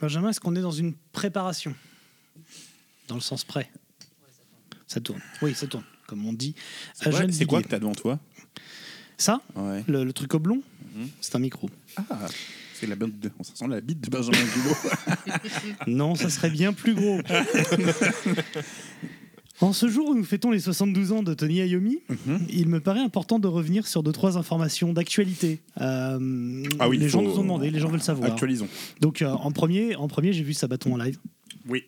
Benjamin, est-ce qu'on est dans une préparation? Dans le sens prêt? Ça tourne. Oui, ça tourne, comme on dit. C'est quoi, c'est quoi que t'as devant toi? Ça? Ouais. le, le truc oblong? Mhm. C'est un micro. Ah, c'est la bite de... Ça ressemble à la bite de Benjamin Guillot. Non, ça serait bien plus gros. En ce jour où nous fêtons les 72 ans de Tony Iommi, Mhm. il me paraît important de revenir sur deux trois informations d'actualité. Euh, Ah oui, les gens nous ont demandé, les gens veulent savoir. Actualisons. Donc euh, en premier, en premier, j'ai vu Sabaton en live. Oui.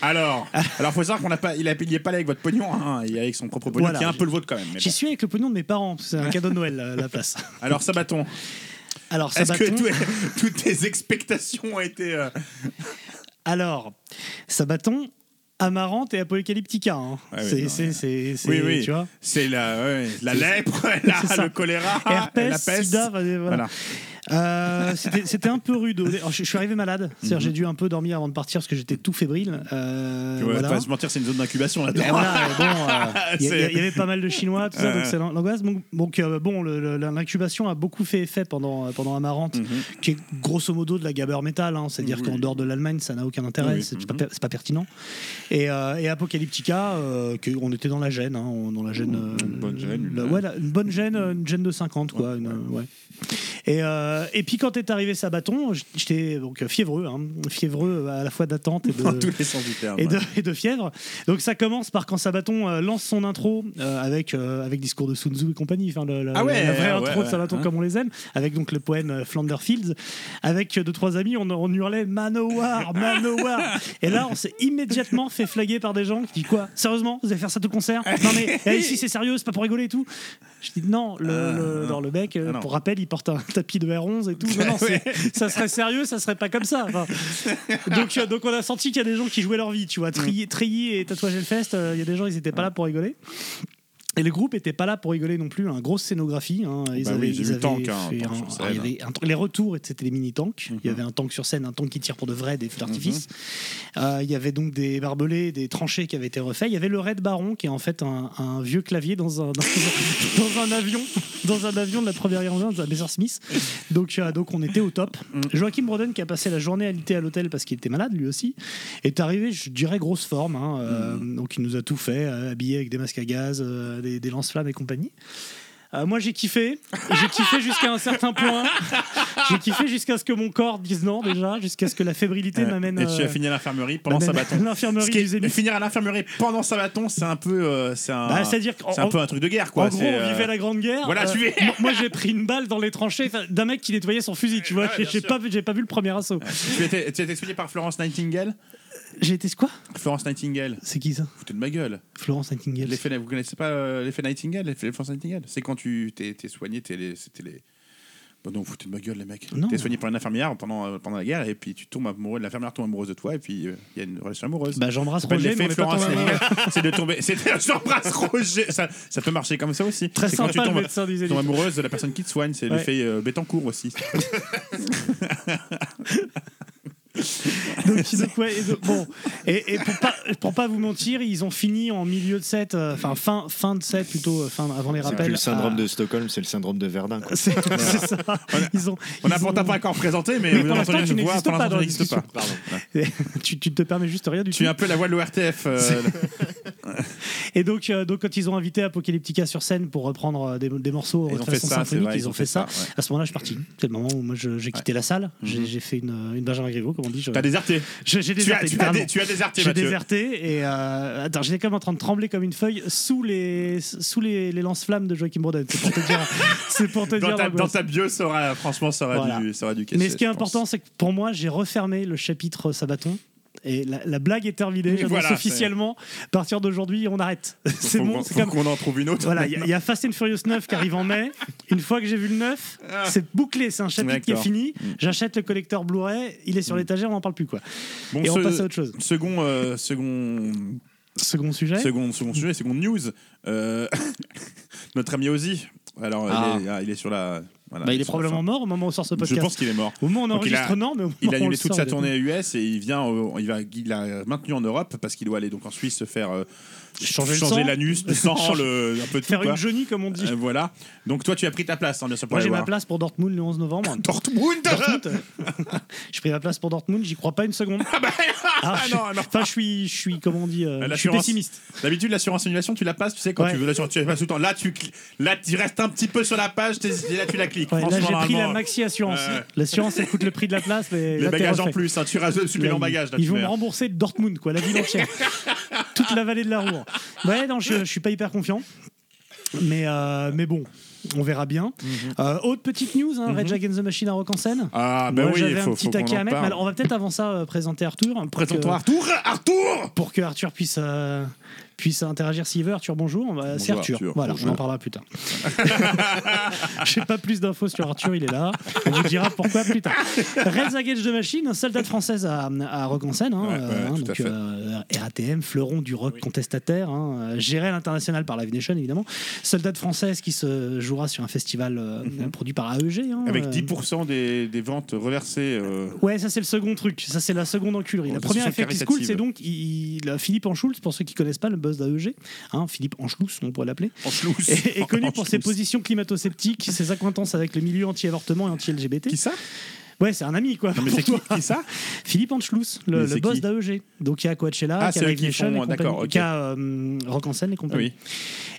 Alors, alors faut savoir qu'on n'a pas, il, a, il est pas allé avec votre pognon, hein, il est avec son propre pognon, Voilà. qui est un peu le vôtre quand même. J'y bon. suis avec le pognon de mes parents. C'est un cadeau de Noël la, la place. Alors, Sabaton, Alors est-ce que Sabaton. tout- toutes tes expectations ont été. euh, Alors Sabaton. Amarante et Apocalyptica. hein. Ouais, ouais, c'est, non, c'est, ouais. c'est, c'est- Oui, oui. tu vois. C'est la, ouais, la lèpre, la- le choléra, Herpès, la peste. sida, voilà. Voilà. Euh, c'était, c'était un peu rude. Alors, je, je suis arrivé malade. C'est-à-dire, Mhm. j'ai dû un peu dormir avant de partir parce que j'étais tout fébrile. Euh, Tu vois, voilà. Pas se mentir, c'est une zone d'incubation voilà, bon, euh, il y, avait pas mal de Chinois, tout ça, donc Ouais. c'est l'angoisse. Donc, donc, euh, bon, le- le- l'incubation a beaucoup fait effet pendant, pendant Amarante, Mhm. qui est grosso modo de la gabber metal. hein. C'est-à-dire Oui. qu'en dehors de l'Allemagne, ça n'a aucun intérêt, Oui. c'est Mhm. pas, c'est pas pertinent. Et, euh, et Apocalyptica, euh, que- on était dans la gêne, hein, dans la gêne. euh, Une bonne gêne, la- une- ouais, la- une bonne gêne, euh, une gêne de 50, quoi. une, euh, ouais. Et, euh, et puis quand est arrivé Sabaton, j'étais donc fiévreux, hein, fiévreux à la fois d'attente et de, Dans tous les sens du terme. et de, et de fièvre. Donc ça commence par quand Sabaton euh, lance son intro euh, avec, euh, avec discours de Sun Tzu et compagnie, enfin, le- la, Ah ouais, la vraie ouais, intro de Sabaton hein. comme on les aime, avec donc le poème Flounder Fields, avec deux trois amis, on, on hurlait Manowar, Manowar. et là on s'est immédiatement fait flaguer par des gens qui disent quoi? Sérieusement, vous allez faire ça tout concert? Non mais eh, ici c'est sérieux, c'est pas pour rigoler et tout. Je dis non, le, Ah, le, non. le mec, Ah, pour rappel, il porte un tapis de R11 et tout. Non, non, c'est- ça serait sérieux, ça serait pas comme ça. Enfin, donc, euh, donc on a senti qu'il y a des gens qui jouaient leur vie, tu vois. Treillis, Treillis et Tatouage Hellfest, euh, il y a des gens, ils étaient pas là pour rigoler. Et le groupe était pas là pour rigoler non plus. Une grosse scénographie. hein. Ils Bah avaient, oui, ils avaient tank, hein, fait tank un- sur scène. alors, il y avait un- les retours, c'était des mini tanks. Il y Mhm. avait un tank sur scène, un tank qui tire pour de vrai, des feux d'artifice. Euh, il y avait donc des barbelés, des tranchées qui avaient été refaits. Il y avait le Red Baron qui est en fait un, un vieux clavier dans un, dans, dans un avion, dans un avion de la première guerre mondiale, un Messerschmitt. Donc, euh, donc on était au top. Mm. Joachim Broden qui a passé la journée alité à l'hôtel parce qu'il était malade lui aussi est arrivé, je dirais grosse forme. hein, euh. Donc il nous a tout fait, euh, habillé avec des masques à gaz, des, des lance-flammes et compagnie. Euh, moi j'ai kiffé, j'ai kiffé jusqu'à un certain point. J'ai kiffé jusqu'à ce que mon corps dise non déjà, jusqu'à ce que la fébrilité m'amène Et tu euh, as fini à l'infirmerie pendant Sabaton. à l'infirmerie du finir à l'infirmerie pendant Sabaton, c'est un peu, euh, c'est un, Bah, C'est-à-dire qu'en c'est un peu un truc de guerre, quoi. en gros, on euh, vivait la Grande Guerre. voilà, tu es- moi, j'ai pris une balle dans les tranchées d'un mec qui nettoyait son fusil, tu vois. Ouais, J'ai- pas, vu- j'ai pas vu le premier assaut. Tu as été, été expédié par Florence Nightingale? J'ai été quoi? Florence Nightingale. C'est qui ça? Foutez de ma gueule. Florence Nightingale. L'effet, vous connaissez pas euh, l'effet Nightingale, l'effet Florence Nightingale C'est quand tu t'es, t'es soigné, t'es les- c'était les. Bon, non, foutez de ma gueule, les mecs. Non. T'es soigné par une infirmière pendant, euh, pendant la guerre, et puis tu tombes amoureux, l'infirmière tombe amoureuse de toi, et puis euh, il y a une relation amoureuse. Bah, j'embrasse s'appelle Roger, mais on l'effet est pas Florence tombé amoureux. Nightingale. c'est de tomber. C'est j'embrasse Roger. Ça, ça peut marcher comme ça aussi. Très c'est quand sympa tu le tombes, médecin du tombes amoureuse de la personne qui te soigne. C'est Ouais. l'effet euh, Bettencourt aussi. donc, donc, ouais, et donc, bon, et, et pour pas pour pas vous mentir, ils ont fini en milieu de set, euh, enfin fin fin de set plutôt, euh, fin avant les C'est rappels. plus le syndrome à- de Stockholm, c'est le syndrome de Verdun. quoi. C'est c'est ça. Ils ont. On n'a pas encore présenté, mais pour l'instant, entendu tu n'existes pas dans tu n'existes pas. Pardon. tu, tu te permets juste rien du Tu tout. es un peu la voix de l'ORTF. euh, Et donc, euh, donc quand ils ont invité Apocalyptica sur scène pour reprendre euh, des, des morceaux Ils ont fait ça, c'est vrai, ils ont fait ça. ouais. À ce moment-là, je suis parti. C'est le moment où moi j'ai quitté la salle. J'ai Mhm. fait une, une Benjamin Griveaux, comme on dit. Je- T'as déserté. J'ai j'ai Tu as, déserté. tu, as, tu as déserté, J'ai déserté et euh, attends, j'étais comme en train de trembler comme une feuille sous les sous les, les lance-flammes de Joachim Broden. C'est pour te dire. c'est pour te Dans dire. ta, dans ta bio, ça aura, franchement, ça aurait, Voilà. dû, ça dû casser. Mais ce qui est important, c'est que pour moi, j'ai refermé le chapitre Sabaton. Et la, la blague est terminée. J'annonce Voilà, officiellement. À partir d'aujourd'hui, on arrête. C'est bon. faut comme. qu'on en trouve une autre. Voilà, il y, a- il y a Fast and Furious 9 qui arrive en mai. Une fois que j'ai vu le 9, c'est bouclé. C'est un chapitre qui est fini. Mm. J'achète le collecteur Blu-ray. Il est sur Mm. l'étagère, on n'en parle plus. quoi. Bon, Et on passe à autre chose. Second, euh, second, Second sujet. second, second sujet, seconde news. Euh, notre ami Ozzy. Alors, Ah. il, est, ah, il est sur la. Voilà, Bah, il est probablement mort au moment où sort ce Je podcast. pense qu'il est mort. Au moment où on il a- enregistre, non, mais au Il moment a où on annulé toute sa il tournée US et il vient, euh, il va, il a maintenu en Europe parce qu'il doit aller donc en Suisse se faire euh, Changer sang. l'anus, le sang, Changer- le, un peu de tout, Faire quoi. une Johnny, comme on dit. Euh, voilà. Donc toi, tu as pris ta place, hein, bien sûr. Moi, j'ai ma place pour Dortmund le 11 novembre. Dortmund. Dortmund. J'ai pris ma place pour Dortmund, j'y crois pas une seconde. Ah bah, Ah, ah je- non, non. Enfin, je suis, je suis, comment on dit, euh, je suis pessimiste. D'habitude, l'assurance annulation, tu la passes, tu sais, quand Ouais. tu veux l'assurance, tu la passes tout le temps. Là, tu, là, tu restes un petit peu sur la page, là, tu la cliques. Ouais, là, j'ai pris la maxi assurance. Ouais. L'assurance, elle coûte le prix de la place, mais Les bagages en plus, hein, tu rajoutes supplément Là, bagages. Ils vont me rembourser Dortmund, quoi, la ville entière. Toute la vallée de la Roure. Ouais, non, je, je suis pas hyper confiant. Mais, euh, mais bon, on verra bien. Mhm. Euh, autre petite news, hein, Rage Against the Machine à Rock en scène. Ah, ben Moi, oui, j'avais un petit taquet à mettre. mais alors, on va peut-être avant ça euh, présenter Arthur. pour que- Présente-toi Arthur Arthur pour que Arthur puisse, puisse interagir s'il veut. Arthur, bonjour. Bah, c'est Arthur. Arthur. Voilà, Bonjour. on en parlera plus tard. Je n'ai pas plus d'infos sur Arthur, il est là. On vous dira pourquoi plus tard. Reds Against de Machine, soldat française à, à Rock en scène. hein, Ouais, euh, donc, euh, RATM, fleuron du rock contestataire, hein, euh, géré à l'international par Live Nation, évidemment. Soldat française qui se jouera sur un festival euh, produit par AEG. hein, Mhm. Avec euh, 10% des, des ventes reversées. Ouais, ça c'est le second truc. Ça c'est la seconde enculerie. La Oh, première c'est effet qui se cool, c'est donc il, il- Philippe Anschulz, pour ceux qui connaissent pas le boss d'AEG, hein, Philippe Anschluss, on pourrait l'appeler, est, est connu pour ses positions climato-sceptiques, ses acquaintances avec le milieu anti-avortement et anti-LGBT. Qui ça? Ouais, c'est un ami quoi. Non, mais c'est qui, qui ça Philippe Anschluss, le, boss d'AEG. Donc il y a Coachella, Ah, qui a qui font- d'accord, qui a euh, Rock en scène et compagnie. Oui.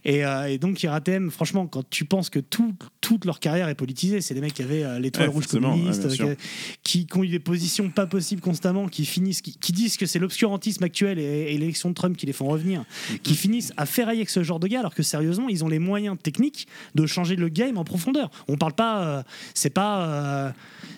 Et, euh, et donc IRATM, franchement, quand tu penses que tout- toute leur carrière est politisée, c'est des mecs qui avaient euh, l'étoile Ouais, rouge communiste, ouais, euh, qui, qui ont eu des positions pas possibles constamment, qui finissent, qui, qui disent que c'est l'obscurantisme actuel et, et l'élection de Trump qui les font revenir, Mhm. qui finissent à ferrailler avec ce genre de gars, alors que sérieusement, ils ont les moyens techniques de changer le game en profondeur. On parle pas, euh, c'est pas, euh,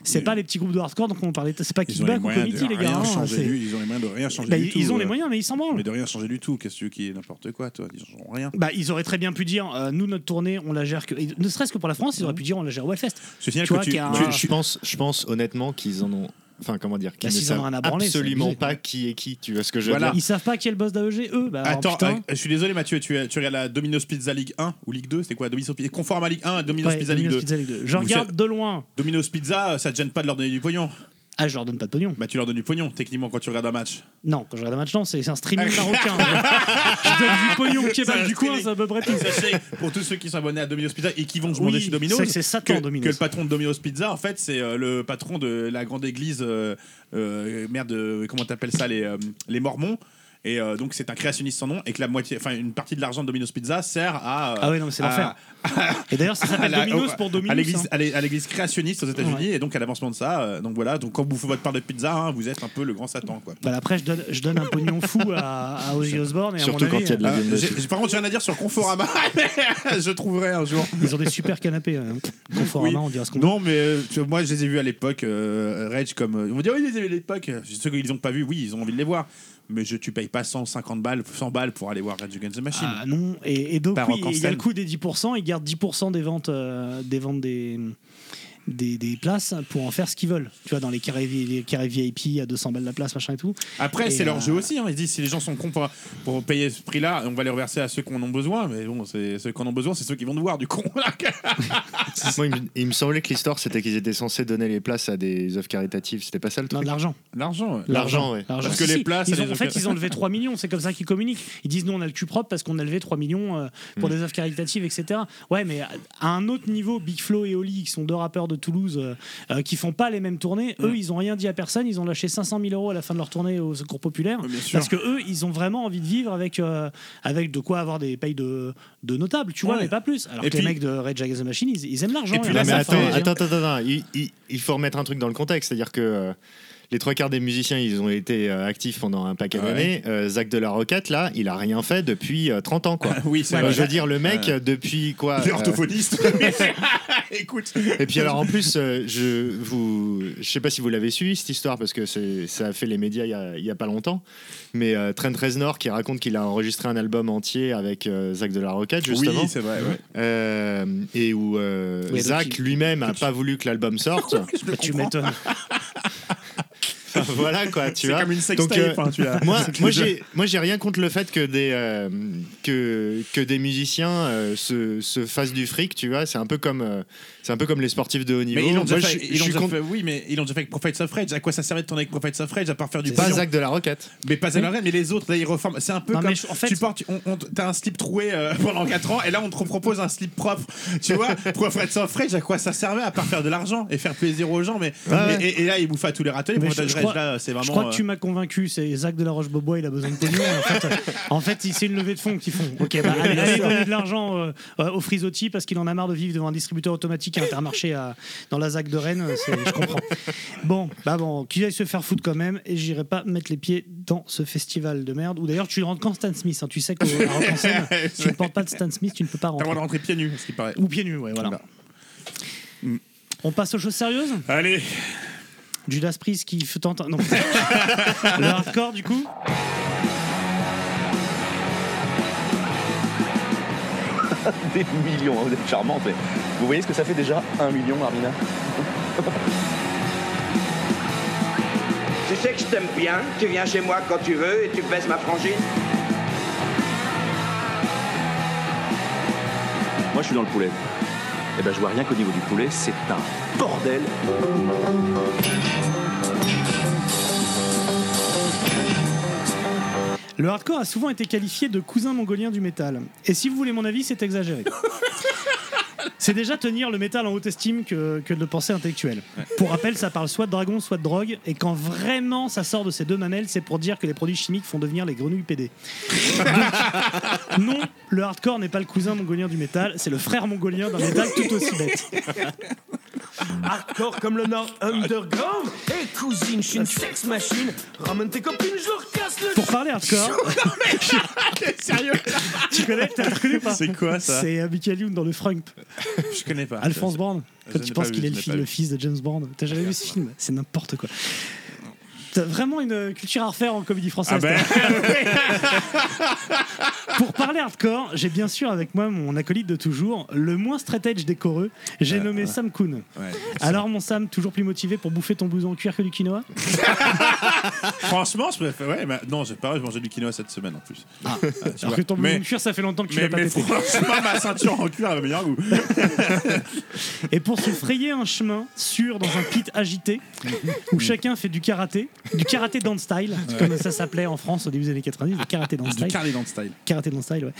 c'est pas les petits groupes de hardcore, donc on parlait, c'est pas Kickback ou Committee, les gars. rien hein, changer c'est- du- Ils ont les moyens de rien changer Bah, du ils, tout. ils ont les moyens, mais ils s'en branlent. Mais de rien changer du tout. Qu'est-ce que tu veux qu'il y ait n'importe quoi, toi Ils ont rien. Bah, ils auraient très bien pu dire, euh, nous, notre tournée, on la gère que. et Ne serait-ce que pour la France, ils auraient pu dire, on la gère au je pense, je pense honnêtement qu'ils en ont. Enfin, comment dire Qu'ils Bah, ne savent absolument pas qui est qui. Tu vois ce que je veux Voilà. dire Ils savent pas qui est le boss d'AEG, eux. Bah, Attends, euh, je suis désolé Mathieu, tu, tu regardes la Domino's Pizza Ligue 1 ou Ligue 2, c'est quoi Domino's Pizza conforme à Ligue 1, Domino's Ouais, Pizza Domino's 2. Pizza Ligue 2. Je regarde de loin. Domino's Pizza, ça te gêne pas de leur donner du pognon Ah, je leur donne pas de pognon. Bah tu leur donnes du pognon techniquement quand tu regardes un match. Non, quand je regarde un match, non, c'est c'est un streaming marocain. je donne du pognon qui est C'est pas un du coin, c'est à peu près tout. Sachez, pour tous ceux qui sont abonnés à Domino's Pizza et qui vont se demander Oui, chez Domino's, c'est que c'est Satan, que, Domino's. que le patron de Domino's Pizza, en fait, c'est euh, le patron de la grande église, euh, euh, merde, euh, comment t'appelles ça, les, euh, les Mormons. Et euh, donc c'est un créationniste sans nom et que la moitié, enfin une partie de l'argent de Domino's Pizza sert à. euh, Ah ouais, non, mais c'est à- l'enfer. Et d'ailleurs, ça à s'appelle la- Domino's pour à Domino's. l'église hein. à l'é- à l'église créationniste aux États-Unis et donc à l'avancement de ça euh, donc voilà donc quand vous bouffez votre part de pizza hein, vous êtes un peu le grand Satan quoi Bah, après, je donne, je donne un pognon fou à, à Ozzy Osbourne. Et à Surtout mon quand il y a de la Euh, viande par contre j'ai rien à dire sur Conforama je trouverai un jour Ils ont des super canapés. euh, Conforama, Oui. on dira ce qu'on veut. non mais euh, tu vois, moi je les ai vus à l'époque euh, Rage comme euh, ils vont dire oui ils les ai vus à l'époque ceux qui les ont pas vus oui ils ont envie de les voir mais je tu payes pas 150 balles 100 balles pour aller voir Rage Against the Machine. Ah non, et, et donc oui, il y a le coût des 10%, ils gardent 10% des ventes, euh, des ventes des, des, des places pour en faire ce qu'ils veulent. Tu vois, dans les carrés, les carrés VIP à 200 balles la place, machin et tout. Après, c'est leur euh, jeu aussi. hein. Ils disent si les gens sont cons pour, pour payer ce prix-là, on va les reverser à ceux qui en ont besoin. Mais bon, c'est ceux qui en ont besoin, c'est ceux qui vont nous voir du con. Moi, il, me, il me semblait que l'histoire, c'était qu'ils étaient censés donner les places à des œuvres caritatives. C'était pas ça le Non, truc de l'argent. L'argent. ouais. L'argent, ouais. Parce Si, que les places, Ils ça ont- les en fait, ils ont levé 3 millions, c'est comme ça qu'ils communiquent. Ils disent nous on a le cul propre parce qu'on a levé 3 millions euh, pour Mm. des œuvres caritatives, etc. Ouais, mais à- à un autre niveau, Big Flo et Oli, qui sont deux rappeurs de Toulouse, euh, euh, qui font pas les mêmes tournées, eux, ils ont rien dit à personne. Ils ont lâché 500 000 euros à la fin de leur tournée au secours populaire. Parce que eux, ils ont vraiment envie de vivre avec, euh, avec de quoi avoir des payes de, de notables, tu vois, Ouais. mais pas plus. Alors Et que puis- les mecs de Rage Against the Machine, ils, ils aiment l'argent. Et puis ils là, mais ça, attends, attends, attends, attends, Il, il- il faut remettre un truc dans le contexte, c'est-à-dire que euh, les trois quarts des musiciens, ils ont été euh, actifs pendant un paquet Ouais. d'années. Euh, Zach de la Roquette, là, il a rien fait depuis euh, 30 ans, quoi. oui, c'est Euh, vrai. je veux dire, le mec, Ouais. depuis quoi Il est euh, orthophoniste. Écoute. Et puis alors en plus, euh, je vous, je sais pas si vous l'avez suivi cette histoire parce que ça a fait les médias il y a, il y a pas longtemps. Mais euh, Trent Reznor qui raconte qu'il a enregistré un album entier avec euh, Zach de la Roquette justement, Oui, c'est vrai. ouais. Euh, et où euh, Oui, Zach lui-même a pas voulu que l'album sorte. Je le Tu m'étonnes. Voilà quoi, tu C'est vois. comme une Donc, sextape. euh, hein. Moi, C'est moi j'ai, moi, j'ai rien contre le fait que des, euh, que, que des musiciens euh, se, se fassent du fric, tu vois. C'est un peu comme, c'est un peu comme les sportifs de haut niveau. Mais ils l'ont déjà fait, je- ils je l'ont suis déjà contre- fait- oui, mais ils l'ont déjà fait avec Prophets of Rage. À quoi ça servait de tourner avec Prophets of Rage à part faire du Pas Zach de la Roquette. Mais pas Zach de la Roquette, mais les autres, là, ils reforment. C'est un peu Non, comme je- en fait- tu portes, on, on- t'as un slip troué euh, pendant 4 ans, et là, on te propose un slip propre. Tu vois, Prophets of Rage, à quoi ça servait à part faire de l'argent et faire plaisir aux gens Mais Ouais, ouais. et, et- et là, ils bouffent à tous les râteliers. Je- je crois- là, vraiment. Je crois que euh, tu m'as convaincu, c'est Zach de la Roche-Bobois, il a besoin de pognon. en fait, euh, en fait, c'est une levée de fonds qu'ils font. Ok, bah, allez, donner de l'argent euh, au Frisotti parce qu'il en a marre de vivre devant un distributeur automatique à Intermarché à- dans la Zach de Rennes. Je comprends. Bon, bah bon, qu'il aille se faire foutre quand même et j'irai pas mettre les pieds dans ce festival de merde. Ou d'ailleurs, tu rentres quand Stan Smith. hein? Tu sais qu'à en scène, si tu ne portes pas de Stan Smith, tu ne peux pas T'as le droit rentrer. de rentrer pieds nus, ce qui paraît. Ou pieds nus, ouais, voilà. Voilà. On passe aux choses sérieuses? Allez, Judas Priest qui tente. Non. Le hardcore, du coup? Des millions, hein, vous êtes charmante, mais vous voyez ce que ça fait déjà Un million, Armina Tu sais que je t'aime bien, tu viens chez moi quand tu veux et tu baisses ma frangine. Moi, je suis dans le poulet. Eh ben, je vois rien qu'au niveau du poulet, c'est un bordel. Le hardcore a souvent été qualifié de cousin mongolien du métal. Et si vous voulez mon avis, c'est exagéré. C'est déjà tenir le métal en haute estime que, que de le penser intellectuel. Pour rappel, ça parle soit de dragon, soit de drogue, et quand vraiment ça sort de ces deux mamelles, c'est pour dire que les produits chimiques font devenir les grenouilles PD. Donc, non, le hardcore n'est pas le cousin mongolien du métal, c'est le frère mongolien d'un métal tout aussi bête. Hardcore comme le Nord Underground. Et cousine, je suis une sex machine. Ramène tes copines, je leur casse le Pour parler hardcore, sérieux tu connais, t'as reconnu ou pas? C'est quoi ça? C'est Michael Youn dans le Frump. Je connais pas. Alphonse Brown. Je Quand tu penses qu'il est le, fils, le de James Bond? T'as jamais vu ce film? C'est n'importe quoi. T'as vraiment une culture à refaire en comédie Ah française. ben, toi. Pour parler hardcore, j'ai bien sûr avec moi mon acolyte de toujours, le moins straight edge des coreux. J'ai nommé Sam Kuhn. ouais. Alors mon Sam, toujours plus motivé pour bouffer ton blouson en cuir que du quinoa? Franchement, je préfère. Ouais, mais non, j'ai pas, je mangeais du quinoa cette semaine en plus. Ah, tu Alors que ton blouson mais, en cuir, ça fait longtemps que tu l'as pas mais pété. franchement, ma ceinture en cuir avait meilleur goût. Et pour se frayer un chemin sûr dans un pit agité, où chacun fait du karaté, du karaté dance style, comme ça s'appelait en France au début des années 90, le karaté dance Du style. carly dans le style. Karaté dans le style, ouais.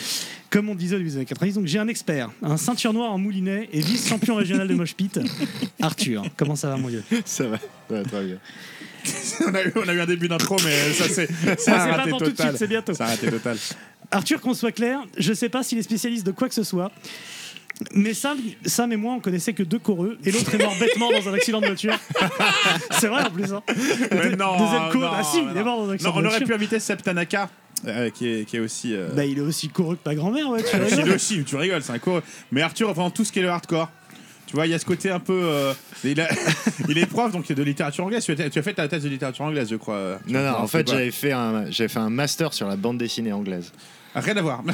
Comme on disait au début des années 90. Donc j'ai un expert, un ceinture noire en moulinet et vice-champion régional de mosh pit, Arthur. Comment ça va, mon vieux? Ça va, ça va très bien. on, a eu, on a eu un début d'intro, mais ça c'est ça a pas raté pour tout de total. suite, c'est bientôt. Ça a raté total. Arthur, qu'on soit clair, je sais pas s'il est spécialiste de quoi que ce soit. Mais Sam, Sam et moi, on connaissait que deux coreux, et l'autre est mort bêtement dans un accident de voiture. c'est vrai en plus. Hein. Mais non, Deuxième non, ah si, il est non. mort dans un accident Non, on aurait pu inviter Seb Tanaka, euh, qui, est, qui est aussi. euh, Bah, il est aussi coreux que ta grand-mère, ouais. Tu vois. il est aussi, tu rigoles, c'est un cours. Mais Arthur, vraiment tout ce qui est le hardcore. Tu vois, il y a ce côté un peu. euh, il, a- il est prof donc de littérature anglaise. Tu as, tu as fait ta thèse de littérature anglaise, je crois. Non, non, en c'est fait, j'avais fait, un, j'avais fait un master sur la bande dessinée anglaise. Rien à voir.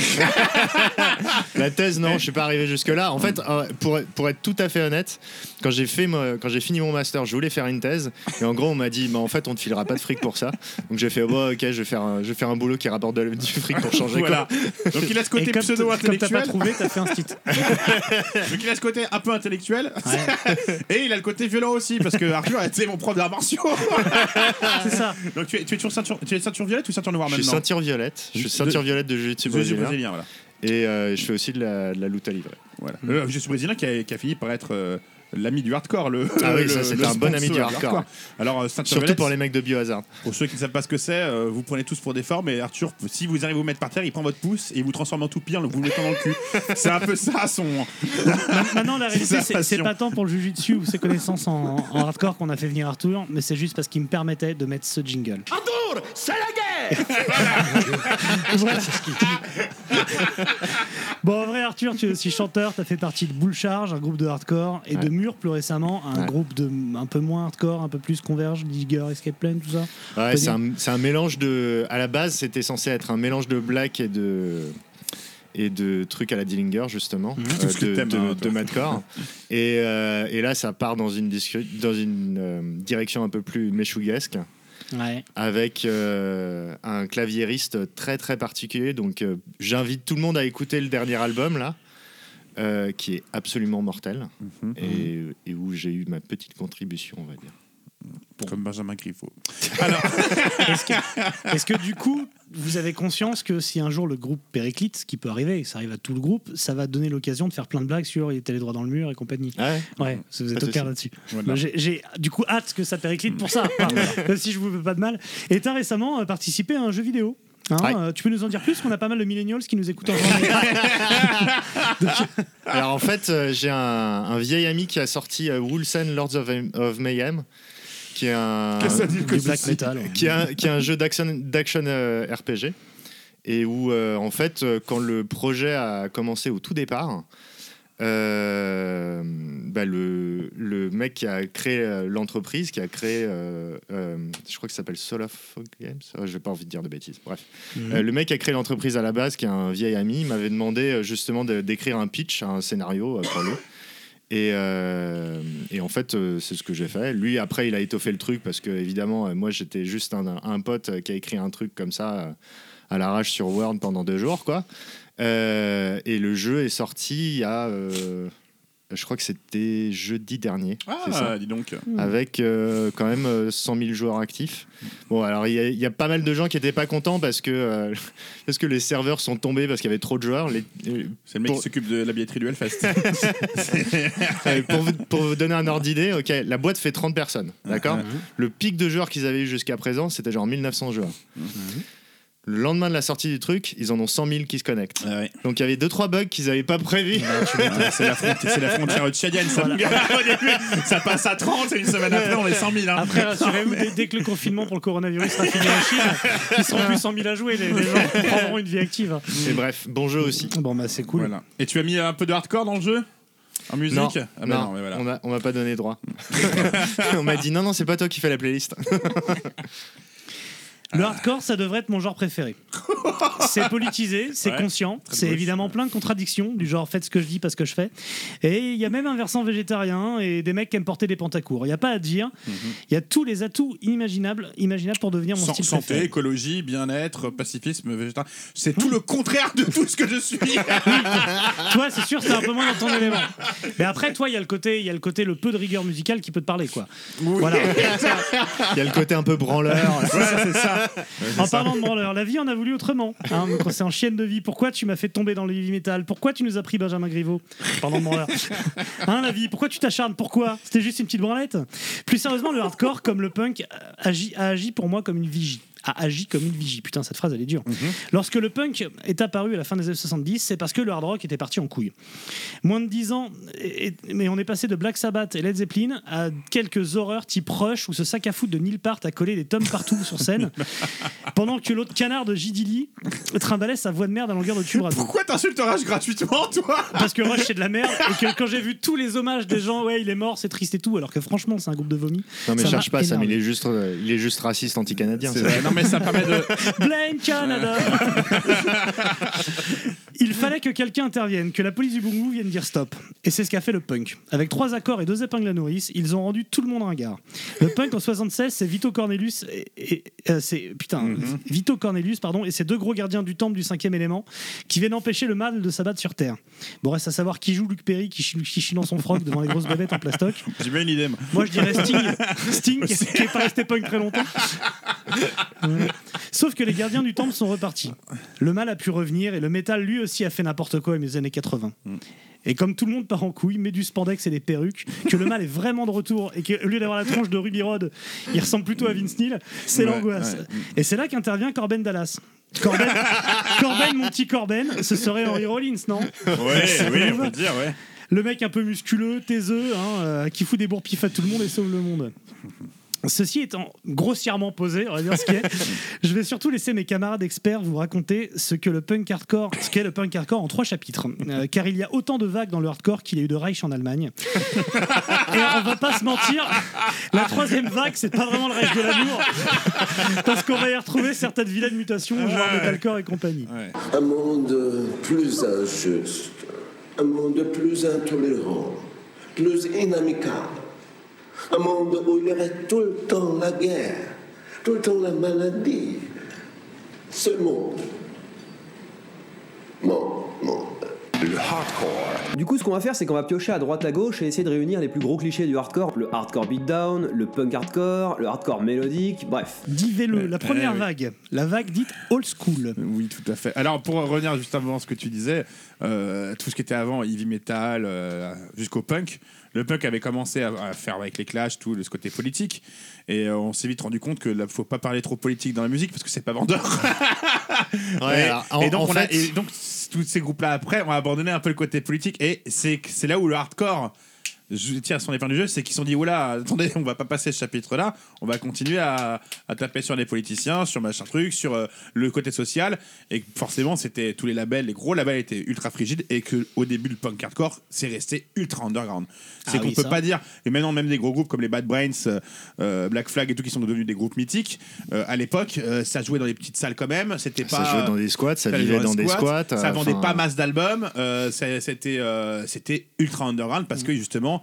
La thèse, non, je suis pas arrivé jusque-là. En fait, euh, pour, pour être tout à fait honnête, quand j'ai fait mo- quand j'ai fini mon master, je voulais faire une thèse. Et en gros, on m'a dit, bah, en fait, on te filera pas de fric pour ça. Donc j'ai fait, oh, ok, je vais faire un, je vais faire un boulot qui rapporte de- du fric pour changer. voilà. quoi. Donc il a ce côté comme t- comme t'as pas pseudo-intellectuel. trouvé, t'as fait un stit. Donc il a ce côté un peu Et il a le côté violent aussi, parce que Arthur était mon prof d'arts martiaux. C'est ça. Donc tu es, tu es toujours ceinture, tu es ceinture violette ou ceinture noire Je suis maintenant ceinture violette. Je suis De- ceinture violette de jiu-jitsu Jiu-jitsu brésilien. brésilien, voilà. Et euh, je fais aussi de la, de la lutte à livrer. voilà. Le jiu-jitsu brésilien qui a, qui a fini par être euh, l'ami du hardcore. Le, Ah oui, ça, le un bon ami du hardcore. Alors euh, ceinture Surtout violette, pour les mecs de Biohazard. Pour ceux qui ne savent pas ce que c'est, euh, vous prenez tous pour des formes et Arthur, si vous arrivez à vous mettre par terre, il prend votre pouce et il vous transforme en toupie en vous le mettant dans le cul. c'est un peu ça son. Maintenant, la C'est réalité, c'est c'est pas tant pour le jujitsu ou ses connaissances en, en hardcore qu'on a fait venir Arthur, mais c'est juste parce qu'il me permettait de mettre ce jingle. Arthur, c'est la guerre Voilà. bon, en vrai, Arthur, tu es aussi chanteur, t'as fait partie de Bull Charge, un groupe de hardcore, et de. Mur plus récemment, un Ouais. groupe de un peu moins hardcore, un peu plus Converge, Digger, Escape Plan, tout ça. Ouais, c'est un, c'est un mélange de. À la base, c'était censé être un mélange de black et de et de trucs à la Dillinger justement, Mhm. euh, de, de, hein, de madcore. et, euh, et là, ça part dans une dans une euh, direction un peu plus méchouguesque. Ouais. avec euh, un claviériste très très particulier. Donc euh, j'invite tout le monde à écouter le dernier album là, euh, qui est absolument mortel Mhm. et, et où j'ai eu ma petite contribution, on va dire. Comme Benjamin Griveaux. Est-ce que, du coup, vous avez conscience que si un jour le groupe périclite, ce qui peut arriver, ça arrive à tout le groupe, ça va donner l'occasion de faire plein de blagues sur il était les droits dans le mur et compagnie. Ouais. Ouais, vous êtes au clair là-dessus. Voilà. J'ai du coup hâte que ça périclite pour ça, Enfin, si je vous veux pas de mal. Et tu as récemment euh, participé à un jeu vidéo. Hein, Ouais. euh, tu peux nous en dire plus qu'on a pas mal de millennials qui nous écoutent en journée. Alors en fait, euh, j'ai un, un vieil ami qui a sorti euh, Lords of, of Mayhem, qui est un, du black metal. ouais. qui est un, qui est un jeu d'action d'action, euh, RPG et où euh, en fait euh, quand le projet a commencé au tout départ euh, bah, le, le mec qui a créé l'entreprise qui a créé euh, euh, je crois que ça s'appelle Folk Games Euh, j'ai pas envie de dire de bêtises bref Mhm. Le mec qui a créé l'entreprise à la base qui est un vieil ami m'avait demandé justement d'écrire un pitch un scénario pour lui et, euh, et en fait, euh, c'est ce que j'ai fait. Lui, après, il a étoffé le truc parce que, évidemment, euh, moi, j'étais juste un, pote qui a écrit un truc comme ça à l'arrache sur Word pendant deux jours, quoi. Et le jeu est sorti il y a, je crois que c'était jeudi dernier. c'est ça Ah, dis donc. avec euh, quand même euh, 100 000 joueurs actifs. Bon, alors il y, a- il y a pas mal de gens qui étaient pas contents parce que, euh, parce que les serveurs sont tombés parce qu'il y avait trop de joueurs. Les- euh, C'est le mec Pour- qui s'occupe de la billetterie du Hellfest. Euh, pour, vous, pour vous donner un ordre d'idée, ok, la boîte fait 30 personnes, d'accord? Mhm. Le pic de joueurs qu'ils avaient eu jusqu'à présent, c'était genre 1900 joueurs. Le lendemain de la sortie du truc, ils en ont 100 000 qui se connectent. Ah ouais. Donc il y avait deux trois bugs qu'ils n'avaient pas prévus. c'est la, la frontière tchadienne, ça. ça passe à 30 et une semaine après, on est 100 000. hein. Après, rassurez-vous, dès, dès que le confinement pour le coronavirus sera fini en Chine, ils seront plus 100 000 à jouer. Les, les gens prendront une vie active. Et bref, bon jeu aussi. Bon, bah, c'est cool. Voilà. Et tu as mis un peu de hardcore dans le jeu? En musique? Non, Ah bah non, non, mais voilà. on m'a on m'a pas donné droit. on m'a dit non non c'est pas toi qui fais la playlist. Le hardcore, ça devrait être mon genre préféré. C'est politisé, c'est Ouais, conscient, c'est évidemment plein de contradictions, du genre faites ce que je dis parce que je fais. Et il y a même un versant végétarien et des mecs qui aiment porter des pantacours. Il n'y a pas à dire. Il y a tous les atouts inimaginables imaginables pour devenir mon San- style santé, préféré. écologie, bien-être, pacifisme, végétarien. C'est tout le contraire de tout ce que je suis. Toi, c'est sûr, c'est un peu moins dans ton élément. Mais après, toi, il y a le côté, il y a le côté, le peu de rigueur musicale qui peut te parler, quoi. Voilà. Il y a le côté un peu branleur. c'est ça. En parlant de branleur, la vie en a voulu autrement. Hein, c'est en chienne de vie. Pourquoi tu m'as fait tomber dans le heavy metal? Pourquoi tu nous as pris Benjamin Griveaux? Parlant de branleur. Hein, la vie, pourquoi tu t'acharnes? Pourquoi? C'était juste une petite branlette? Plus sérieusement, le hardcore, comme le punk, a agi pour moi comme une vigie. A agi comme une vigie. Putain, cette phrase, elle est dure. Lorsque le punk est apparu à la fin des années 70, c'est parce que le hard rock était parti en couille. Moins de 10 ans, et- et- mais on est passé de Black Sabbath et Led Zeppelin à quelques horreurs type Rush où ce sac à foutre de Neil Peart a collé des tomes partout sur scène, pendant que l'autre canard de J. Dilly trimballait sa voix de merde à longueur de tube radio. Pourquoi t'insultes Rage gratuitement, toi? Parce que Rush c'est de la merde et que quand j'ai vu tous les hommages des gens, ouais, il est mort, c'est triste et tout, alors que franchement, c'est un groupe de vomi. Non mais Ça cherche pas ça, mais il est juste, euh, il est juste raciste anti-canadien. Mais ça permet de. Blame Canada Il fallait que quelqu'un intervienne, que la police du Bungu vienne dire stop. Et c'est ce qu'a fait le punk. Avec trois accords et deux épingles à nourrice, ils ont rendu tout le monde ringard. Le punk en 76, c'est Vito Cornelius et, et- euh, c'est putain Mhm. Vito Cornelius pardon et ses deux gros gardiens du temple du cinquième élément qui viennent empêcher le mal de s'abattre sur terre. Bon reste à savoir qui joue Luc Perry qui chie, qui chie dans son froc devant les grosses babettes en plastoc. J'ai bien une idée. moi. Moi, je dirais Sting, Sting qui est pas resté punk très longtemps. Sauf que les gardiens du temple sont repartis. Le mal a pu revenir et le métal lui aussi a fait n'importe quoi dans les années 80. Et comme tout le monde part en couille, met du spandex et des perruques, que le mal est vraiment de retour et qu'au lieu d'avoir la tronche de Ruby Rod, il ressemble plutôt à Vince Neil, c'est Ouais, l'angoisse. ouais. Et c'est là qu'intervient Corben Dallas. Corben, Corben, mon petit Corben, ce serait Henry Rollins, non? Ouais, oui, on peut le dire, ouais. le mec un peu musculeux, taiseux, hein, euh, qui fout des bourpifs à tout le monde et sauve le monde. Ceci étant grossièrement posé, on va dire ce qui est, je vais surtout laisser mes camarades experts vous raconter ce que le punk hardcore, ce qu'est le punk hardcore en trois chapitres. Euh, car il y a autant de vagues dans le hardcore qu'il y a eu de Reich en Allemagne. Et on va pas se mentir, la troisième vague, c'est pas vraiment le Reich de l'amour. Parce qu'on va y retrouver certaines vilaines mutations, genre metalcore et compagnie. Ouais. Un monde plus injuste, un monde plus intolérant, plus inamicable, un monde où il y aurait tout le temps la guerre, tout le temps la maladie. Ce monde. Mon monde. Du coup, ce qu'on va faire, c'est qu'on va piocher à droite à gauche et essayer de réunir les plus gros clichés du hardcore. Le hardcore beatdown, le punk hardcore, le hardcore mélodique, bref. Divez-le, la première eh oui. vague. La vague dite old school. Oui, tout à fait. Alors, pour revenir juste avant ce que tu disais, euh, tout ce qui était avant, heavy metal, euh, jusqu'au punk, le punk avait commencé à, à faire avec les Clash tout le ce côté politique. Et euh, on s'est vite rendu compte que ne faut pas parler trop politique dans la musique parce que c'est pas vendeur. Ouais, et, donc, a- et tous ces groupes-là après ont abandonné un peu le côté politique. Et c'est là où le hardcore je tire son épingle du jeu, c'est qu'ils se sont dit oula, attendez, on va pas passer ce chapitre-là, on va continuer à, à taper sur les politiciens, sur machin truc, sur euh, le côté social, et forcément, c'était tous les labels, les gros labels étaient ultra frigides, et que au début, le punk hardcore, c'est resté ultra underground. C'est Ah qu'on oui, peut ça. pas dire, et maintenant même des gros groupes comme les Bad Brains, euh, euh, Black Flag et tout, qui sont devenus des groupes mythiques, euh, à l'époque, ça jouait dans des petites salles quand même, c'était pas Ça jouait dans des squats, ça vivait dans des squats. Ça vendait pas masse d'albums. c'est- c'était c'était ultra underground parce que justement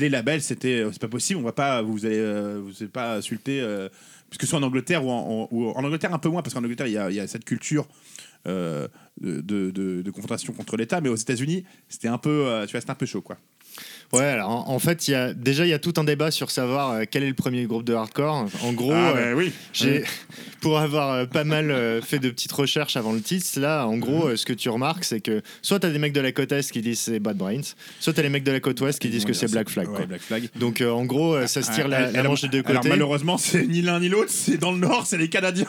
les labels c'était euh, c'est pas possible. On va pas vous allez euh, vous allez pas insulter euh, parce que soit en Angleterre ou en, Angleterre un peu moins parce qu'en Angleterre il y a, cette culture. de, confrontation contre l'État, mais aux États-Unis, c'était un peu, tu vois, un peu chaud, quoi. Ouais, alors en, en fait, il y a, déjà, il y a tout un débat sur savoir euh, quel est le premier groupe de hardcore. En gros, Ah, euh, bah oui. j'ai, pour avoir euh, pas mal fait de petites recherches avant le titre, là, en gros, euh, ce que tu remarques, c'est que soit tu as des mecs de la côte Est qui disent c'est Bad Brains, soit tu as les mecs de la côte Ouest qui disent que c'est Black Flag. Quoi. Black Flag. Donc en gros, ça se tire la, Ah, la alors- manche des deux Alors côtés. malheureusement, c'est ni l'un ni l'autre, c'est dans le nord, c'est les Canadiens.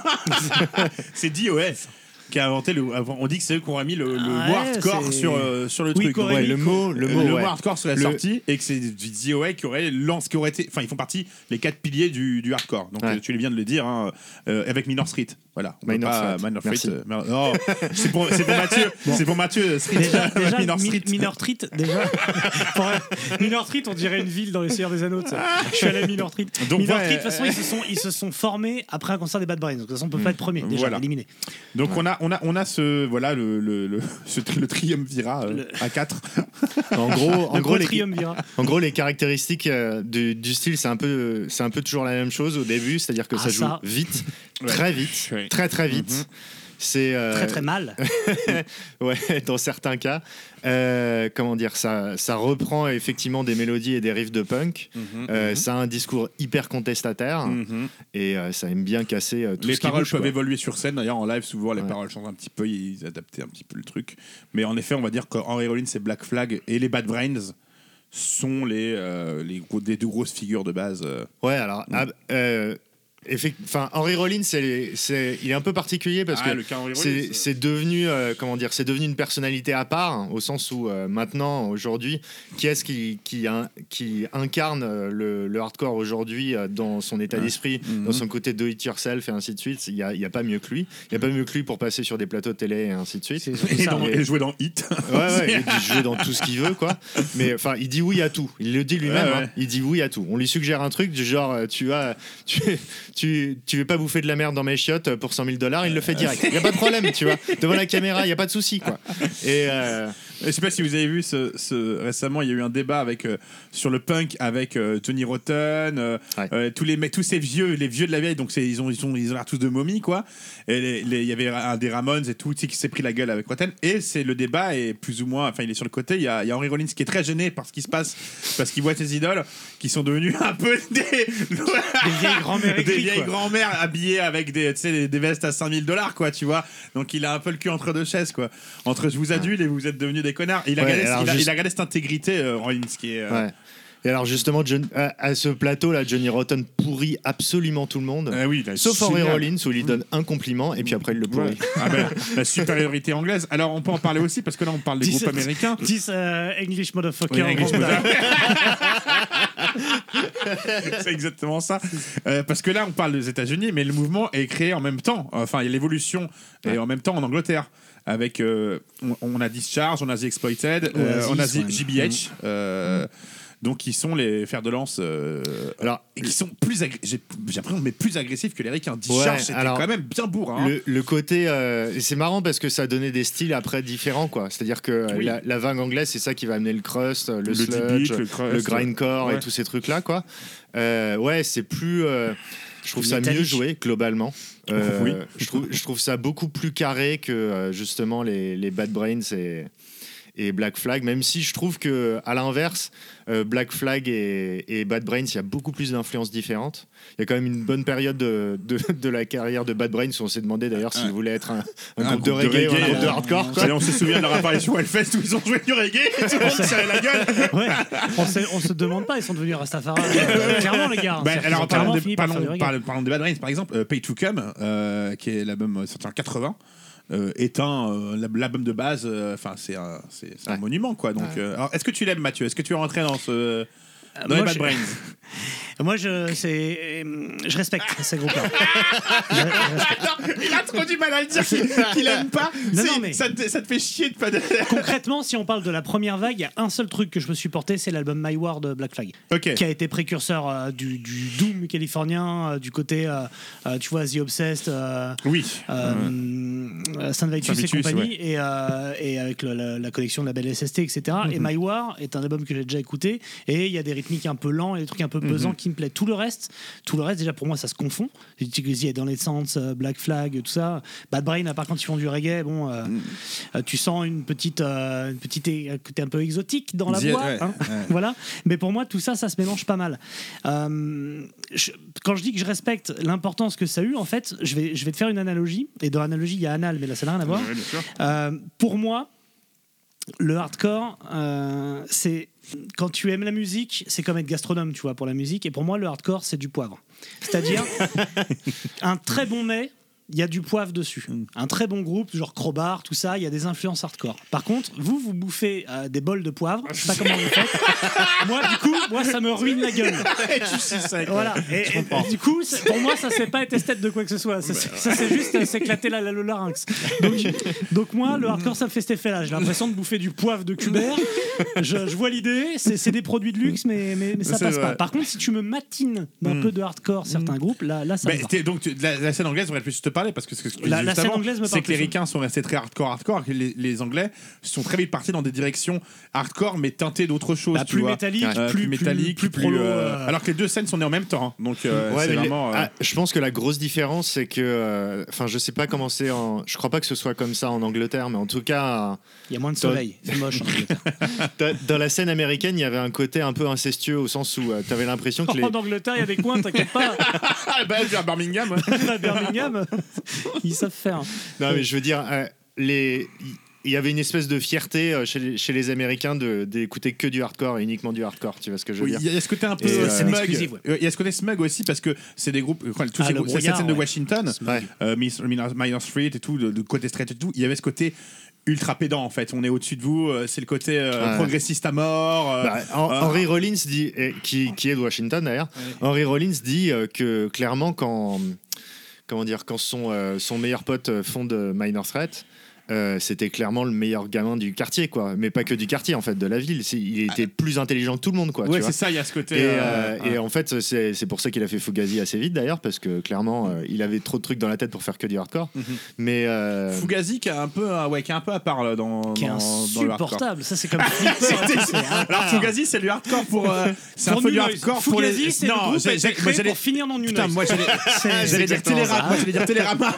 c'est DOS qui a inventé le. On dit que c'est eux qui ont mis le, le Ouais, mot hardcore sur, euh, sur le Oui, truc. qu'aurait Ouais, mis- le mot, le Le, mot, mot ouais. hardcore sur la Le- sortie et que c'est DOA qui aurait lance qui aurait été enfin ils font partie les quatre piliers du, du hardcore donc Ouais. euh, tu viens de le dire hein, euh, avec Minor Street voilà Minor pas- Threat. Minor Merci. Threat, euh, non, c'est pour c'est pour Mathieu c'est pour Mathieu Street Déjà, déjà Minor Mi- Street Minor Street, déjà. Pour- Minor Street, on dirait une ville dans les Seigneurs des Anneaux. Je suis allé à Minor Street. Donc, Minor ouais, Street, de toute façon, ils se, sont, ils se sont formés après un concert des Bad Brains. Donc, de toute façon, on peut pas être premier, déjà, Voilà. éliminé. donc on a on a on a ce voilà le le, le, ce tri- le triumvirat euh, Le- à 4 En gros, en Le gros, gros les. En gros, les caractéristiques euh, du, du style, c'est un peu, c'est un peu toujours la même chose au début, c'est-à-dire que Ah, ça joue ça. vite, Ouais. très vite, Très très vite. C'est euh, Très, très mal. ouais, dans certains cas, Euh, comment dire, ça, ça reprend effectivement des mélodies et des riffs de punk. Euh, Ça a un discours hyper contestataire Mhm. et euh, ça aime bien casser euh, tout les ce qui paroles bouge, peuvent quoi. évoluer sur scène. D'ailleurs, en live, souvent, les Ouais. paroles changent un petit peu. Ils adaptaient un petit peu le truc. Mais en effet, on va dire qu'Henry Rollins et Black Flag et les Bad Brains sont les, euh, les gros, deux grosses figures de base. Ouais, alors, ah, euh, enfin, Henry Rollins, c'est, c'est, il est un peu particulier parce Ah, que c'est, euh. c'est devenu, euh, comment dire, c'est devenu une personnalité à part, hein, au sens où euh, maintenant, aujourd'hui, qui est-ce qui, qui, in- qui incarne le, le hardcore aujourd'hui euh, dans son état d'esprit, Mhm. dans son côté do it yourself et ainsi de suite Il n'y a, il y a pas mieux que lui. Il n'y a pas mieux que lui pour passer sur des plateaux de télé et ainsi de suite. Et, ça. dans- mais- et jouer dans Hit. Ouais, ouais, dit jouer dans tout ce qu'il veut, quoi. Mais enfin, il dit oui à tout. Il le dit lui-même. Ouais, hein. Il dit oui à tout. On lui suggère un truc du genre, tu tu, tu veux pas bouffer de la merde dans mes chiottes pour 100 000 dollars, il le fait direct. Il y a pas de problème, tu vois. Devant la caméra, il y a pas de souci, quoi. Et euh, Je sais pas si vous avez vu ce, ce- récemment, il y a eu un débat avec euh, sur le punk avec euh, Tony Rotten, euh, Ouais. euh, tous les tous ces vieux, les vieux de la vieille. Donc c'est- ils ont ils ont ils ont l'air tous de momies quoi. Et il y avait un des Ramones et tout, tu sais, qui s'est pris la gueule avec Rotten. Et c'est le débat est plus ou moins, enfin il est sur le côté. Il y a, il y a Henry Rollins qui est très gêné par ce qui se passe parce qu'il voit ses idoles qui sont devenus un peu des Des vieilles grand-mères des écrites, vieilles grand-mères habillées avec des, des, des vestes à 5000 dollars, quoi, tu vois. Donc il a un peu le cul entre deux chaises, quoi. Entre je vous adule et vous êtes devenus des connards. Il a, Ouais, gardé, il a, juste- il a gardé cette intégrité, euh, Rollins, qui est. euh, ouais. Et alors justement, John- à, à ce plateau-là, Johnny Rotten pourrit absolument tout le monde. ah oui, Sauf Henry. Rollins où il lui donne un compliment et puis après il le pourrit. Ouais. Ah ben, la supériorité anglaise. Alors on peut en parler aussi parce que là on parle des groupes américains. Dis euh, English motherfucker. Oui, English c'est exactement ça. Euh, parce que là, on parle des États-Unis, mais le mouvement est créé en même temps. Enfin, il y a l'évolution et en même temps en Angleterre. Avec, euh, on, on a Discharge, on a The Exploited, euh, on a The-. GBH. euh, donc, qui sont les fers de lance. euh, Alors, et qui sont plus agressifs. J'ai j'ai l'impression, mais plus agressifs que les Ricains. Discharge, Ouais, c'était quand même bien bourrin. hein. Le, le côté, euh, et c'est marrant parce que ça donnait des styles après différents, quoi. C'est-à-dire que euh, Oui. la, la vague anglaise, c'est ça qui va amener le crust, le, Le sludge, le grindcore ouais. et tous ces trucs-là, quoi. Euh, ouais, c'est plus. euh, Je trouve ça mieux joué globalement. Euh, Oui. je, trouve, je trouve ça beaucoup plus carré que justement les, les Bad Brains et, et Black Flag, même si je trouve que à l'inverse, euh, Black Flag et, et Bad Brains, il y a beaucoup plus d'influences différentes. Il y a quand même une bonne période de, de, de la carrière de Bad Brains où on s'est demandé d'ailleurs s'ils voulaient être un, un Un groupe, de groupe de reggae, ou un reggae, groupe de euh, hardcore. quoi. On se souvient de leur apparition au Hellfest où ils ont joué du reggae et tout le monde la gueule. Ouais. on, se, on se demande pas, ils sont devenus Rastafari. Clairement, les gars. Bah, C'est-à-dire qu'ils alors, parlons reggae. des Bad Brains, par exemple, euh, Pay to Come, euh, qui est l'album sorti en 80. Euh, est un euh, l'al- l'album de base euh, enfin c'est un c'est c'est un Ouais. monument quoi. Donc euh, alors, est-ce que tu l'aimes Mathieu? Est-ce que tu es rentré dans ce dans moi, les Bad Brains? Moi, je, c'est, je respecte ces groupes-là. Il a trop du mal à le dire qu'il qu'il aime pas. Non, C'est- non, mais- ça, te, ça te fait chier de pas. De... Concrètement, si on parle de la première vague, il y a un seul truc que je me suis porté, c'est l'album My War de Black Flag, Ok. qui a été précurseur euh, du, du doom californien, euh, du côté, euh, euh, tu vois, The Obsessed, euh, Oui. euh, euh, Saint Vitus et compagnie, et, euh, et avec le- la, la collection de la belle SST, etc. Et My War est un album que j'ai déjà écouté, et il y a des rythmiques un peu lents et des trucs un peu pesants qui me plaisent. Tout le reste, tout le reste, déjà pour moi, ça se confond. A dans les sens, Black Flag, tout ça. Bad Brain, à part quand ils font du reggae, bon, euh, euh, tu sens une petite, euh, une petite côté un peu exotique dans la voix. ouais, hein. ouais. voilà. Mais pour moi, tout ça, ça se mélange pas mal. Euh, je- quand je dis que je respecte l'importance que ça a eu, en fait, je vais, je vais te faire une analogie. Et dans l'analogie, il y a Anal, mais là, ça n'a rien à voir. Ouais, pour moi, le hardcore, euh, c'est quand tu aimes la musique, c'est comme être gastronome, tu vois, pour la musique. Et pour moi, le hardcore, c'est du poivre. C'est-à-dire un très bon mets. Il y a du poivre dessus. Un très bon groupe, genre Crowbar, tout ça, il y a des influences hardcore. Par contre, vous, vous bouffez euh, des bols de poivre, je sais pas comment vous faites. moi, du coup, moi, ça me ruine la gueule. Et tu sais ça. quoi. Voilà. Et, et du coup, c'est- pour moi, ça c'est pas être esthète de quoi que ce soit. Ça, c'est- ça, c'est juste euh, s'éclater la, la- le larynx. Donc, donc moi, le hardcore, ça me fait cet effet-là. J'ai l'impression de bouffer du poivre de Cubert. Je, je vois l'idée. C'est c'est des produits de luxe, mais, mais, mais ça C'est passe vrai. pas. Par contre, si tu me matines d'un Mm. peu de hardcore certains groupes, là, là, ça me Mais va. t'es- donc tu- la, la scène anglaise aurait plus te parce que ce que tu La- disais la scène anglaise me c'est que les ricains sont restés très hardcore hardcore que les, les anglais sont très vite partis dans des directions hardcore mais teintées d'autres choses Bah, tu plus vois. métallique, Euh, plus- métallique plus- plus prolo, euh, euh. alors que les deux scènes sont nées en même temps hein. donc euh, Ouais, c'est mais les- vraiment euh, ah, je pense que la grosse différence, c'est que, euh, enfin, je sais pas comment c'est en, je crois pas que ce soit comme ça en Angleterre, mais en tout cas, Il y a moins de soleil. C'est moche. en Angleterre. dans, la scène américaine, il y avait un côté un peu incestueux au sens où tu avais l'impression que les, En Angleterre, il y a des coins, t'inquiète pas. ah, bah, vers Birmingham à Birmingham, ils savent faire. non mais je veux dire, euh, les, il y avait une espèce de fierté euh, chez les, chez les Américains de d'écouter que du hardcore et uniquement du hardcore. Tu vois ce que je veux Oui, dire il y a ce côté un peu euh, smug. ouais. Euh, Il y a ce côté smug aussi parce que c'est des groupes, tous Ah, ces le groupes- cette scène de. Washington, Ouais. euh, Minor Minor Street et tout, de, de côté straight et tout, il y avait ce côté ultra pédant en fait. On est au-dessus de vous, euh, c'est le côté euh, Ouais. progressiste à mort. euh, Bah, Hen- euh, Henry Rollins dit, et qui, qui est de Washington d'ailleurs, Henry Rollins dit euh, que clairement quand, comment dire, quand son, euh, son meilleur pote euh, fonde Minor Threat, euh, c'était clairement le meilleur gamin du quartier, quoi. Mais pas que du quartier, en fait, de la ville. Il était plus intelligent que tout le monde, quoi. ouais, c'est ça, il y a ce côté. Et, euh, euh, et ouais. en fait, c'est c'est pour ça qu'il a fait Fugazi assez vite d'ailleurs, parce que clairement, euh, il avait trop de trucs dans la tête pour faire que du hardcore. Mhm. Mais euh, Fugazi qui est un peu, ouais, qui est un peu à part là, dans, Qui est dans, dans insupportable. Ça, c'est comme Alors Fugazi, c'est du hardcore pour. euh, c'est un Pour peu du hardcore pour les. Fugazi, c'est le groupe a pour finir dans New Putain, j'allais. Dire Télérama, moi j'allais dire Télérama.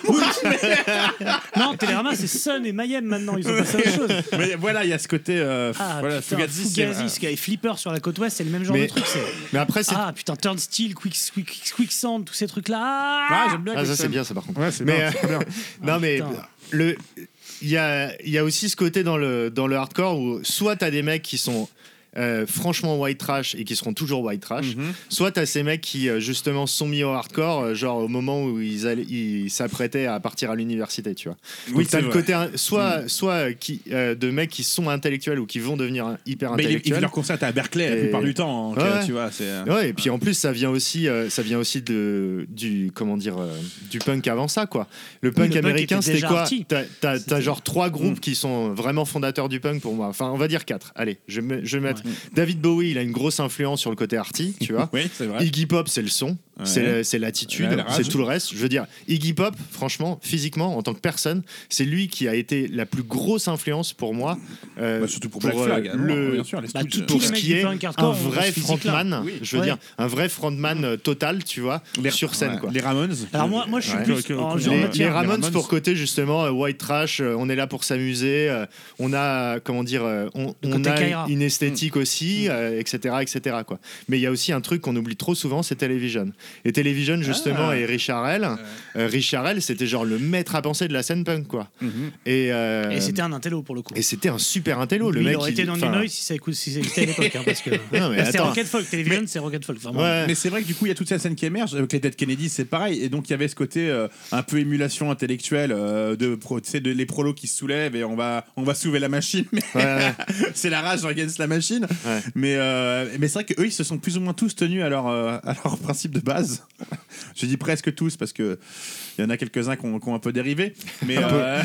Non, Télérama, c'est Sun et Mayhem maintenant. Ils ont passé à autre chose. Mais voilà, il y a ce côté. euh, Ah, voilà, putain, Fugazi, Fugazi, c'est. ce qu'il y avait Flipper sur la côte ouest, c'est le même genre Mais- de truc. c'est- mais après, c'est Ah putain, Turnstile, Quick, quick, Quicksand, tous ces trucs-là. Ah, Ah, j'aime bien. ah, ça Quicksand. c'est bien, ça par contre. Ouais, c'est Mais, bien. euh, non mais putain. le il y a, il y a aussi ce côté dans le, dans le hardcore où soit t'as des mecs qui sont euh, franchement white trash et qui seront toujours white trash, Mhm. soit t'as ces mecs qui euh, justement sont mis au hardcore, euh, genre au moment où ils, ils s'apprêtaient à partir à l'université, tu vois. Oui, t'as le côté soit, soit euh, qui, euh, de mecs qui sont intellectuels ou qui vont devenir hyper Mais il, il intellectuels. vit leur concert à Berkeley la Et- plupart du temps. Ouais, ouais. Tu vois, Ouais, et puis en plus ça vient aussi, euh, ça vient aussi de du comment dire du punk avant ça quoi. Le punk le américain était c'était quoi? T'as genre trois groupes Mm. qui sont vraiment fondateurs du punk pour moi. Enfin on va dire quatre. Allez, je me- je vais mettre. David Bowie, il a une grosse influence sur le côté arty, tu vois. Oui, c'est vrai. Iggy Pop c'est le son. C'est Ouais. le- c'est l'attitude, c'est tout le reste. Je veux dire, Iggy Pop, franchement, physiquement, en tant que personne, c'est lui qui a été la plus grosse influence pour moi. euh, Bah, surtout pour Black Flag, euh, le, bien sûr, les Bah, tout- pour ce qui est un vrai frontman, Oui. je veux Ouais. dire, un vrai frontman euh, total, tu vois, Les- sur scène. ouais, quoi. Les Ramones. Alors moi, moi je suis Ouais. plus en Les, les Ramones, Ramones. pour côté justement euh, white trash, euh, on est là pour s'amuser, euh, on a comment dire, euh, on, a Kaira. une esthétique aussi, euh, etc., etc. Quoi. Mais il y a aussi un truc qu'on oublie trop souvent, c'est Television. Et Television justement Ah. et Richard L. euh, Richard L, c'était genre le maître à penser de la scène punk quoi. Mhm. Et, euh, Et c'était un intello pour le coup. et c'était un super intello, le Lui, mec. il aurait été dans enfin, Illinois si ça écoute- si ça existait à l'époque. hein, parce que mais attends. Rocket Folk. Television, c'est Rocket Folk. Vraiment. Ouais. Mais c'est vrai que du coup, il y a toute cette scène qui émerge. Avec les Dead Kennedy, c'est pareil. Et donc, il y avait ce côté euh, un peu émulation intellectuelle euh, de, pro- de les prolos qui se soulèvent et on va, on va soulever la machine. Mais Ouais, c'est la rage against la machine. Ouais. Mais, euh, mais c'est vrai qu'eux, ils se sont plus ou moins tous tenus à leur, euh, à leur principe de Je dis presque tous parce que il y en a quelques-uns qui ont, qui ont un peu dérivé. Mais euh,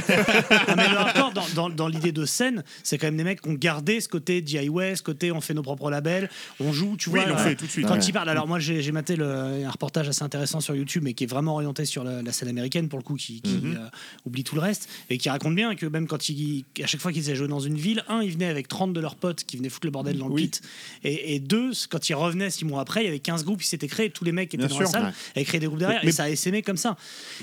Ah, mais le hardcore, dans, dans, dans l'idée de scène, c'est quand même des mecs qui ont gardé ce côté DIY, ce côté on fait nos propres labels, on joue, tu Oui, vois. ils euh, fait tout de suite. Quand Ouais. ils parlent, alors moi j'ai maté le, un reportage assez intéressant sur YouTube, mais qui est vraiment orienté sur la, la scène américaine pour le coup, qui, qui, Mhm. euh, oublie tout le reste, et qui raconte bien que même quand ils, à chaque fois qu'ils allaient jouer dans une ville, un, ils venaient avec 30 de leurs potes qui venaient foutre le bordel dans le Oui. pit, et, et deux, quand ils revenaient six mois après, il y avait 15 groupes qui s'étaient créés, tous les mecs qui étaient Bien dans la sûr, salle, ouais. avaient créé des groupes derrière, Mais- et ça a essaimé comme ça.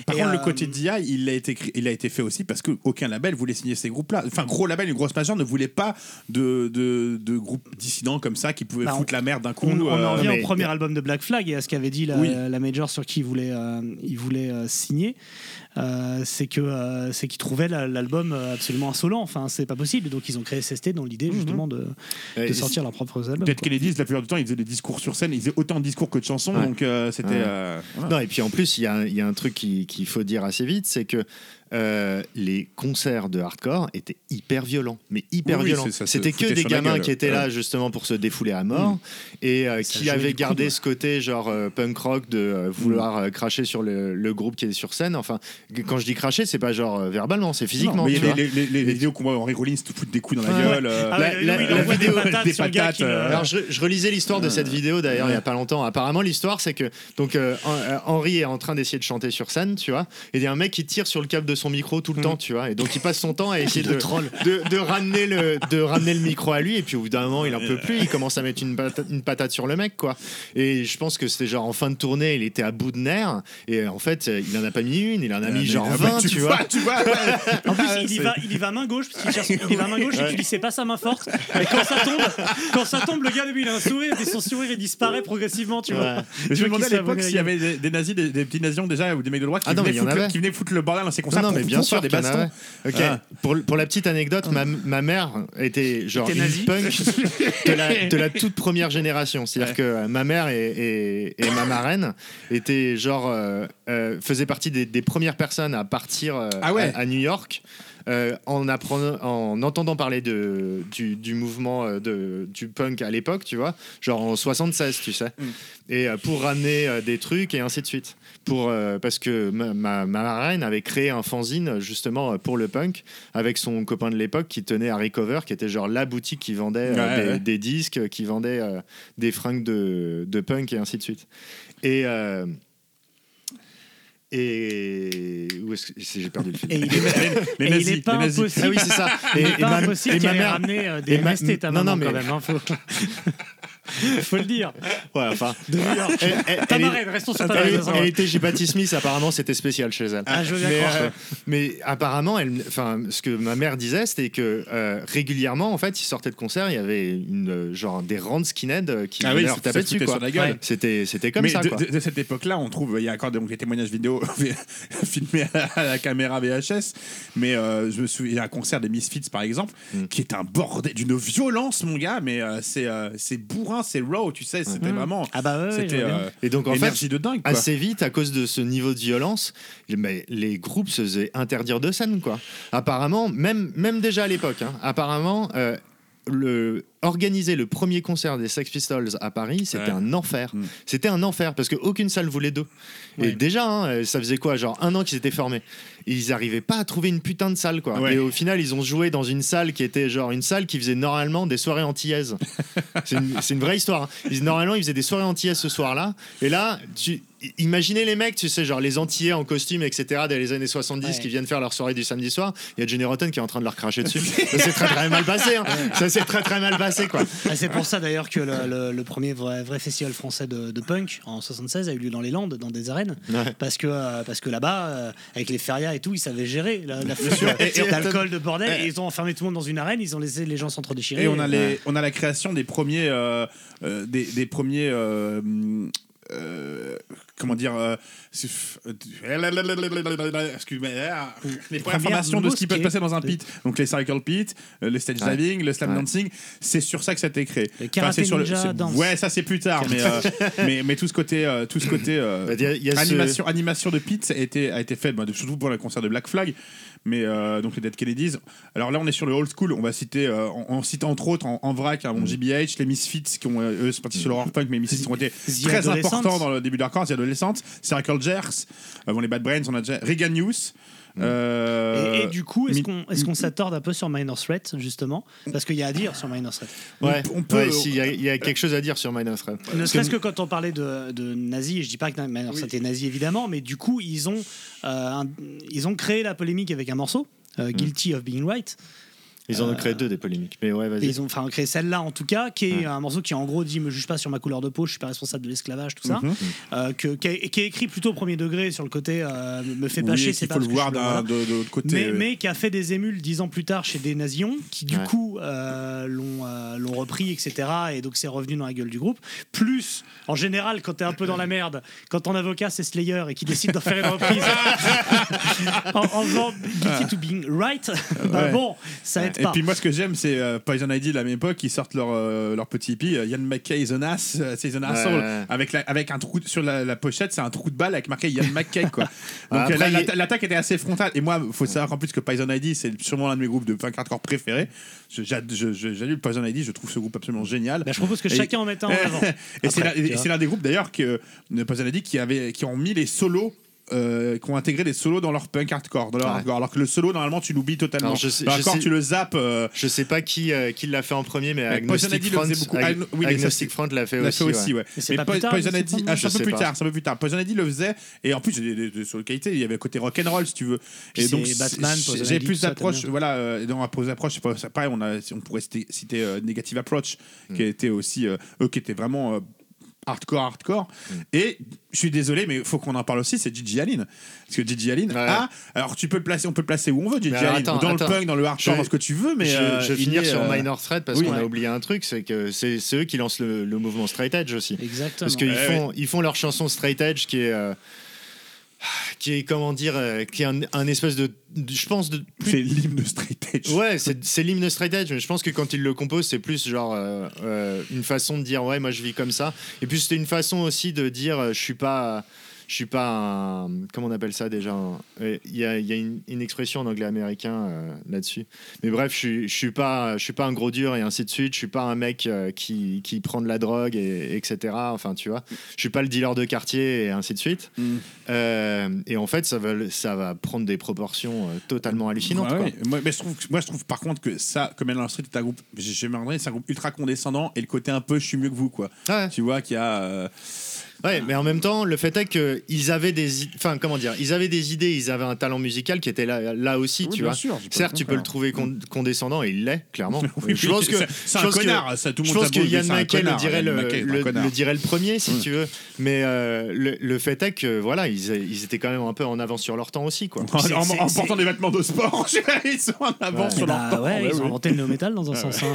Par Et, contre, le euh, côté DI, il a, été, il a été fait aussi parce qu'aucun label voulait signer ces groupes-là. Enfin, gros label, une grosse major ne voulait pas de, de, de groupes dissidents comme ça qui pouvaient Bah, on- foutre la merde d'un coup. On, on en euh, revient au premier album de Black Flag et à ce qu'avait dit la, Oui. la major sur qui il voulait, euh, il voulait signer. Euh, c'est que euh, c'est qu'ils trouvaient la- l'album euh, absolument insolent. Enfin, c'est pas possible. Donc ils ont créé SST dans l'idée justement de, Et sortir leurs propres albums. Dead quoi. Kennedys, la plupart du temps, ils faisaient des discours sur scène, ils faisaient autant de discours que de chansons, Ouais. donc euh, c'était. Ouais. euh, voilà. Non, et puis en plus, il y, a- il y a un truc qui- qu'il faut dire assez vite, c'est que euh, les concerts de hardcore étaient hyper violents, mais hyper Oui, violents. C'était que des la gamins gueule. qui étaient là justement pour se défouler à mort et euh, qui avaient gardé ce côté genre euh, punk rock de euh, vouloir cracher sur le, le groupe qui est sur scène. Enfin, quand je dis cracher, c'est pas genre euh, verbalement, c'est physiquement. Non, mais tu les, vois. les, les- les vidéos qu'on voit en Rollins te foutent des coups dans la gueule. euh, Ah La- la- la des vidéo- patates des patates, Alors je, je relisais l'histoire de cette vidéo d'ailleurs il y a pas longtemps. Apparemment l'histoire c'est que donc Hen- Henry est en train d'essayer de chanter sur scène, tu vois, et il y a un mec qui tire sur le câble de son micro tout le temps, tu vois, et donc il passe son temps à essayer de, de, de ramener le de ramener le micro à lui et puis au bout d'un moment il en peut plus, il commence à mettre une patate, une patate sur le mec quoi. Et je pense que c'était genre en fin de tournée, il était à bout de nerfs et en fait il en a pas mis une, il en a mis genre ah bah, 20, tu vois. Tu vois, ouais. En plus, Ah, il y va, il y va main gauche, parce qu'il cherche- il y va main gauche et tu dis c'est pas sa main forte. Mais quand ça tombe, quand ça tombe, le gars début il a un sourire et son sourire il disparaît progressivement, tu vois. Je me demandais à l'époque s'il y avait des, des nazis, des, des petits nazis déjà, ou des mecs de droite qui, Ah non, mais venaient, foutre le, avait. qui venaient foutre le bordel dans ces concerts mais bien sûr des bastons. Ok. Ah. Pour, pour la petite anecdote, ma, ma mère était genre une punk de la, de la toute première génération. C'est-à-dire que euh, ma mère et, et- et ma marraine étaient genre euh, euh, faisaient partie des, des premières personnes à partir euh, Ah ouais. à, à New York. Euh, en, apprenant, en entendant parler de, du, du mouvement euh, de, du punk à l'époque, tu vois, genre en 76, tu sais, et euh, pour ramener euh, des trucs et ainsi de suite. Pour, parce que ma, ma, ma marraine avait créé un fanzine justement pour le punk avec son copain de l'époque qui tenait à Recover, qui était genre la boutique qui vendait Ouais, des, ouais. des disques, qui vendait des fringues de, de punk et ainsi de suite. Et. Et où est-ce que j'ai perdu le fil Et il est, et il est pas les impossible. Ah oui, c'est ça. Il Et, est pas ma, impossible qu'elle ait ramené euh, des MST ta non, maman non, quand même. hein, faut... faut le dire. Ouais, enfin. De New York. Elle, elle- Ta elle est- marraine, restons sur ta elle, marraine. elle était chez Patti Smith, apparemment c'était spécial chez elle. Ah, je veux bien mais, croire. euh, mais apparemment, elle, enfin, ce que ma mère disait, c'était que euh, régulièrement, en fait, ils sortaient de concert, il y avait une, euh, genre des rangs de skinhead euh, qui Ah oui, leur se dessus. Quoi. sur la gueule. Ouais. C'était, c'était comme mais ça. de, quoi. de- de cette époque-là, on trouve, il y a encore des témoignages vidéo filmés à la, à la caméra VHS, mais euh, je me souviens, il y a un concert des Misfits par exemple, Mm. qui est un bordel d'une violence, mon gars, mais euh, c'est euh, c'est bourrin, c'est raw, tu sais, c'était vraiment. Ah bah ouais, c'était euh, Et donc, en fait, de dingue. Quoi. assez vite, à cause de ce niveau de violence, mais les groupes se faisaient interdire de scène, quoi. Apparemment, même, même déjà à l'époque, hein, apparemment, euh, le, organiser le premier concert des Sex Pistols à Paris, c'était Ouais. un enfer. Mm. C'était un enfer parce qu'aucune salle voulait d'eux. Et déjà, hein, ça faisait quoi, genre un an qu'ils étaient formés? Et ils n'arrivaient pas à trouver une putain de salle, quoi. Ouais. Et au final, ils ont joué dans une salle qui était genre une salle qui faisait normalement des soirées antillaises. c'est une, c'est une vraie histoire. hein. Ils, normalement, ils faisaient des soirées antillaises ce soir-là. Et là, tu, imaginez les mecs, tu sais, genre les Antillais en costume, etc., des les années 70 Ouais. qui viennent faire leur soirée du samedi soir. Il y a Johnny Rotten qui est en train de leur cracher dessus. ça s'est très très mal passé. hein. Ça s'est très très mal passé, quoi. Ah, c'est pour ça d'ailleurs que le, le- le premier vrai, vrai festival français de, de punk en 76 a eu lieu dans les Landes, dans des arènes, Ouais. parce que euh, parce que là-bas, euh, avec les férias et tout, ils savaient gérer la, la d'alcool, de bordel, Ouais. et ils ont enfermé tout le monde dans une arène, ils ont laissé les gens s'entre-déchirer. Et on a, les, Ouais. on a la création des premiers. euh, euh, des, des premiers. euh, euh, comment dire. euh, Excuse-moi. Les premières premières formations de ce qui peut se passer dans un pit. Donc les Circle Pit, euh, le stage Ouais. diving, le slam Ouais. dancing. C'est sur ça que ça a été créé. Le karaté c'est sur dance. Ouais, ça c'est plus tard. mais, euh, mais, mais tout ce côté. euh, tout ce côté euh, Bah, il y a- il y a ce- animation, animation de pit a été, a été fait, bah, surtout pour le concert de Black Flag. Mais euh, donc les Dead Kennedys. Alors là, on est sur le old school. On va citer, euh, en, en citant entre autres en, en vrac, hein, bon, JBH, les Misfits, qui ont euh, eux sont partis sur le horror punk, mais les Misfits ont été très importants dans le début de The Adolescents, Circle Jerks, bon, les Bad Brains, on a déjà Reagan News. Euh, Et, et du coup, est-ce qu'on est qu'on s'attorde un peu sur Minor Threat, justement? Parce qu'il y a à dire sur Minor Threat. Ouais, on peut- ouais, si, il y, a- y a quelque chose à dire sur Minus Rap. Ne serait-ce que quand on parlait de, de nazis, et je dis pas que Minor Threat est nazi évidemment, mais du coup, ils ont, euh, un- ils ont créé la polémique avec un morceau, euh, Guilty of Being Right. Ils en ont créé deux des polémiques. Mais ouais, vas-y. ils ont enfin créé celle-là en tout cas, qui est un morceau qui en gros dit me juge pas sur ma couleur de peau, je suis pas responsable de l'esclavage, tout ça, Mhm. Euh, que, qui, est, qui est écrit plutôt au premier degré sur le côté euh, me fait oui, chier, qu'il c'est pas faut le voir voilà. de, de l'autre côté. mais, euh, mais qui a fait des émules dix ans plus tard chez des nazions qui du Ouais. coup euh, l'ont euh, l'ont repris etc et donc c'est revenu dans la gueule du groupe plus en général quand t'es un peu dans la merde quand ton avocat c'est Slayer et qui décide d'en faire une reprise en, en faisant Guilty to Being Right bah Ouais. bon ça Et puis moi, ce que j'aime, c'est euh, Poison ID de la même époque, ils sortent leur, euh, leur petit hippie, euh, Ian McKay is an ass, euh, c'est an asshole, Ouais. avec, la- avec un trou sur la, la pochette, c'est un trou de balle avec marqué Ian McKay, quoi. Donc Après, euh, la- il la- l'attaque était assez frontale. Et moi, faut savoir qu'en plus que Poison ID, c'est sûrement l'un de mes groupes de punk hardcore préférés. J'adule Poison ID, je trouve ce groupe absolument génial. Bah, je propose que Et- chacun en mette un en avant et c'est Après, l'un- tu et vois. c'est l'un des groupes d'ailleurs que euh, Poison ID qui, avait, qui ont mis les solos. Euh, qui ont intégré des solos dans leur punk hardcore, dans leur Ouais. hardcore. alors que le solo normalement tu l'oublies totalement. Alors, je sais- le je hardcore sais- tu le zappes. euh, Je sais pas qui, euh, qui l'a fait en premier, mais Mais Poison Agnostic Front, faisait beaucoup. Ag- Ah, oui, mais Agnostic Front l'a fait fait aussi, ouais. ouais. Mais tard, Poison Front ah, un peu plus tard, un peu plus tard. Poison Ivy le faisait, et en plus, des- des- des- sur le qualité, il y avait le côté rock'n'roll, si tu veux. Puis Et donc, Batman, j'ai plus d'approche, voilà, euh, dans la pose approche, pareil, on, a, on pourrait citer, Negative Approach, qui était aussi, eux qui étaient vraiment. Hardcore hardcore Mm. et je suis désolé mais il faut qu'on en parle aussi c'est Gigi Allen parce que Gigi Allen Ouais. a alors tu peux le placer on peut le placer où on veut Gigi Allen attends, dans attends. le punk dans le hardcore Je- dans ce que tu veux mais je, euh, je vais finir est, sur euh, Minor Threat parce oui, qu'on ouais. a oublié un truc, c'est que c'est eux qui lancent le, le mouvement straight edge aussi. exactement Parce qu'ils Ouais, font, ils font leur chanson straight edge qui est, euh, qui est comment dire, euh, qui est un, un espèce de, de- je pense de c'est l'hymne straight edge Ouais, c'est c'est l'hymne straight edge, mais je pense que quand il le compose, c'est plus genre euh, euh, une façon de dire ouais, moi je vis comme ça. Et puis c'était une façon aussi de dire je suis pas, je suis pas un, comment on appelle ça déjà euh, Il y a, il y a une, une expression en anglais américain euh, là-dessus. Mais bref, je suis, je suis pas, je suis pas un gros dur et ainsi de suite. Je suis pas un mec euh, qui, qui prend de la drogue et etc. Enfin, tu vois, je suis pas le dealer de quartier et ainsi de suite. Mm. Euh, et en fait, ça va, ça va prendre des proportions totalement hallucinantes. Ouais, quoi. ouais. Moi, mais je trouve, moi, je trouve par contre que ça, comme Elon Street est un groupe, j'ai c'est un groupe ultra condescendant et le côté un peu je suis mieux que vous, quoi. Ouais. Tu vois qu'il y a. Ouais, mais en même temps, le fait est que ils avaient des, enfin comment dire, ils avaient des idées, ils avaient un talent musical qui était là, là aussi, Oui, tu bien vois. sûr, Certes, tu peux le trouver con- condescendant et il l'est clairement. Oui, je pense que c'est- je un connard, ça, tout le je monde pense que Yann McKay le dirait le, le- dirait le premier si Mm. tu veux. Mais euh, le, le fait est que voilà, ils, ils étaient quand même un peu en avance sur leur temps aussi, quoi. en, portant des vêtements de sport, ils sont en avance sur leur bah temps. ouais, Ouais, ils ont inventé le néo-metal dans un sens. hein.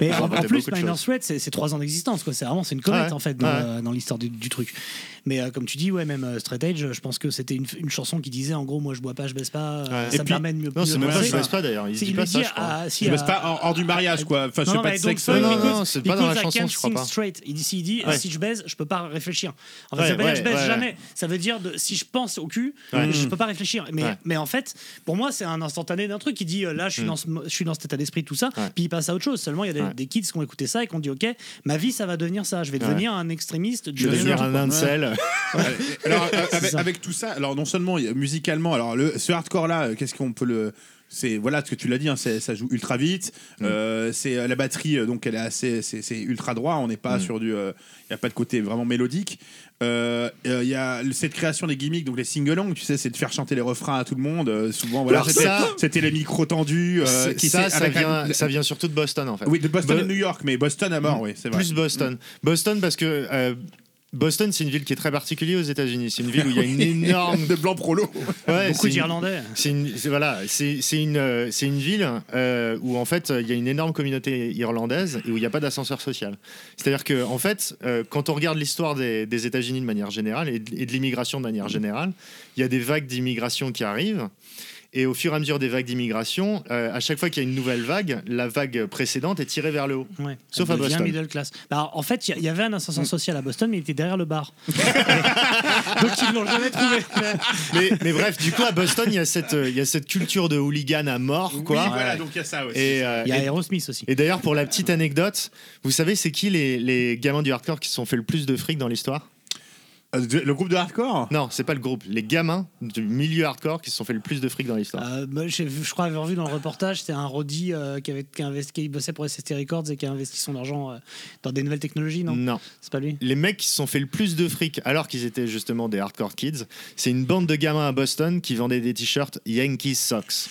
Mais en, plus, Minor. Threat, c'est trois ans d'existence. quoi. C'est vraiment c'est une comète en fait dans, l'histoire du, du truc. Mais euh, comme tu dis, ouais, même euh, Straight Edge, je pense que c'était une, une chanson qui disait en gros, moi je bois pas, je baisse pas, euh, Ouais. ça me permet de mieux. Non, c'est même pas je baisse pas d'ailleurs. Il dit pas ça, je crois. Je baisse à- pas hors, du mariage, quoi. Enfin, je fais pas de sexe. fuck Non, c'est pas dans la chanson, je crois pas. straight. Il dit, il dit Ouais. si je baise, je peux pas réfléchir. En fait, ça veut dire je baise jamais. Ça veut dire de, si je pense au cul, je peux pas réfléchir. Mais, en fait, pour moi, c'est un instantané d'un truc qui dit euh, là, je suis, Mm. dans je suis dans cet état d'esprit, tout ça. Puis il passe à autre chose. Seulement, il y a des, kids qui ont écouté ça et qui ont dit ok, ma vie, ça va devenir ça. Je vais devenir un extrémiste. Je vais devenir un incel. alors, euh, avec, tout ça, alors non seulement a musicalement, alors le, ce hardcore là, qu'est-ce qu'on peut le c'est voilà ce que tu l'as dit, hein, ça joue ultra vite. Euh, c'est euh, la batterie, euh, donc elle est assez, c'est ultra droit. On n'est pas Mm. sur du, il n'y a pas de côté vraiment mélodique. Euh, euh, Il y a cette création des gimmicks, donc les sing-along, tu sais, c'est de faire chanter les refrains à tout le monde. euh, souvent, voilà, c'était les micros tendus. euh, qui ça, ça vient, un- ça vient surtout de Boston en fait. Oui, de Boston Bo- et New York, mais Boston à mort, oui, c'est vrai. Plus Boston. Boston parce que euh, Boston, c'est une ville qui est très particulière aux États-Unis. C'est une ville où il y a une énorme de blanc prolo. Ouais, Beaucoup d'Irlandais. C'est une, voilà, c'est une, euh, c'est une ville euh, où en fait il y a une énorme communauté irlandaise et où il n'y a pas d'ascenseur social. C'est-à-dire que en fait, euh, quand on regarde l'histoire des, des États-Unis de manière générale et de, et de l'immigration de manière générale, il y a des vagues d'immigration qui arrivent. Et au fur et à mesure des vagues d'immigration, euh, à chaque fois qu'il y a une nouvelle vague, la vague précédente est tirée vers le haut. Ouais, Sauf à Boston. middle class. Bah, en fait, il y avait un ascenseur social à Boston, mais il était derrière le bar. Donc ils l'ont jamais trouvé. Mais, mais bref, du coup à Boston, il y a cette, euh, il y a cette culture de hooligan à mort, quoi. Oui, voilà, donc il y a ça aussi. Et, euh, Il y a Aerosmith aussi. Et d'ailleurs, pour la petite anecdote, vous savez, c'est qui les, les gamins du hardcore qui se sont fait le plus de fric dans l'histoire? Le groupe de hardcore? Non, c'est pas le groupe. Les gamins du milieu hardcore qui se sont fait le plus de fric dans l'histoire. Euh, vu- je crois avoir vu dans le reportage, c'était un Roddy euh, qui, avait, qui, investi- qui bossait pour SST Records et qui a investi son argent euh, dans des nouvelles technologies, non? Non. C'est pas lui? Les mecs qui se sont fait le plus de fric alors qu'ils étaient justement des hardcore kids, c'est une bande de gamins à Boston qui vendaient des t-shirts Yankee Socks.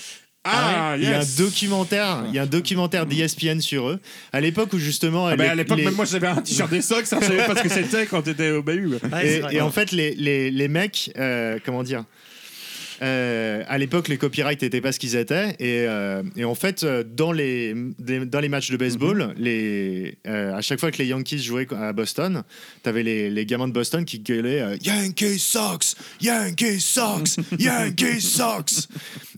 Ah, Il y a un yes. documentaire, il y a un documentaire d'ESPN sur eux. À l'époque où justement, Ah bah, les- à l'époque, les- même moi j'avais un t-shirt des Sox, hein, je savais pas ce que c'était quand t'étais au. Ouais, c'est et, en fait, les, les, les mecs, euh, comment dire euh, à l'époque, les copyrights n'étaient pas ce qu'ils étaient. Et, euh, et en fait, euh, dans les, dans les matchs de baseball, les, euh, à chaque fois que les Yankees jouaient à Boston, tu avais les, les gamins de Boston qui gueulaient euh, Yankee Sox Yankee Sox Yankee Sox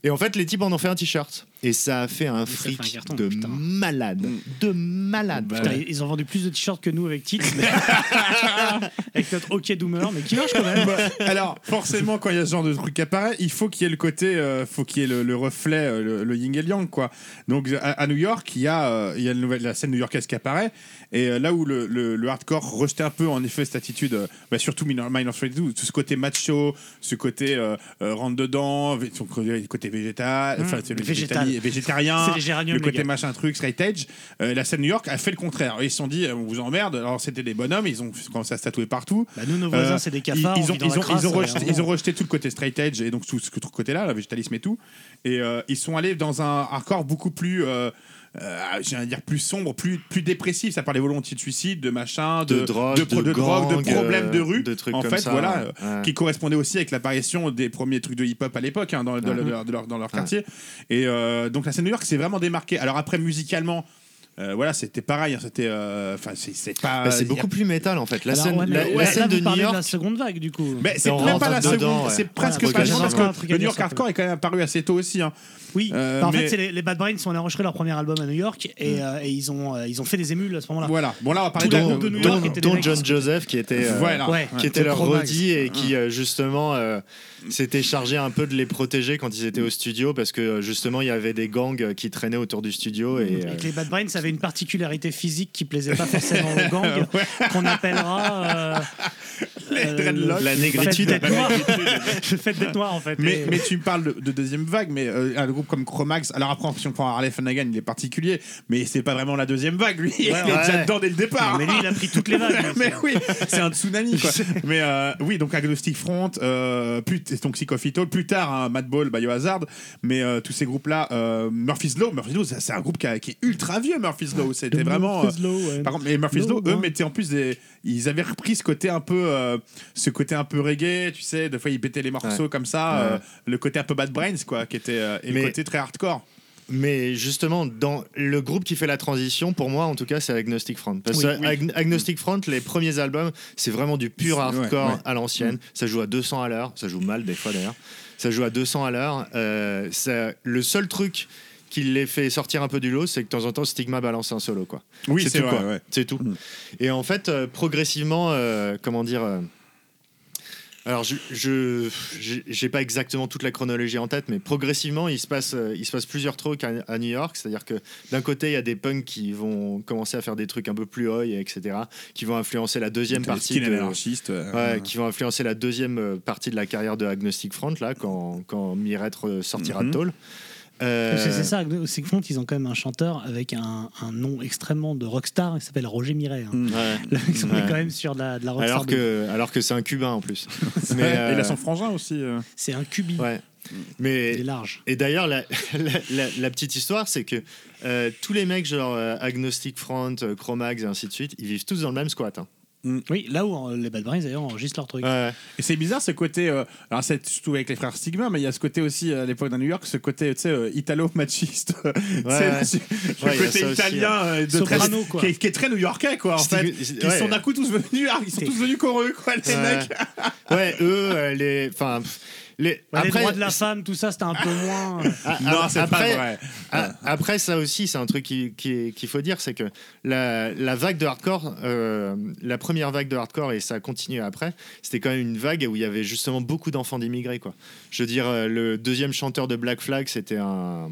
Et en fait, les types en ont fait un t-shirt. Et ça a fait un fait fric un carton, de putain. malade. De malade. Putain, ils ont vendu plus de t-shirts que nous avec mais- avec notre hockey doomer, mais qui marche quand même. Alors, forcément, quand il y a ce genre de truc qui apparaît, il faut qu'il y ait le côté, euh, faut qu'il y ait le, le reflet, euh, le, le yin et le yang, quoi. Donc, à, à New York, il y a, euh, il y a une nouvelle, la scène new-yorkaise qui apparaît, et euh, là où le, le- le hardcore rejetait un peu, en effet, cette attitude, euh, bah, surtout Minor, Minor Threat 2, tout ce côté macho, ce côté euh, euh, rentre dedans, son côté végétal, enfin, c'est végétal. végétali- végétarien, le côté machin truc, straight edge. Euh, la scène New York a fait le contraire. Ils se sont dit, euh, on vous emmerde. Alors, c'était des bonhommes, ils ont commencé à se tatouer partout. Bah, nous, nos voisins, Euh, c'est des ils, cafards. ils on ont, vit dans ils, la ont, crasse, ils ont rejeté, vraiment. ils ont rejeté tout le côté straight edge et donc tout ce, tout côté-là, le végétalisme et tout. Et ils sont allés dans un hardcore beaucoup plus. Euh, euh, j'ai envie de dire plus sombre, plus, plus dépressif. Ça parlait volontiers de suicide, de machin, de, De drogue, de, de de drogue, de gang, problèmes de euh, rue. de trucs en comme fait, ça, voilà, ouais. euh, qui correspondait aussi avec l'apparition des premiers trucs de hip-hop à l'époque hein, dans, dans leur, dans leur quartier. Et euh, donc la scène New York s'est vraiment démarquée. Alors après, musicalement. Euh, voilà, c'était pareil, hein, c'était, euh, enfin, c'est- c'est pas. Bah, c'est beaucoup plus métal en fait. La Alors, scène, ouais, mais la, ouais, la là, scène vous de New parlez York. de la seconde vague, du coup. Mais c'est on même rentre pas la dedans, seconde, ouais. c'est presque Voilà, pas la seconde, parce un truc que à le New dire York sur Hardcore est quand même apparu assez tôt aussi. hein. Oui, Euh, Bah, en mais- fait, c'est les, les Bad Brains ont enregistré leur premier album à New York et, euh, et ils, ont, euh, ils ont fait des émules à ce moment-là. Voilà. Bon là, on va parler de, groupes de New dont, York des mecs John qui- Joseph qui était euh, Voilà. Ouais, qui était le leur. Roddy et qui euh, justement euh, s'était chargé un peu de les protéger quand ils étaient au studio parce que euh, justement il y avait des gangs euh, qui traînaient autour du studio et euh, Et que les Bad Brains avaient une particularité physique qui plaisait pas forcément aux gangs, qu'on appellera euh, euh, le La fait négritude. d'être noir. le fait d'être noir, en fait. Mais, Et- mais tu me parles de, de deuxième vague, mais euh, un groupe comme Chromax, alors après, si on prend Harley Flanagan, il est particulier, mais c'est pas vraiment la deuxième vague, lui. il est ouais. déjà dedans dès le départ. mais lui, il a pris toutes les vagues. mais oui, c'est un tsunami quoi. mais euh, oui, donc Agnostic Front, plus donc Psychophyto, plus tard hein, Madball, Biohazard, mais tous ces groupes-là, Murphy's Law, Murphy's Law, c'est c'est un groupe qui, a- qui est ultra vieux, Murphy's Law. C'était vraiment. euh, Murphy's Law, ouais. par contre, mais Murphy's Law, Law, eux ouais. mettaient en plus des, ils avaient repris ce côté un peu, euh, ce côté un peu reggae, tu sais, des fois ils pétaient les morceaux Ouais. comme ça, Ouais. euh, le côté un peu Bad Brains quoi, qui était euh, et Mais- le côté très hardcore. mais justement dans le groupe qui fait la transition pour moi en tout cas c'est Agnostic Front parce Oui, que Ag- Agnostic Front les premiers albums c'est vraiment du pur hardcore ouais, ouais. à l'ancienne Mm. ça joue à 200 à l'heure ça joue mal des fois d'ailleurs ça joue à 200 à l'heure euh, le seul truc qui les fait sortir un peu du lot, c'est que de temps en temps, Stigma balance un solo, quoi. Oui, c'est tout, vrai, quoi. ouais. C'est tout. Mm. Et en fait, euh, progressivement, euh, comment dire. euh, alors, je, j'ai- pas exactement toute la chronologie en tête, mais progressivement, il se passe, il se passe plusieurs trucs à, à New York. C'est-à-dire que d'un côté, il y a des punks qui vont commencer à faire des trucs un peu plus oi, etc., qui vont influencer la deuxième partie de, euh, qui vont influencer la deuxième partie de la carrière de Agnostic Front, là, quand, quand Mirette sortira de tôle. Euh, C'est ça, Sigfront, ils ont quand même un chanteur avec un, un nom extrêmement de rockstar, il s'appelle Roger Miret. hein. Mm. ouais. Ouais. quand même sur de la, de la rockstar. Alors de- que, alors que c'est un cubain en plus. Mais, euh, il a son frangin aussi. euh. C'est un cubi, ouais. il Mais est large. Et d'ailleurs, la, la- la- la petite histoire, c'est que euh, tous les mecs, genre euh, Agnostic Front, euh, Chromax et ainsi de suite, ils vivent tous dans le même squat. hein. Oui, là où euh, les Bad Brains d'ailleurs enregistrent leur truc. Ouais. Et c'est bizarre ce côté. euh, alors, c'est surtout avec les frères Stigma, mais il y a ce côté aussi euh, à l'époque dans New York, ce côté, tu sais, euh, italo-machiste. ouais. côté aussi, italien euh, de Soprano, très, quoi. Qui, est, qui est très new-yorkais, quoi, en fait. Stig- ouais. sont d'un coup tous venus, ils sont tous venus coreux, quoi, les Ouais. mecs. Ouais, eux, euh, les. Enfin. Les, Ouais, les droits de la femme, tout ça, c'était un peu moins. euh, a- Non, c'est après, pas vrai. a- après, ça aussi, c'est un truc qui- qui- qu'il faut dire c'est que la, la vague de hardcore, euh, la première vague de hardcore, et ça a continué après, c'était quand même une vague où il y avait justement beaucoup d'enfants d'immigrés. quoi. Je veux dire, euh, le deuxième chanteur de Black Flag, c'était un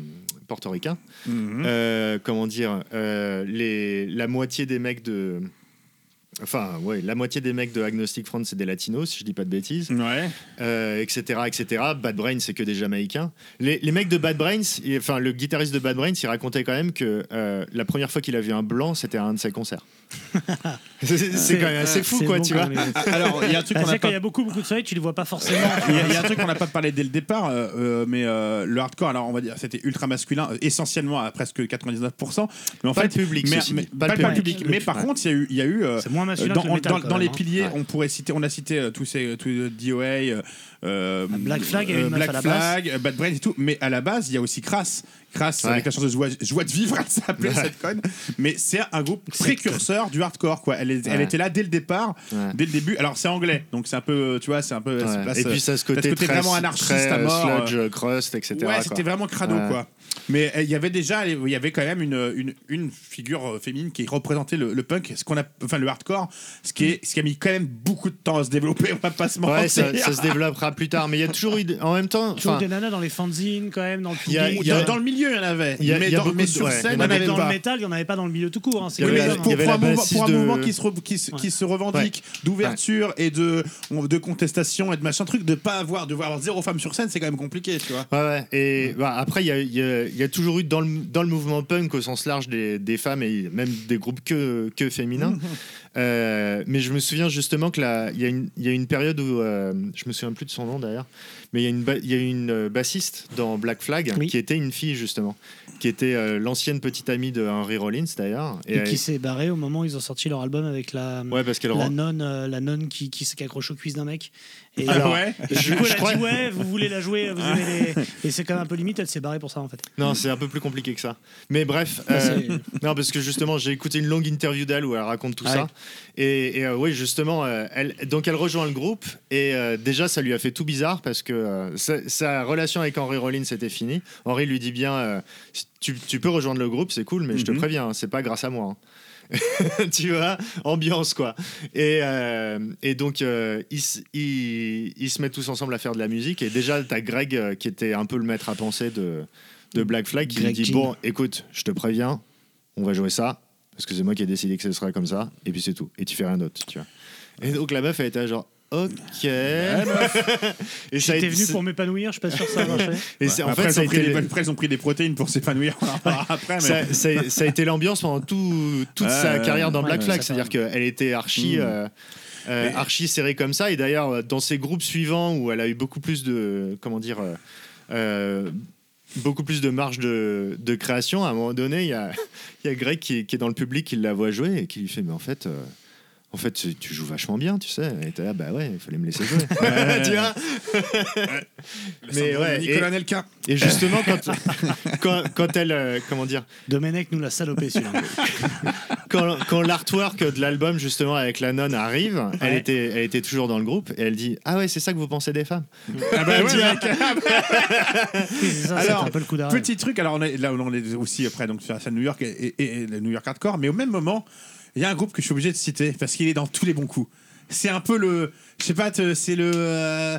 portoricain. Mhm. Euh, comment dire, euh, les, la moitié des mecs de. Enfin, ouais, la moitié des mecs de Agnostic Front, c'est des latinos, si je dis pas de bêtises, Ouais. euh, etc., etc. Bad Brains, c'est que des Jamaïcains. Les, les mecs de Bad Brains, enfin, le guitariste de Bad Brains, il racontait quand même que euh, la première fois qu'il a vu un blanc, c'était à un de ses concerts. c'est quand même assez fou, quoi, bon tu vois. Alors, il y a un truc qu'on a quand pas il y a beaucoup, beaucoup de soleil, tu les vois pas forcément. Il y, a- il y a un truc qu'on n'a pas parlé dès le départ, euh, mais euh, le hardcore, alors on va dire, c'était ultra masculin, euh, essentiellement à presque 99%. Mais en Pas fait, le public, mais, pas, Pas le public. public. Mais par Ouais. contre, il y a eu, il y a eu euh, C'est moins masculin dans, que le métal, dans- quand dans même, les hein. piliers, Ouais. on pourrait citer, on a cité euh, tous ces tous, euh, DOA, euh, Black Flag, Black à la Flag, Bad Brains et tout. Mais à la base, il y a aussi Crass. Crass Ouais. avec la chanson Joie, Joie de vivre, elle s'appelait Ouais. cette conne. Mais c'est un groupe précurseur du hardcore, quoi. Elle, est- elle était là dès le départ, Ouais. dès le début. Alors c'est anglais, donc c'est un peu, tu vois, c'est un peu. Et puis ça, ce t'as côté, très, vraiment anarchiste très, à mort. sludge, crust, etc. Ouais, c'était vraiment crado, Ouais. quoi. Mais euh, il y avait déjà, il y avait quand même une, une, une figure euh, féminine qui représentait le, le punk, ce qu'on a, enfin le hardcore, ce qui, est, ce qui a mis quand même beaucoup de temps à se développer, on va pas se mentir. Ouais, ça, ça se développera plus tard. Mais il y a toujours eu, en même temps, Toujours des nanas dans les fanzines, quand même, dans le Il y a- y dans, dans le milieu, il y en avait. Il y a- mais il y a dans- beaucoup mais de- sur ouais, scène, il y en n'y en avait dans le pas. métal, il n'y en avait pas dans le milieu tout court. hein, y y hein. avait pour, un mouvement, pour un de- mouvement qui se, re- qui, se- qui se revendique d'ouverture et de, de contestation et de machin truc, de pas avoir, de voir zéro femme sur scène, c'est quand même compliqué, tu vois. Ouais, ouais. Et bah, après, il y a, il y a- toujours eu dans le, dans le mouvement punk au sens large des, des femmes et même des groupes que, que féminins. Euh, mais je me souviens justement que il y, a une- il y a une période où euh, je me souviens plus de son nom d'ailleurs, mais il y y a une euh, bassiste dans Black Flag Oui. qui était une fille justement, qui était euh, l'ancienne petite amie de Henry Rollins d'ailleurs. Et qui s'est barré au moment où ils ont sorti leur album avec la, ouais, parce qu'elle la rend- nonne, euh, la nonne qui, qui, qui accroche aux cuisses d'un mec. Et, Alors, ouais. je- du coup, je elle a crois- dit Ouais, vous voulez la jouer, vous aimez les. Et c'est quand même un peu limite, elle s'est barrée pour ça en fait. Non, c'est un peu plus compliqué que ça. Mais bref, Bah, euh, non, parce que justement, j'ai écouté une longue interview d'elle où elle raconte tout Ah ça. ouais. Et, et, euh, oui, justement, euh, elle, donc elle rejoint le groupe et euh, déjà, ça lui a fait tout bizarre parce que euh, sa, sa relation avec Henry Rollins était finie. Henry lui dit bien, euh, tu, tu peux rejoindre le groupe, c'est cool, mais je te Mhm. préviens, hein, c'est pas grâce à moi. hein. tu vois, ambiance quoi. Et, euh, et donc euh, ils, ils, ils se mettent tous ensemble à faire de la musique. Et déjà, t'as Greg euh, qui était un peu le maître à penser de, de Black Flag qui lui dit. Bon, écoute, je te préviens, on va jouer ça parce que c'est moi qui ai décidé que ce serait comme ça. Et puis c'est tout. Et tu fais rien d'autre, tu vois. Et donc la meuf, elle était genre Ok. et ça a J'étais venu pour m'épanouir, je suis pas sûr que ça a marché. et c'est- en après, fait, ils ça a ont pris été- des- après, ils ont pris des protéines pour s'épanouir. On en reparlera après, mais. ça, ça- ça a été l'ambiance pendant tout- toute Ouais, sa ouais, carrière dans ouais, Black ouais, Flag. ça, C'est-à-dire qu'elle était archi, Mm. euh, euh, Mais- archi serrée comme ça. Et d'ailleurs, euh, dans ses groupes suivants, où elle a eu beaucoup plus de. Comment dire euh, euh, beaucoup plus de marge de, de création, à un moment donné, il y a, il y a Greg qui, qui est dans le public, qui la voit jouer et qui lui fait Mais en fait. euh, en fait, tu- tu joues vachement bien, tu sais. Et t'es là, bah ouais, il fallait me laisser jouer. tu vois Mais ouais, Nicolas Nelka. Et justement, quand, quand, quand elle. euh, comment dire Domenech nous l'a salopé celui-là. quand, quand l'artwork de l'album justement avec la nonne arrive, elle Ouais. était, elle était toujours dans le groupe et elle dit ah ouais c'est ça que vous pensez des femmes? Ah bah ouais, mec. Oui, c'est ça, Alors, un peu le coup d'arrêt. Petit truc, alors on est, là on est aussi après donc sur la scène New York et, et- et le New York Hardcore, mais au même moment, il y a un groupe que je suis obligé de citer parce qu'il est dans tous les bons coups. C'est un peu le, je sais pas, c'est le. euh,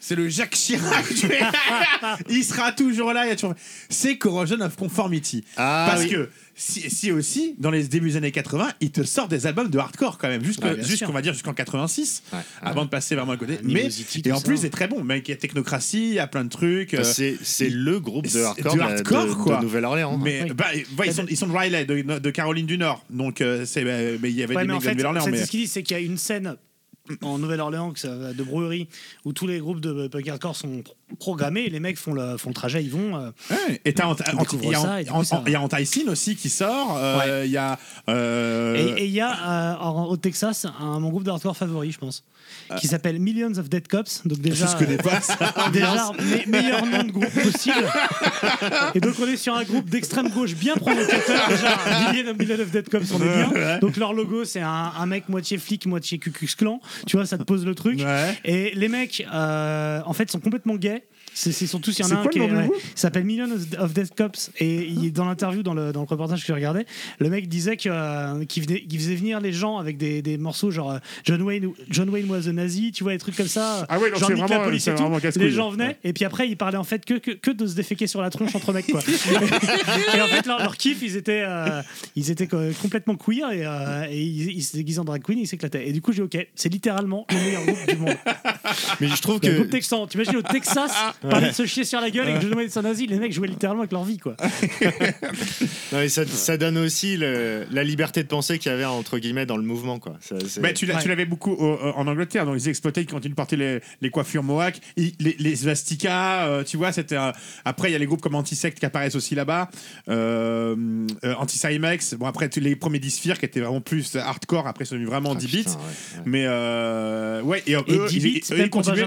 c'est le Jacques Chirac. il sera toujours là. il y a toujours... C'est Corrosion of Conformity. Ah, Parce oui. que si, si aussi, dans les débuts des années 80, il te sort des albums de hardcore quand même, jusqu'au- Ouais, va dire jusqu'en 86, Ouais. avant de passer vraiment à côté. Mais, Animosity, et en ça. plus, c'est très bon. Mec, il y a Technocratie, il y a plein de trucs. euh, C'est c'est le groupe de c'est hardcore du de, hardcore, de- de quoi. Nouvelle-Orléans. mais Oui. bah, bah, ils, sont, ils sont de Riley, de, de Caroline du Nord. Donc, euh, c'est, bah, mais il y avait Ouais, des mais mecs de Nouvelle-Orléans. mais... ce qu'il dit, c'est qu'il y a une scène en Nouvelle-Orléans de brewerie où tous les groupes de punk hardcore sont pro- programmés et les mecs font le, font le trajet, ils vont. euh, Ouais, Et il y a Anti-Sin aussi qui sort. euh, Il y a. euh, Et il y a au Texas un, mon groupe de hardcore favori, je pense, qui s'appelle Millions of Dead Cops. Donc déjà, je connais pas ça. euh, déjà me- meilleur nom de groupe possible. et donc on est sur un groupe d'extrême gauche bien provocateur. Déjà, Million of, Million of Dead Cops, on est bien. Donc leur logo, c'est un, un mec moitié flic, moitié Ku Klux Klan. Tu vois, ça te pose le truc. Ouais. Et les mecs, euh, en fait, sont complètement gays. C'est c'est surtout s'il y en a un qui le est- ouais, il s'appelle Million of Dead Cops. Et il, dans l'interview dans le, dans le reportage que j'ai regardé le mec disait que, euh, qu'il venait- qu'il faisait venir les gens avec des, des morceaux genre euh, John Wayne John Wayne was a nazi tu vois des trucs comme ça. Ah ouais, donc genre c'est nique vraiment- la police et tout. les gens venaient et puis après ils parlaient en fait que, que, que de se déféquer sur la tronche entre mecs quoi. Et en fait leur, leur kiff ils étaient euh, ils étaient co- complètement queer et, euh, et ils, ils se déguisaient en drag queen et ils s'éclataient. Et du coup j'ai dit, ok c'est littéralement le meilleur groupe du monde. Mais je trouve le que groupe texan t'imagines au Texas parler de se chier sur la gueule et que John Wayne soit nazi les mecs jouaient littéralement avec leur vie quoi non, mais ça, ça donne aussi le- la liberté de penser qu'il y avait entre guillemets dans le mouvement. Quoi. Ça, Bah, tu Ouais. l'avais beaucoup au- euh, en Angleterre, donc ils exploitaient, ils continuent de porter les, les coiffures mohawk, ils- les, les swastikas, euh, tu vois, c'était. un- Après, il y a les groupes comme Antisect qui apparaissent aussi là-bas, euh, euh, Anti-Cymex, bon, après, tous les premiers Disphere qui étaient vraiment plus hardcore, après, ils sont devenus vraiment Ah, 10 putain, bits. ouais, ouais. Mais euh, ouais, et, euh, Et eux, 10 ils, bits, eux, ils continuaient, ils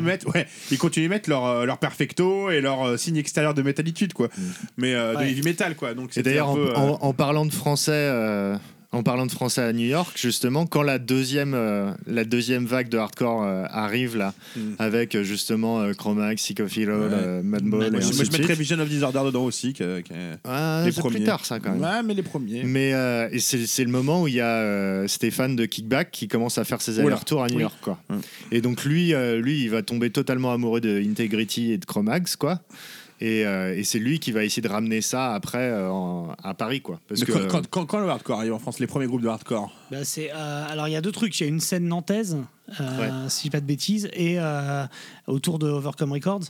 mettre, ouais, ils de mettre leur, euh, leur perfecto et leur euh, signe extérieur de métallitude, quoi. Mais euh, de heavy metal, quoi. Donc, Et d'ailleurs, un en, euh, en- en parlant de français, euh, en parlant de français à New York, justement, quand la deuxième, euh, la deuxième vague de hardcore euh, arrive là, Mm. avec euh, justement euh, Chromax, Hero, Ouais. Madball, et moi, je, mettrais. Vision of Disorder dedans aussi. que- que- Ah, les c'est premiers. plus tard ça quand même. Ouais, mais les premiers. Mais et c'est le moment où il y a Stéphane de Kickback qui commence à faire ses allers-retours à New Oui. York quoi. Hum. Et donc lui, lui, il va tomber totalement amoureux de Integrity et de Chromax quoi. Et, euh, et c'est lui qui va essayer de ramener ça après euh, en- à Paris quoi. Parce que quand, quand- quand- quand le hardcore arrive en France, les premiers groupes de hardcore. Bah, c'est, euh, alors il y a deux trucs. Il y a une scène nantaise, euh, si je dis pas de bêtises, et euh, autour de Overcome Records.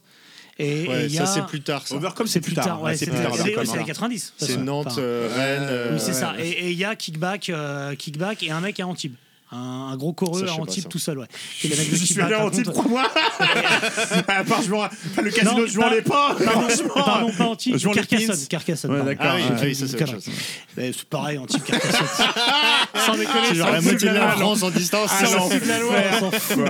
Et, et ouais, il y a... ça c'est plus tard. Ça. Overcome, c'est plus tard. Ouais, c'est c'est plus tard. c'est- Overcome, c'est hein. les 90. de toute C'est façon. Nantes, Enfin, euh, Rennes. euh, oui, c'est ouais. ça. Et et il y a Kickback, euh, Kickback et un mec à Antibes. Un, un gros Ça, coreux je à Antibes ça. tout seul, ouais. Et les mecs Je suis Kickback, allé titre, contre- crois-moi. à part jouer, enfin, le casino, Non, je pas- les pas. Pardon, pardon, pas Antibes, Carcassonne. Carcassonne, Ouais, d'accord. Ah oui, Ah, oui, ça C'est pareil, Antibes, Carcassonne. sans déconner, C'est genre sans la foutre moitié de la. France en distance. Ah, de la loi, on s'en fout.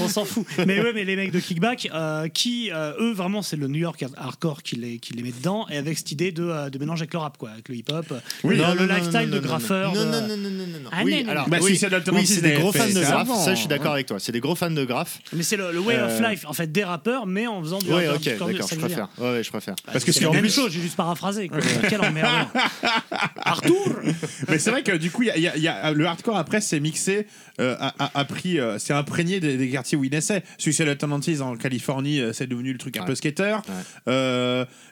On s'en fout. Mais ouais, mais les mecs de Kickback, euh, qui, euh, eux, vraiment, c'est le New York hardcore qui les, qui les met dedans, et avec cette idée de, euh, de mélange avec le rap, quoi, avec le hip-hop, Oui. le, Non, le non, non, lifestyle non, de graffeur. Non, de- non, non, non, non. Ah, Oui, non, non, alors, Bah, oui, oui, c'est des gros fans de avant, Ça, je suis d'accord hein. avec toi. C'est des gros fans de graphes. Mais c'est le, way of Euh, life, en fait, des rappeurs, mais en faisant du Ouais, hardcore, ok, d'accord, je préfère. Ouais, je préfère. Parce que c'est la même chose, j'ai juste paraphrasé. Quel emmerdeur. Arthur Mais c'est vrai que du coup, il y a- y a- a- le hardcore après, c'est mixé, euh, a, a- a pris, euh, c'est imprégné des, des quartiers où il naissait. Suicide Alternatives en Californie, euh, c'est devenu le truc un Ouais. peu skater.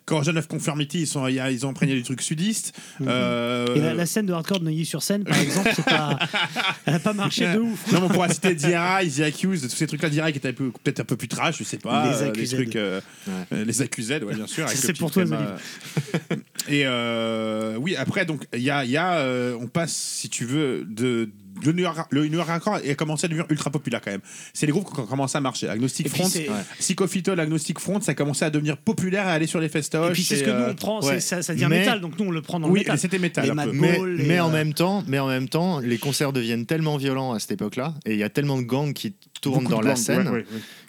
Corrosion of Conformity, ils, sont, ils ont imprégné du truc sudiste. Euh, Et la, la scène de hardcore de Neuilly-sur-Seine, par exemple, pas, elle n'a pas marché de ouf. Non, mais on pourrait citer DRI, The Accused, tous ces trucs-là, DRI qui étaient peut-être un peu plus trash, je sais pas. Les euh, Accused. trucs, euh, Ouais. les bien sûr. C'est pour toi, thème, Et euh, oui, après, donc, il y a, il y a, euh, on passe, si tu veux, de. Le New York, le New York Hardcore a commencé à devenir ultra populaire quand même. C'est les groupes qui ont commencé à marcher. Agnostic Front, Psychophytol, Agnostic Front, ça a commencé à devenir populaire et à aller sur les festoches. Et puis c'est ce que nous on prend, c'est- ouais. ça, ça devient Mais- métal, donc nous on le prend dans Oui, le métal. c'était métal un peu. Mais, mais en euh, même temps, mais en même temps, les concerts deviennent tellement violents à cette époque-là, et il y a tellement de gangs qui tournent dans la scène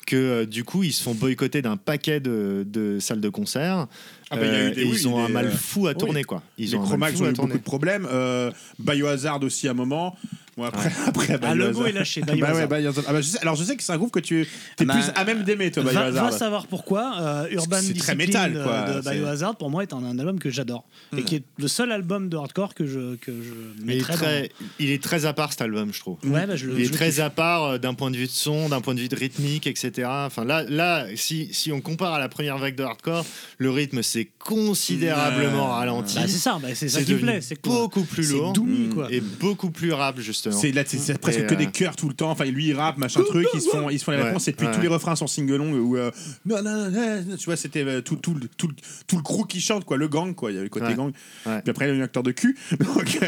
que euh, du coup ils se font boycotter d'un paquet de, de salles de concert. Ah bah, il y a eu euh, des- et oui, ils ont un mal euh, fou à tourner quoi. Ils les ont un mal Chromax fou ont à eu beaucoup de problèmes. Euh, Biohazard aussi à un moment. Bon, après, après Ah, le mot est lâché, Bah ouais, Biohazard. Biohazard. Ah bah, je sais- alors je sais que c'est un groupe que tu es bah, plus à même d'aimer, toi, Va, Biohazard. va savoir pourquoi. euh, Urban c'est très Discipline métal, de- quoi, de, c'est- Biohazard, pour moi, est un, un album que j'adore. Et qui est le seul album de hardcore que je, que je Mais il, est mettrais très, il est très à part cet album, je trouve. dans... Ouais, bah, je le Il je est le très à part euh, d'un point de vue de son, d'un point de vue de rythmique, etc. Enfin là, là si, si on compare à la première vague de hardcore, le rythme s'est considérablement ralenti. Bah, c'est ça, bah, c'est ça qui me devenu plaît. C'est que- beaucoup plus c'est lourd quoi. et beaucoup plus rap justement. C'est là, c'est c'est presque Et, que euh, des chœurs tout le temps. Enfin, lui il rappe, machin truc, ils se font, ils se font les Ouais, réponses. Et puis ouais. tous les refrains sont single-long où euh, non, non, non, non, tu vois, c'était euh, tout, tout, le- tout, le- tout le crew qui chante quoi, le gang quoi. Il y avait le côté Ouais. gang. Ouais. Puis après il y a eu un acteur de cul. Donc,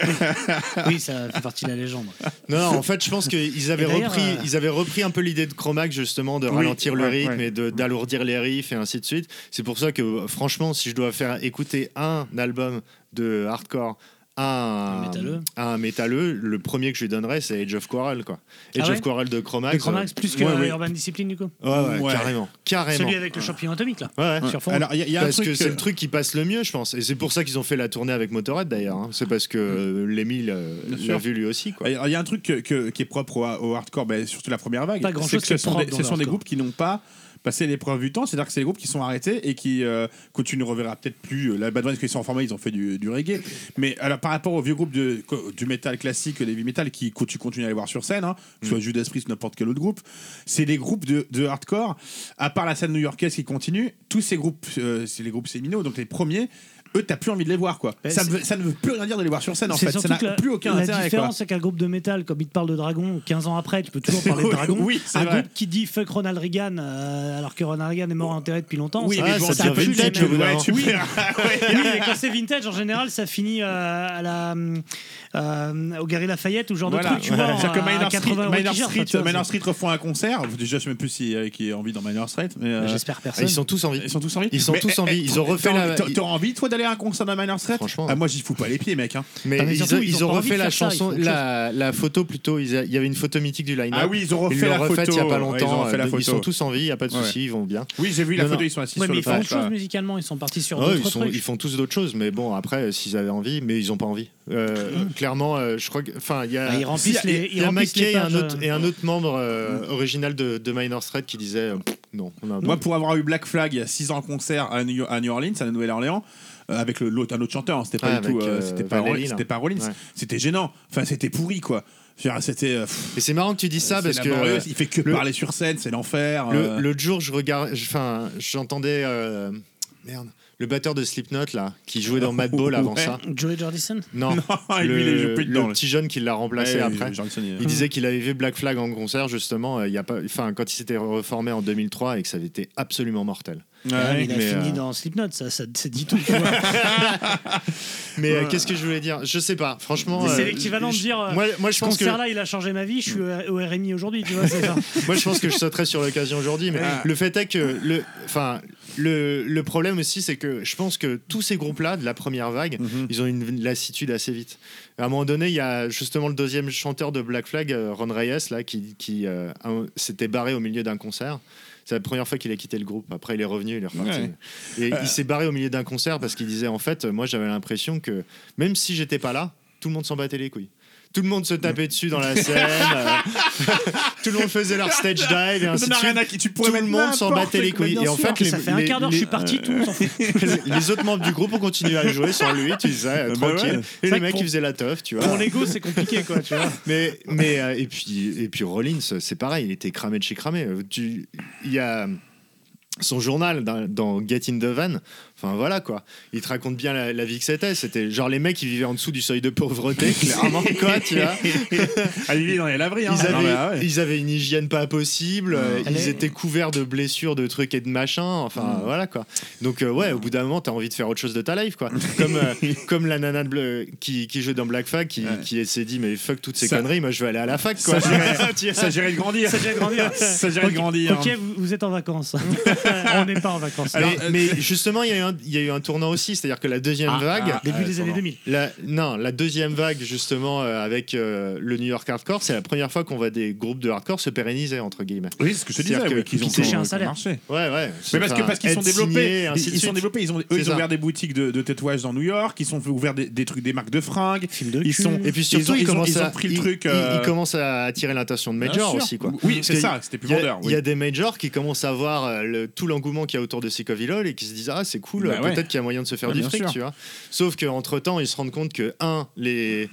Oui, ça fait partie de la légende. Non, non, en fait, je pense qu'ils avaient repris, euh, ils avaient repris un peu l'idée de Chromax justement de Oui, ralentir le ouais, rythme ouais. et de- d'alourdir les riffs et ainsi de suite. C'est pour ça que euh, franchement, si je dois faire écouter un album de hardcore à Un métalleux. à un métalleux, le premier que je lui donnerais, c'est Age of Quarrel quoi. Age Ah ouais of Quarrel de Chromax. Chromax euh, plus que ouais, ouais. Urban Discipline, du coup. Ouais, ouais, Ouais. carrément, carrément. Celui avec le champignon atomique, là. Ouais, ouais. Sur fond. alors il y a, y a un Parce truc que c'est le truc qui passe le mieux, je pense. Et c'est pour ça qu'ils ont fait la tournée avec Motorhead d'ailleurs. hein. C'est parce que euh, l'Emile euh, l'a vu lui aussi. Il y a un truc que- que- qui est propre au, au hardcore, ben, surtout la première vague. Pas grand-chose ce sont, des, groupes qui n'ont pas passé l'épreuve du temps. C'est-à-dire que c'est des groupes qui sont arrêtés et qui, euh, que tu ne reverras peut-être plus. euh, La Bad Ones, quand ils sont formés, ils ont fait du, du reggae. Mais alors, par rapport aux vieux groupes de, du métal classique, des heavy metal, qui, que tu continues à aller voir sur scène, hein, que ce soit Judas Priest ou n'importe quel autre groupe, c'est des groupes de, de hardcore, à part la scène new-yorkaise qui continue, tous ces groupes, euh, c'est les groupes séminaux, donc les premiers. Eux, t'as plus envie de les voir, quoi. Ben, ça, c'est- ne veut, ça ne veut plus rien dire de les voir sur scène, en C'est fait. Ça n'a la, plus aucun la intérêt, quoi. différence, c'est qu'un groupe de métal, comme il te parle de Dragon, 15 ans après, tu peux toujours parler de Dragon. Oui, c'est un vrai. groupe qui dit fuck Ronald Reagan, euh, alors que Ronald Reagan est mort enterré depuis longtemps. Oui, ça, mais bon, ça plus vintage, Ouais, Oui. mais quand c'est vintage, en général, ça finit euh, à la, euh, au Gary Lafayette ou genre Voilà. de truc, tu vois. C'est-à-dire que à Minor 80 Street, Minor Street, tu vois, Minor c'est- Street refont un concert. Déjà, je sais même plus si, euh, qui a envie dans Minor Street. Mais, euh, J'espère personne. Ils sont tous en vie. Ils sont tous en vie. Ils sont tous en eh, vie. eh, Ils ont refait t'auras- la- t'auras- envie, toi, à un concert de Minor Street Franchement. Ah, Moi, j'y fous pas les pieds, mec. hein. Mais, Ah, mais ils, surtout, ont, ils ils ont ont pas envie refait de la faire ça, chanson, ils font autre la, la photo plutôt. ils a- Il y avait une photo mythique du line-up. Ah oui, ils ont refait l'ont la refaite photo. il y a pas Ouais, longtemps. Ils ont refait la photo. Ils sont tous en vie, il n'y a pas de Ouais. souci, ils vont bien. Oui, j'ai vu la Non, photo, non. ils sont assis Ouais, sur mais le ils font autre chose musicalement, ils sont partis sur Ouais, d'autres ils, sont- trucs. ils font tous d'autres choses, mais bon, après, euh, s'ils avaient envie, mais ils n'ont pas envie. Euh, Clairement, euh, je crois que. Enfin, il y a. Ah, ils remplissent il y a- les- il ils y a remplissent les McKay et un pages, autre, euh. et un autre membre euh, original de, de Minor Threat qui disait euh, Pff, non, on a Moi, pour avoir eu Black Flag il y a 6 ans en concert à New, à New Orleans, à la Nouvelle-Orléans, avec le- l'autre, un autre chanteur, hein, c'était pas Ah, du tout, avec, euh, euh, c'était pas, c'était pas Rollins, Ouais. c'était gênant. Enfin, c'était pourri, quoi. C'était. euh, pff, Et c'est marrant que tu dis ça parce que. euh, il fait que le- parler sur scène, c'est l'enfer. Le- euh. L'autre jour, je regarde, enfin, j'entendais euh, merde, le batteur de Slipknot là, qui jouait dans Madball avant Ouais. ça. Joey Jordison? Non, lui, le, il est joué le dedans. petit jeune qui l'a remplacé Ouais, après. Jordison, il- Il disait qu'il avait vu Black Flag en concert justement, euh, il y a pas, enfin, quand il s'était reformé en 2003 et que ça avait été absolument mortel. Ouais, Ouais, il a fini euh, dans Slipknot, ça, ça, ça dit tout. Mais euh, qu'est-ce que je voulais dire? Je sais pas. Franchement, c'est euh, l'équivalent de dire. euh, Moi, moi, je ce pense que concert-là, il a changé ma vie, je suis au RMI aujourd'hui, tu vois. ça. Moi, je pense que je sauterais sur l'occasion aujourd'hui, mais le fait est que le, enfin, le, le problème aussi, c'est que je pense que tous ces groupes-là de la première vague, ils ont une lassitude assez vite. À un moment donné, il y a justement le deuxième chanteur de Black Flag, Ron Reyes, là, qui, s'était barré au milieu d'un concert. C'est la première fois qu'il a quitté le groupe. Après, il est revenu, il est reparti. Ouais. Et il s'est barré au milieu d'un concert parce qu'il disait en fait, moi, j'avais l'impression que même si j'étais pas là, tout le monde s'en battait les couilles. Tout le monde se tapait dessus dans la scène. euh, tout le monde faisait leur stage dive et ainsi de suite. tu pourrais Tout le monde s'en battait les couilles. Et en fait, les, ça fait un quart d'heure, je suis parti, tout. fout. les autres membres du groupe ont continué à jouer sans lui, tu sais, euh, Bah tranquille. ouais. Et C'est les mecs, pour- ils faisaient la teuf, tu vois. Pour l'ego, c'est compliqué, quoi, tu vois. Mais, mais euh, et puis et puis Rollins, c'est pareil, il était cramé de chez cramé. Tu- Il y a son journal dans, dans Get in the Van. Enfin voilà quoi. Il te raconte bien la, la vie que c'était. C'était genre les mecs qui vivaient en dessous du seuil de pauvreté, clairement quoi, tu vois. Ah, il est dans les laveries. Hein. Ils avaient, ah ouais. ils avaient une hygiène pas possible, euh, ils est- étaient couverts de blessures, de trucs et de machins, enfin voilà quoi. Donc euh, ouais, au bout d'un moment, t'as envie de faire autre chose de ta life quoi. Comme, euh, comme la nana de bleu, qui, qui joue dans Black Flag, qui, qui s'est dit mais fuck toutes ces Ça- conneries, moi je vais aller à la fac quoi. Ça gérait- ça gérait de grandir. Ça, gérait de Ok, grandir. Ok, vous, vous êtes en vacances. on n'est pas en vacances. Alors, mais, mais justement, il y, a eu un- il y a eu un tournant aussi, c'est-à-dire que la deuxième Ah, vague, ah, Début des années pardon. 2000. la, non, la deuxième vague justement euh, avec euh, le New York Hardcore, c'est la première fois qu'on voit des groupes de hardcore se pérenniser entre guillemets. Oui, c'est ce que je te disais, oui, qu'ils ont touchaient un ont salaire. marché. Ouais, ouais. Mais parce que parce qu'ils sont développés, ainsi ils, sont développés, ils ont eux ils ont ouvert des boutiques de, de tatouages dans New York, ils sont ouvert des, des trucs des marques de fringues, de ils sont Et puis surtout, ils ont, ils, ont- commencent ils ont à, pris le truc. ils- euh, ils commencent à attirer l'attention de majors aussi, quoi. Oui, c'est ça, c'était plus vendeur. il y a des majors qui commencent à voir euh, tout l'engouement qu'il y a autour de Sick of It All et qui se disent ah c'est cool, Bah ouais. peut-être qu'il y a moyen de se faire Ouais, du fric, sûr. tu vois. Sauf qu'entre temps, ils se rendent compte que un les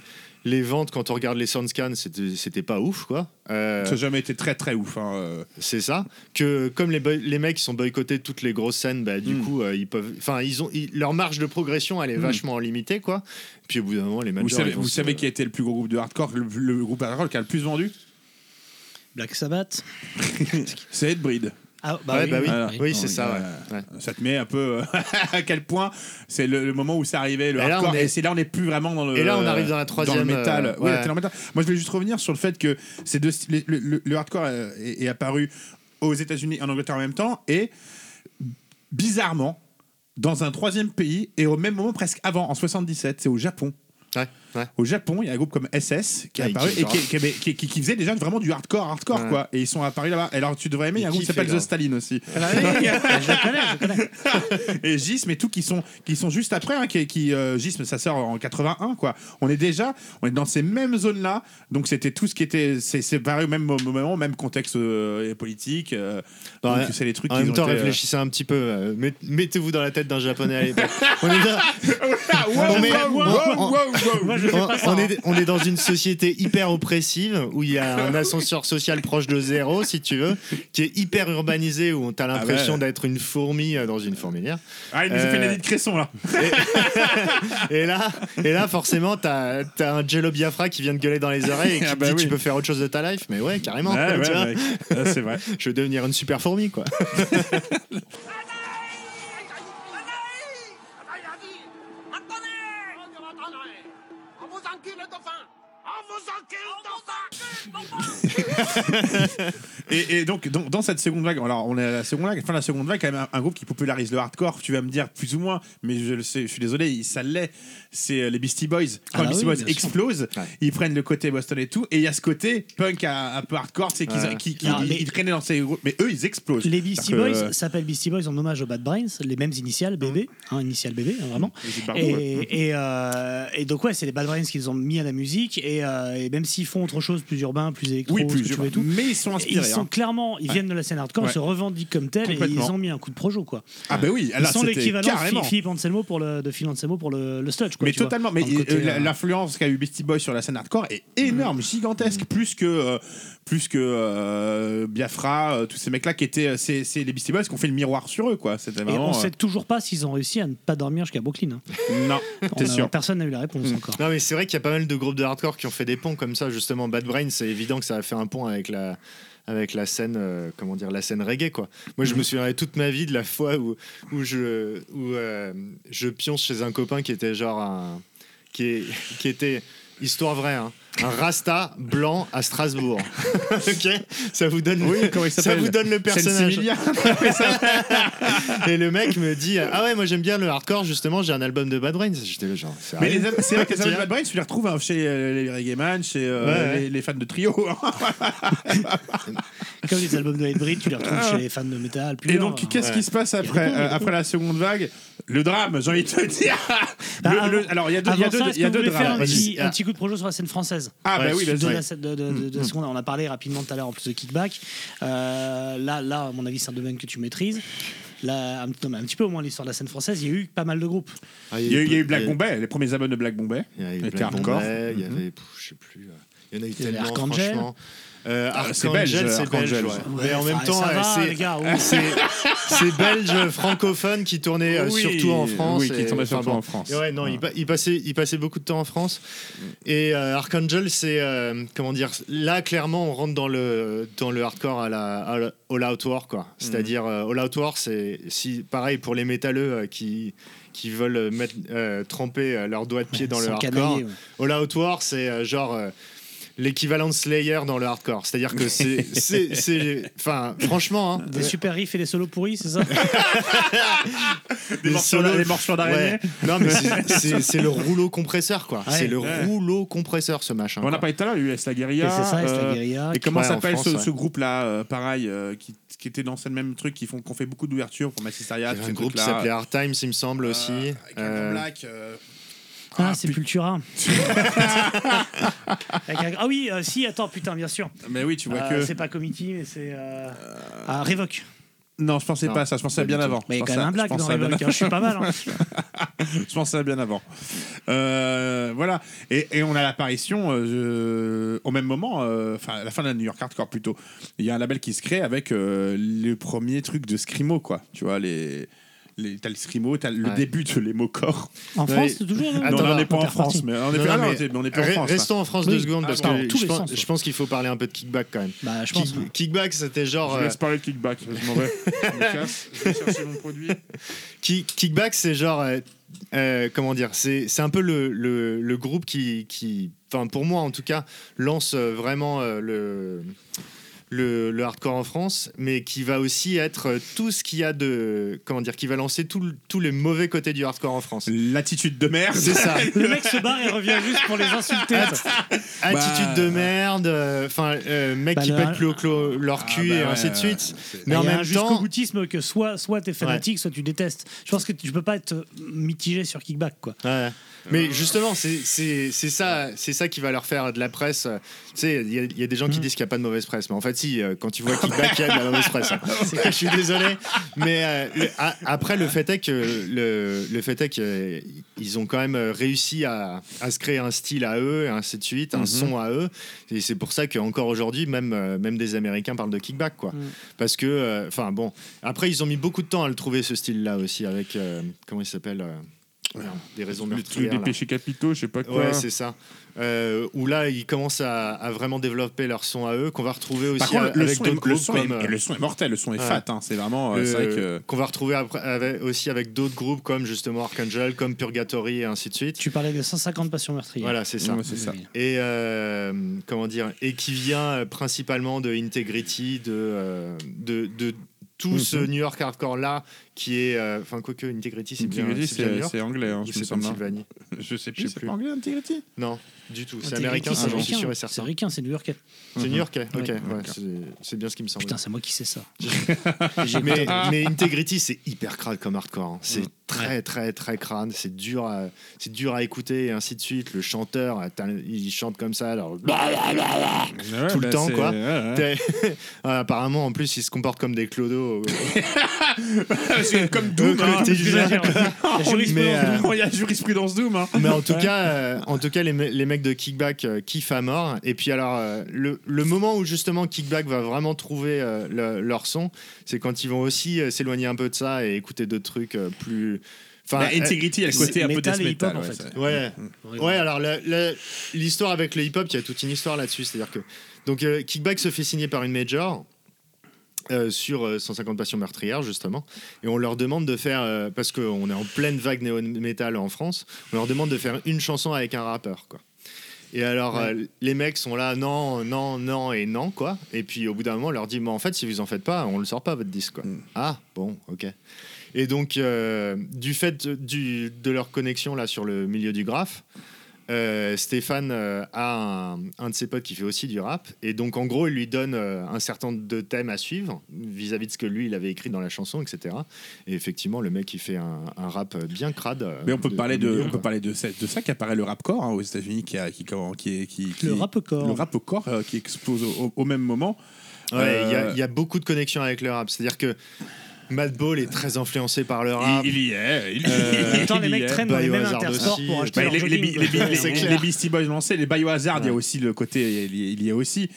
les ventes quand on regarde les soundscans c'était c'était pas ouf quoi. Euh, Ça n'a jamais été très très ouf. hein, euh. c'est ça que comme les les mecs sont boycottés de toutes les grosses scènes bah, du Mm. coup euh, ils peuvent enfin ils ont ils- leur marge de progression elle est Mm. vachement limitée quoi puis au bout d'un moment les majors Vous savez, vous qui a été le plus gros groupe de hardcore, le, le groupe hardcore qui a le plus vendu? Black Sabbath. C'est Ed Ah, ouais, bah oui, Voilà. oui, c'est ça, ouais. Ouais. Ça te met un peu euh, à quel point c'est le, le moment où c'est arrivé le Et là, hardcore. on est- Et c'est là on n'est plus vraiment dans le. Et là, on arrive dans la troisième, Dans le métal. euh, oui, ouais. là, t'es dans le métal. Moi, je voulais juste revenir sur le fait que ces deux le, le- le hardcore est, est apparu aux États-Unis et en Angleterre en même temps et bizarrement dans un troisième pays et au même moment presque avant en 77 c'est au Japon Ouais, ouais. au Japon, il y a un groupe comme SS qui est Ah, apparu et fait qui, qui, avait- qui- qui- qui faisait déjà vraiment du hardcore, hardcore Ouais. quoi. Et ils sont apparus là-bas. Alors tu devrais aimer, il y a un groupe qui s'appelle The Staline aussi. je le connais, je le connais. et Gism et tout qui sont qui sont juste après. Hein, qui, qui euh, Gism, ça sort en 81 quoi. On est déjà, on est dans ces mêmes zones là. Donc c'était tout ce qui était, pareil au même moment, même contexte euh, politique. euh, donc c'est les trucs. En même temps, été, euh, réfléchissez un petit peu. met- Mettez-vous dans la tête d'un japonais à l'époque. on est là- Ah, wow, wow, wow, wow, wow. Moi, je fais on, pas ça. on hein. est, on est dans une société hyper oppressive où il y a un ascenseur social proche de zéro, si tu veux, qui est hyper urbanisé où tu as l'impression ouais. d'être une fourmi euh, dans une fourmilière. Ah, il nous a fait Euh, une Edith Cresson là. Et là, et là forcément, tu as, un Jello Biafra qui vient de gueuler dans les oreilles et qui Ah te bah dit oui. tu peux faire autre chose de ta life. Mais ouais, carrément. Ouais, ouais. Ah, c'est vrai. Je veux devenir une super fourmi, quoi. 老大给我子老 Et, et donc, dans cette seconde vague, alors on est à la seconde vague, fin de la seconde vague, quand même un, un groupe qui popularise le hardcore, tu vas me dire plus ou moins, mais je le sais, je suis désolé, ça l'est, c'est euh, les Beastie Boys. Quand Ah les Beastie oui, Boys explosent, Ouais. ils prennent le côté Boston et tout, et il y a ce côté punk un, un peu hardcore, c'est qu'ils Ouais. qui, qui- ils- les- traînaient dans ces groupes, mais eux ils explosent. Les Beastie Boys que, s'appellent Beastie Boys en hommage aux Bad Brains, les mêmes initiales, bébé, hein, initiales bébé, hein, vraiment. Et, et, euh, et donc ouais, c'est les Bad Brains qu'ils ont mis à la musique et, euh, et même s'ils font autre chose, plus urbain, plus électro, oui, ce que plus tu dur, veux et tout. mais ils sont inspirés. Ils sont hein. clairement, ils viennent de la scène hardcore, ils se revendiquent comme tels et ils ont mis un coup de projo quoi. Ah bah oui, Ils là sont c'était l'équivalent de Philippe Anselmo pour le de Phil Anselmo pour le, le sludge quoi. Mais totalement, mais euh, euh, l'influence qu'a eu Beastie Boys sur la scène hardcore est énorme, gigantesque, plus que euh, plus que euh, Biafra, euh, tous ces mecs-là qui étaient, euh, c'est c'est les Beastie Boys qui ont fait le miroir sur eux, quoi. C'était et vraiment. on sait euh, toujours pas s'ils ont réussi à ne pas dormir jusqu'à Brooklyn. hein. Non, On t'es a- sûr. Personne n'a eu la réponse Mm. encore. Non, mais c'est vrai qu'il y a pas mal de groupes de hardcore qui ont fait des ponts comme ça, justement. Bad Brain, c'est évident que ça a fait un pont avec la avec la scène euh, comment dire la scène reggae quoi moi je me souviendrai toute ma vie de la fois où où je où euh, je pionce chez un copain qui était genre un qui est qui était histoire vraie hein, un rasta blanc à Strasbourg ok ça vous donne Oui, comment il ça vous donne le personnage et le mec me dit ah ouais moi j'aime bien le hardcore justement j'ai un album de Bad Brains j'étais là, genre Mais les- c'est vrai que les albums de Bad Brains, tu les retrouves hein, chez euh, les Reggae Man, chez euh, Ouais, ouais. Les, les fans de trio. Comme les albums de Hybrid, tu les retrouves chez les fans de métal. Et donc, qu'est-ce qui se passe après, euh, après la seconde vague Le drame, j'ai envie de te dire. Bah, Le- le- alors, il y a deux, il y a deux, ça, y a deux drames. un petit, un petit coup de projet sur la scène française Ah, bah oui, de, vas-y. la, scène- de, de- de- de ce qu'on a, on a parlé rapidement tout à l'heure en plus de Kickback. Euh, là, là, à mon avis, c'est un domaine que tu maîtrises. Là, un, non, un petit peu au moins l'histoire de la scène française, il y a eu pas mal de groupes. Ah, Il y a eu, il y a eu Black Bombay, les premiers albums de Black Bombay. Il y avait Était Black. Bombay, il y Mhm. avait, pff, je sais plus, euh, il y en a eu tellement, Archangel. franchement. Euh, Ah, c'est Archangel, belge, c'est belge, Archangel. ouais. Ouais, Mais en même temps, euh, c'est- oui. belge francophone qui tournait euh, Oui, surtout en France. oui, qui et- tournait surtout en France. Et ouais, non, Ouais. il, pa- il passait, il passait beaucoup de temps en France. Et euh, Archangel, c'est euh, comment dire Là, clairement, on rentre dans le dans le hardcore à la, à la- All Out War, quoi. C'est-à-dire euh, All Out War, c'est si pareil pour les métalleux euh, qui qui veulent mettre euh, tremper leurs doigts de pied dans le hardcore. canailler, ouais. All Out War, c'est euh, genre. Euh, l'équivalent de Slayer dans le hardcore. C'est-à-dire que c'est, c'est, c'est- enfin, franchement, hein, Des super riffs et des solos pourris, c'est ça Des les morceaux- solos- les morceaux d'araignée. Ouais. Non, mais c'est, le rouleau compresseur, quoi. Ouais. c'est le Ouais. rouleau compresseur, ce machin. On a parlé tout à l'heure, il y a eu la guérilla. C'est ça, la guérilla. Et comment s'appelle ce, ouais. ce groupe-là, euh, pareil, euh, qui, qui était dans ce même truc, qui font, qu'on fait beaucoup d'ouvertures pour avait un groupe qui s'appelait Hard Times, il me semble aussi. Avec un Euh, Black. Euh, Ah, c'est un- Ah oui, euh, si, attends, putain, bien sûr. Mais oui, tu vois Euh, que. C'est pas Committee, mais c'est. Euh... Ah, Révoque. Non, je pensais Non, pas à ça, je pensais pas à bien avant. Mais il y a Je quand même un black je dans pensais à bien Révoque. hein, Je suis pas mal. hein. je pensais à bien avant. Euh, voilà. Et, et on a l'apparition euh, au même moment, euh, enfin à la fin de la New York Hardcore plutôt. Il y a un label qui se crée avec euh, le premier truc de Scrimo, quoi. Tu vois, les. Les t'as le Scrimo, t'as le Ouais. début de l'Emo-Core. En. France, c'est toujours. non Attends, non, on n'est pas en France, mais on est Non, pas, non, non, mais t'es- mais on est pas en Re- France. Restons en France Oui. deux secondes Ah, parce dans que tous je les pense, sens, je pense qu'il faut parler un peu de kickback quand même. Bah, je pense. Kick- kickback, c'était genre. Je euh, laisse parler de kickback, je m'en vais. Je me casse, je vais chercher mon produit. Kick- Kickback, c'est genre. euh, euh, comment dire C'est c'est un peu le, le, le groupe qui, qui. Enfin, pour moi en tout cas, lance euh, vraiment euh, le. Le, le hardcore en France, mais qui va aussi être euh, tout ce qu'il y a de. Comment dire Qui va lancer tout le- tous les mauvais côtés du hardcore en France. L'attitude de merde. C'est ça. Le mec se barre et revient juste pour les insulter. Attitude de merde, euh, enfin, euh, mec Bah, qui le- pète le, clo- leur Ah, cul bah et ouais, ainsi de suite. Mais en même jusqu'au temps, boutisme que soit, soit t'es fanatique, soit tu détestes. Je pense que tu peux pas être mitigé sur Kickback, quoi. Ouais. Mais justement, c'est ça, c'est ça qui va leur faire de la presse. Tu sais, il y, y a des gens qui disent qu'il n'y a pas de mauvaise presse, mais en fait, euh, quand tu vois Kickback, il y a de la mauvaise presse. hein. Je suis désolé, mais euh, le- a- après, le fait est que le, le fait est qu'ils ont quand même euh, réussi à, à se créer un style à eux, et ainsi de suite, un son à eux, et c'est pour ça qu'encore aujourd'hui, même même des Américains parlent de Kickback, quoi. Mm. Parce que, enfin bon, après, ils ont mis beaucoup de temps à le trouver ce style-là aussi, avec comment il s'appelle. Des raisons Le truc meurtrières. des là. péchés capitaux, je sais pas quoi. Ouais, c'est ça. Euh, où là, ils commencent à, à vraiment développer leur son à eux, qu'on va retrouver aussi Par contre, a- le avec son, est, d'autres le, groupes son est- comme. euh, et le son est mortel, le son est ouais. fat. hein, c'est vraiment. euh, vrai que. qu'on va retrouver après, avec- aussi avec d'autres groupes comme justement Archangel, comme Purgatory et ainsi de suite. Tu parlais de 150 passions meurtrières. Voilà, c'est ça. Ouais, c'est ça. Et euh, comment dire Et qui vient principalement de Integrity, de, de, de tout ce Mhm. New York hardcore là, qui est. euh, Enfin, quoique Integrity, c'est bien, Integrity, c'est anglais, hein, je c'est me semble. hein. Je sais plus, c'est pas anglais, Integrity Non, du tout. C'est américain, c'est ça, j'en suis ricain. sûr et C'est certain. ricain, c'est new-yorkais. C'est New Yorkais, ok, Ouais. ouais, D'accord. c'est- bien ce qui me semble. Putain, c'est moi qui sais ça. mais, mais Integrity, c'est hyper crade comme hardcore. hein. C'est Mm. très, très, très crade. C'est dur, à, c'est dur à écouter et ainsi de suite. Le chanteur, attends, il chante comme ça. Alors, Ouais, Tout le bah, temps, quoi. apparemment, en plus, il se comporte comme des clodos. C'est comme Doom. hein. côté C'est ce que j'allais dire. La jurisprudence Mais, euh, Il y a jurisprudence Doom. hein. Mais en tout cas, euh, en tout cas les, me- les mecs de Kickback euh, kiffent à mort. Et puis alors, euh, le, le moment où justement Kickback va vraiment trouver euh, le- leur son, c'est quand ils vont aussi euh, s'éloigner un peu de ça et écouter d'autres trucs euh, plus. Enfin, Bah, Integrity, il y a le côté un peu métal death et hip-hop, metal. en ouais, fait. c'est- euh, Ouais, ouais. Alors la- la- l'histoire avec le hip-hop, il y a toute une histoire là-dessus. C'est-à-dire que donc euh, Kickback se fait signer par une major. Euh, sur euh, 150 passions meurtrières justement. Et on leur demande de faire euh, parce qu'on est en pleine vague néo metal en France on leur demande de faire une chanson avec un rappeur quoi. Et alors euh, les mecs sont là non non non et non quoi. Et puis au bout d'un moment on leur dit mais en fait si vous en faites pas on le sort pas votre disque quoi. Ah bon ok. Et donc euh, du fait du, de leur connexion là sur le milieu du graphe euh, Stéphane euh, a un, un de ses potes qui fait aussi du rap et donc en gros il lui donne euh, un certain de thèmes à suivre vis-à-vis de ce que lui il avait écrit dans la chanson etc et effectivement le mec il fait un, un rap bien crade Mais on peut de- parler de, milieu, on peut parler de, ça- de ça qu'apparaît le rapcore hein, aux États-Unis, qui, a- qui, qui, est- qui, qui- Le rap corps. le rap au corps euh, qui explose au, au- au même moment. Ouais, il y a- Euh, il y, a beaucoup de connexions avec le rap. C'est-à-dire que Madball est très influencé par le Il, rap. il y est. Il, Euh, En même temps, les il y mecs traînent dans les mêmes aussi. pour acheter Bah, leur les, les, les- les- Beastie Boys lancés, les Biohazard, il y a aussi le côté, il y, il y a aussi.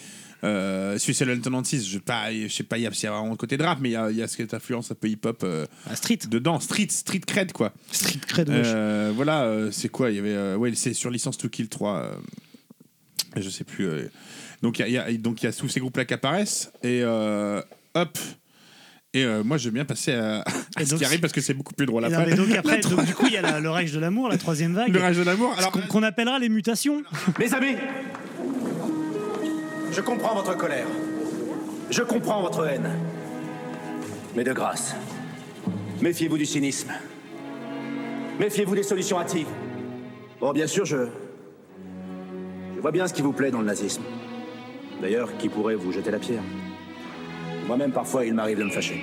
Euh, Suicide je sais pas, je sais pas, il y a, s'il y a vraiment le côté de rap, mais il y a, il y a cette influence un peu hip-hop euh, Ah, street. dedans, street, street cred quoi. Street cred. Euh, voilà, euh, c'est quoi Il y avait, euh, ouais, c'est sur licence To Kill 3. euh, je sais plus. euh, donc il y a- il y, a, donc il y a tous ces groupes là qui apparaissent et euh, hop. Et euh, moi, je veux bien passer à, à ce donc, qui arrive parce que c'est beaucoup plus drôle non, après. mais donc après, donc, du coup, il y a la- le rage de l'amour, la troisième vague, Le rage de l'amour. Alors, qu'on qu'on appellera les mutations. Les amis, Je comprends votre colère. Je comprends votre haine. Mais de grâce, méfiez-vous du cynisme. Méfiez-vous des solutions hâtives. Bon, bien sûr, je. Je vois bien ce qui vous plaît dans le nazisme. D'ailleurs, qui pourrait vous jeter la pierre? Moi-même, parfois, il m'arrive de me fâcher.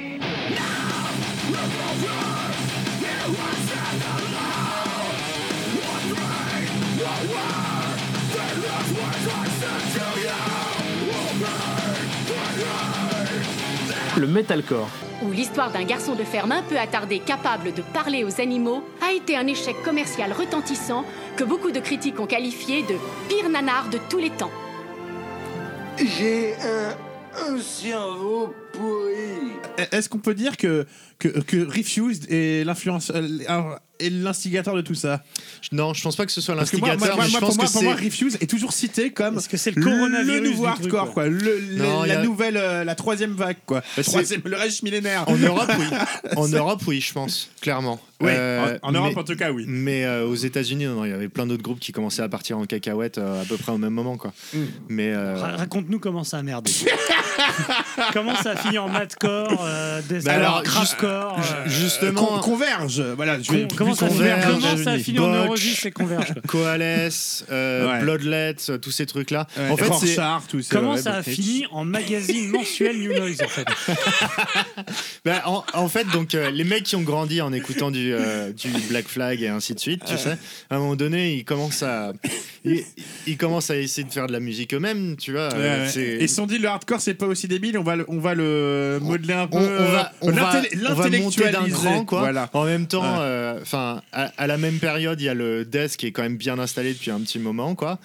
Le metalcore. où l'histoire d'un garçon de ferme un peu attardé capable de parler aux animaux a été un échec commercial retentissant que beaucoup de critiques ont qualifié de pire nanar de tous les temps. J'ai un, un cerveau pourri. Est-ce qu'on peut dire que, que, Refused est l'influence euh, est l'instigateur de tout ça Non, je pense pas que ce soit Parce moi, l'instigateur, moi, moi, pense pour moi, que pour moi, c'est. Refuse est toujours cité comme Est-ce que c'est le coronavirus le nouveau truc, hardcore, quoi. quoi. Le- le- Non, la a- nouvelle, euh, la troisième vague, quoi. c'est- Troisième, le règne millénaire. En Europe, oui. En Europe, oui, je pense, clairement. Oui, Euh, en, en Europe mais- en tout cas, oui. Mais euh, aux États-Unis, il y avait plein d'autres groupes qui commençaient à partir en cacahuète euh, à peu près au même moment, quoi. Mm. Mais euh, Ra- Raconte-nous comment ça a merdé. comment ça a fini en madcore, euh, death Bah alors, craftcore, euh, justement, Con- converge, voilà. Je vais comment ça, a fini, Converge, comment ça a fini en Botch. Neurosis et Converge. Coalesce, euh, Ouais. Bloodlet, euh, tous ces trucs-là. Ouais, en fait, c'est. Comment ouais, ça a fini en magazine mensuel New Noise en fait Bah, en, en fait, donc euh, les mecs qui ont grandi en écoutant du, euh, du Black Flag et ainsi de suite, tu sais, à un moment donné, ils commencent à, ils, ils commencent à essayer de faire de la musique eux-mêmes, tu vois. Ouais, euh, Et ils se sont dit le hardcore c'est pas aussi débile, on va le, on va le modeler un peu. on, on va, on va, on va monter d'un cran, quoi. Voilà. En même temps, Ouais. Euh, enfin, à, à la même période, il y a le death qui est quand même bien installé depuis un petit moment, quoi.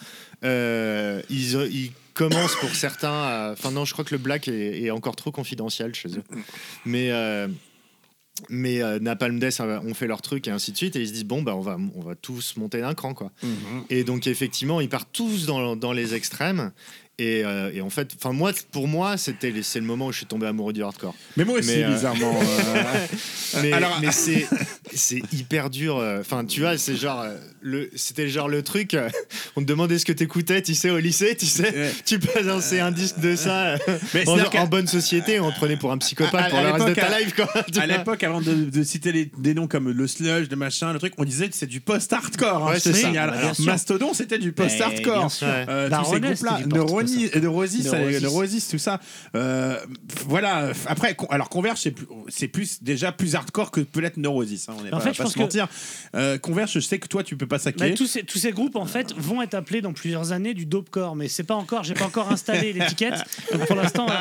Euh, ils, ils commencent pour certains, à- enfin non, je crois que le black est, est encore trop confidentiel chez eux. Mais euh, mais euh, Napalm Death euh, ont fait leur truc et ainsi de suite et ils se disent bon bah on va on va tous monter d'un cran quoi et donc effectivement ils partent tous dans, dans les extrêmes et, euh, et en fait enfin moi pour moi c'était c'est le moment où je suis tombé amoureux du hardcore Mais moi aussi, Mais, euh, bizarrement. euh, mais, Alors- mais c'est c'est hyper dur. Enfin, tu vois, c'est genre le c'était genre le truc. on te demandait ce que t'écoutais, tu sais, au lycée, tu sais. Ouais. Tu balançais un disque de ça Mais en, en bonne société, on te prenait pour un psychopathe À- à- pour à le reste de ta à- life, quoi. tu à vois. l'époque, avant de, de citer les- des noms comme le sludge, le machin, le truc, on disait que c'est du post-hardcore. hein, Ouais, c'est ça. Mastodon, c'était du post-hardcore. tous ces groupes-là, Neurosis, ça- Neurosis. Neurosis, tout ça. Euh, voilà. Après, con- alors Converge, c'est plus, c'est plus déjà plus hardcore que peut l'être Neurosis. hein, on n'est En pas, fait, je pas pense se que- mentir. Euh, Converge, je sais que toi, tu peux pas Bah, saquer. tous, ces, tous ces groupes en fait vont être appelés dans plusieurs années du dopecore, mais c'est pas encore, j'ai pas encore installé l'étiquette. Donc pour l'instant, euh,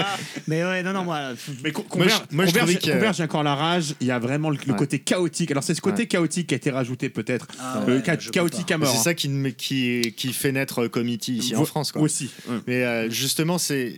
mais ouais, non, non, moi, Mais Con- Moi, je- Converge, moi, je Converge, que- Converge, encore la rage. Il y a vraiment le, côté chaotique. Alors c'est ce côté Ouais. chaotique qui a été rajouté peut-être. Ah Euh, ouais, chaotique à mort. C'est hein. ça qui, me- qui, qui fait naître Committee ici en France, quoi. Aussi. ouais. Mais euh, justement, c'est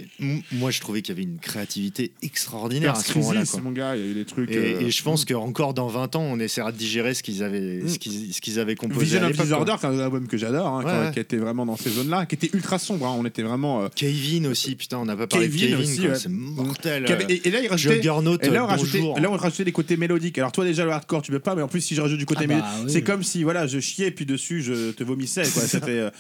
moi je trouvais qu'il y avait une créativité extraordinaire à ce moment-là. Mon gars, il y a eu des trucs. Et, euh, et je pense qu'encore dans 20 ans, on essaiera de digérer ce qu'ils avaient, ce qu'ils, ce qu'ils avaient composé. Vision of Disorder, c'est un album que j'adore, hein, Ouais, quand- ouais. qui était vraiment dans ces zones-là, qui était ultra sombre. hein, On était vraiment. euh, Kevin aussi, putain, on n'a pas parlé Kevin de Kevin, aussi, quoi, ouais. c'est mortel. et, et là, il rajoutait. Juggernaut, Et là, on rajoutait, bonjour. là, on rajoutait des côtés mélodiques. Alors, toi, déjà, le hardcore, tu peux pas, mais en plus, si je rajoute du côté Ah bah, mélodique, oui. c'est comme si, voilà, je chiais, puis dessus, je te vomissais, quoi.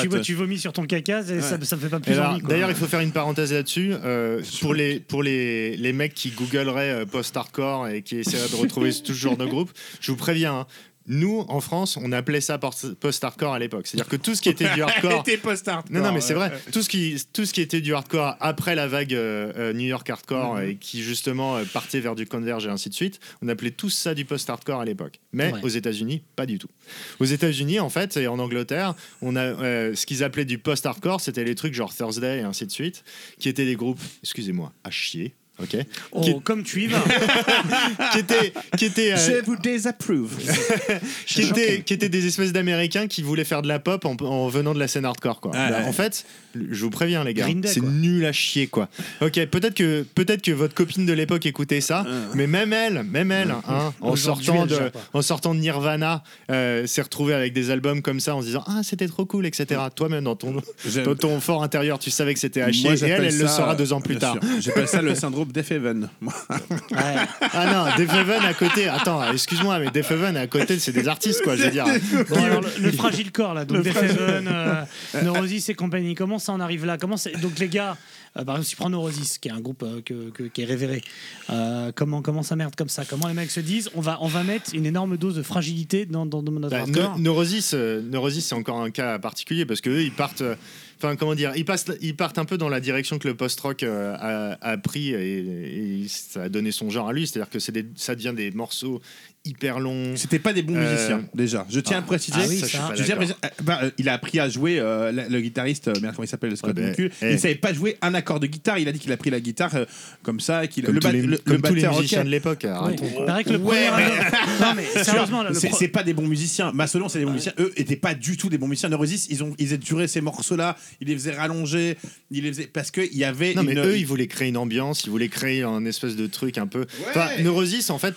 Tu, tu vomis sur ton caca, et ça, ça me fait pas Et plus alors, envie. quoi. D'ailleurs, il faut faire une parenthèse là-dessus. euh, pour les, pour les, les mecs qui googleraient euh, post-hardcore et qui essaieraient de retrouver ce genre de groupe, je vous préviens, hein, nous, en France, on appelait ça post- post-hardcore à l'époque. C'est-à-dire que tout ce qui était du hardcore. était post-hardcore. Non, non, mais c'est vrai. Tout ce, qui, tout ce qui était du hardcore après la vague euh, euh, New York hardcore et qui justement euh, partait vers du converge et ainsi de suite, on appelait tout ça du post-hardcore à l'époque. Mais Ouais. aux États-Unis, pas du tout. Aux États-Unis, en fait, et en Angleterre, on a euh, ce qu'ils appelaient du post-hardcore, c'était les trucs genre Thursday et ainsi de suite, qui étaient des groupes, excusez-moi, à chier. Ok, Oh, qui, comme tu y vas. qui étaient, qui étaient, euh, Je vous désapprouve. qui étaient des espèces d'Américains qui voulaient faire de la pop en, en venant de la scène hardcore. Quoi. Ouais, Bah, ouais. En fait, je vous préviens les gars, c'est nul à chier quoi. Ok, peut-être que peut-être que votre copine de l'époque écoutait ça, mais même elle, même elle, hein, en sortant de en sortant de Nirvana, euh, s'est retrouvée avec des albums comme ça en se disant ah c'était trop cool etc. Toi-même dans ton dans ton fort intérieur, tu savais que c'était à chier. Moi, Et elle, elle le saura deux ans plus bien tard. J'appelle ça le syndrome groupe Def Heaven. Ah non, Def Heaven à côté. Attends, excuse-moi, mais Def Heaven à côté, c'est des artistes, quoi. Je veux dire. Bon, alors, le, le fragile corps là, donc Def Heaven, euh, Neurosis et compagnie. Comment ça en arrive là? Comment donc les gars, euh, par exemple, si tu prends Neurosis, qui est un groupe euh, que- que- qui est révéré, euh, comment comment ça merde comme ça? Comment les mecs se disent on va on va mettre une énorme dose de fragilité dans, dans, dans notre Bah, hardcore Ne- Neurosis, euh, Neurosis, c'est encore un cas particulier parce que eux, ils partent. Enfin, comment dire ils, passent, ils partent un peu dans la direction que le post-rock euh, a, pris et, ça a donné son genre à lui. C'est-à-dire que des- ça devient des morceaux hyper longs. C'était pas des bons Euh, musiciens, déjà. Je tiens à le préciser. Ah oui, ça, je suis pas Je tiens à préciser- euh, bah, euh, il a appris à jouer, euh, le, le guitariste, euh, merde, comment il s'appelle, Scott Ouais, Moncul. eh. Il savait pas jouer un accord de guitare. Il a dit qu'il a pris la guitare euh, comme ça. Qu'il, Comme le, tous bat- les- le- comme le tous les batteur, musiciens de l'époque. Il paraît que le Ouais, premier mais- album- Non, mais sérieusement, là, c'est, pro- c'est pas des bons musiciens. Mastodon, c'est des bons musiciens. Eux étaient pas du tout des bons musiciens. Neurosis, ils ont, ils éturaient ces morceaux-là. Ils les faisaient rallonger. Ils les faisaient parce qu'il y avait Non, mais eux, ils voulaient créer une ambiance, ils voulaient créer un espèce de truc un peu. Neurosis, en fait,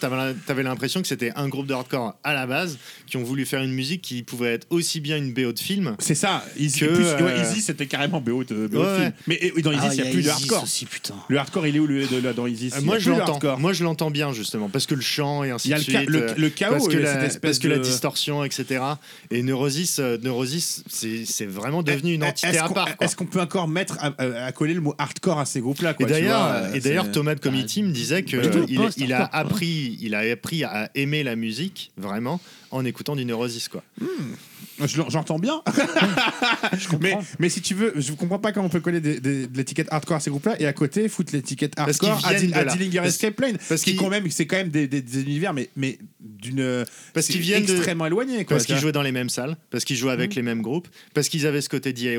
t'avais l'impression que c'était un groupe de hardcore à la base qui ont voulu faire une musique qui pouvait être aussi bien une BO de film. C'est ça. Easy, que, plus, euh, ouais, Easy, c'était carrément BO de, BO de Ouais, film. ouais. Mais et- dans Easy, Ah, il n'y a, y a plus de hardcore. aussi, putain. Le hardcore, il est où le, de- dans Easy? Euh, Il y moi, a je l'entends. Moi, je l'entends bien justement parce que le chant et ainsi Il y a de le ca- suite. le- euh, le chaos parce que, la, cette espèce parce que la de- distorsion, etc. Et Neurosis, euh, Neurosis, c'est c'est vraiment devenu une entité Est-ce à qu'on- part. Est-ce qu'on peut encore mettre à, coller le mot hardcore à ces groupes-là Et quoi, d'ailleurs, vois, et d'ailleurs, Thomas de Committee me disait que Pas du tout, euh, il, post, il a appris, il a appris à aimer la musique vraiment en écoutant du Neurosis quoi. Je l'en- J'entends bien. mais, mais si tu veux, je ne comprends pas comment on peut coller des- des- de l'étiquette hardcore à ces groupes-là et à côté foutre l'étiquette hardcore à, à de. Dillinger Escape Plane. parce qui qu'ils- quand même, c'est quand même des, des- des univers, mais, mais d'une. Parce qu'ils viennent de- extrêmement éloignés. Quoi, Parce qu'ils jouaient dans les mêmes salles, parce qu'ils jouaient avec Mhm. les mêmes groupes, parce qu'ils avaient ce côté DIY,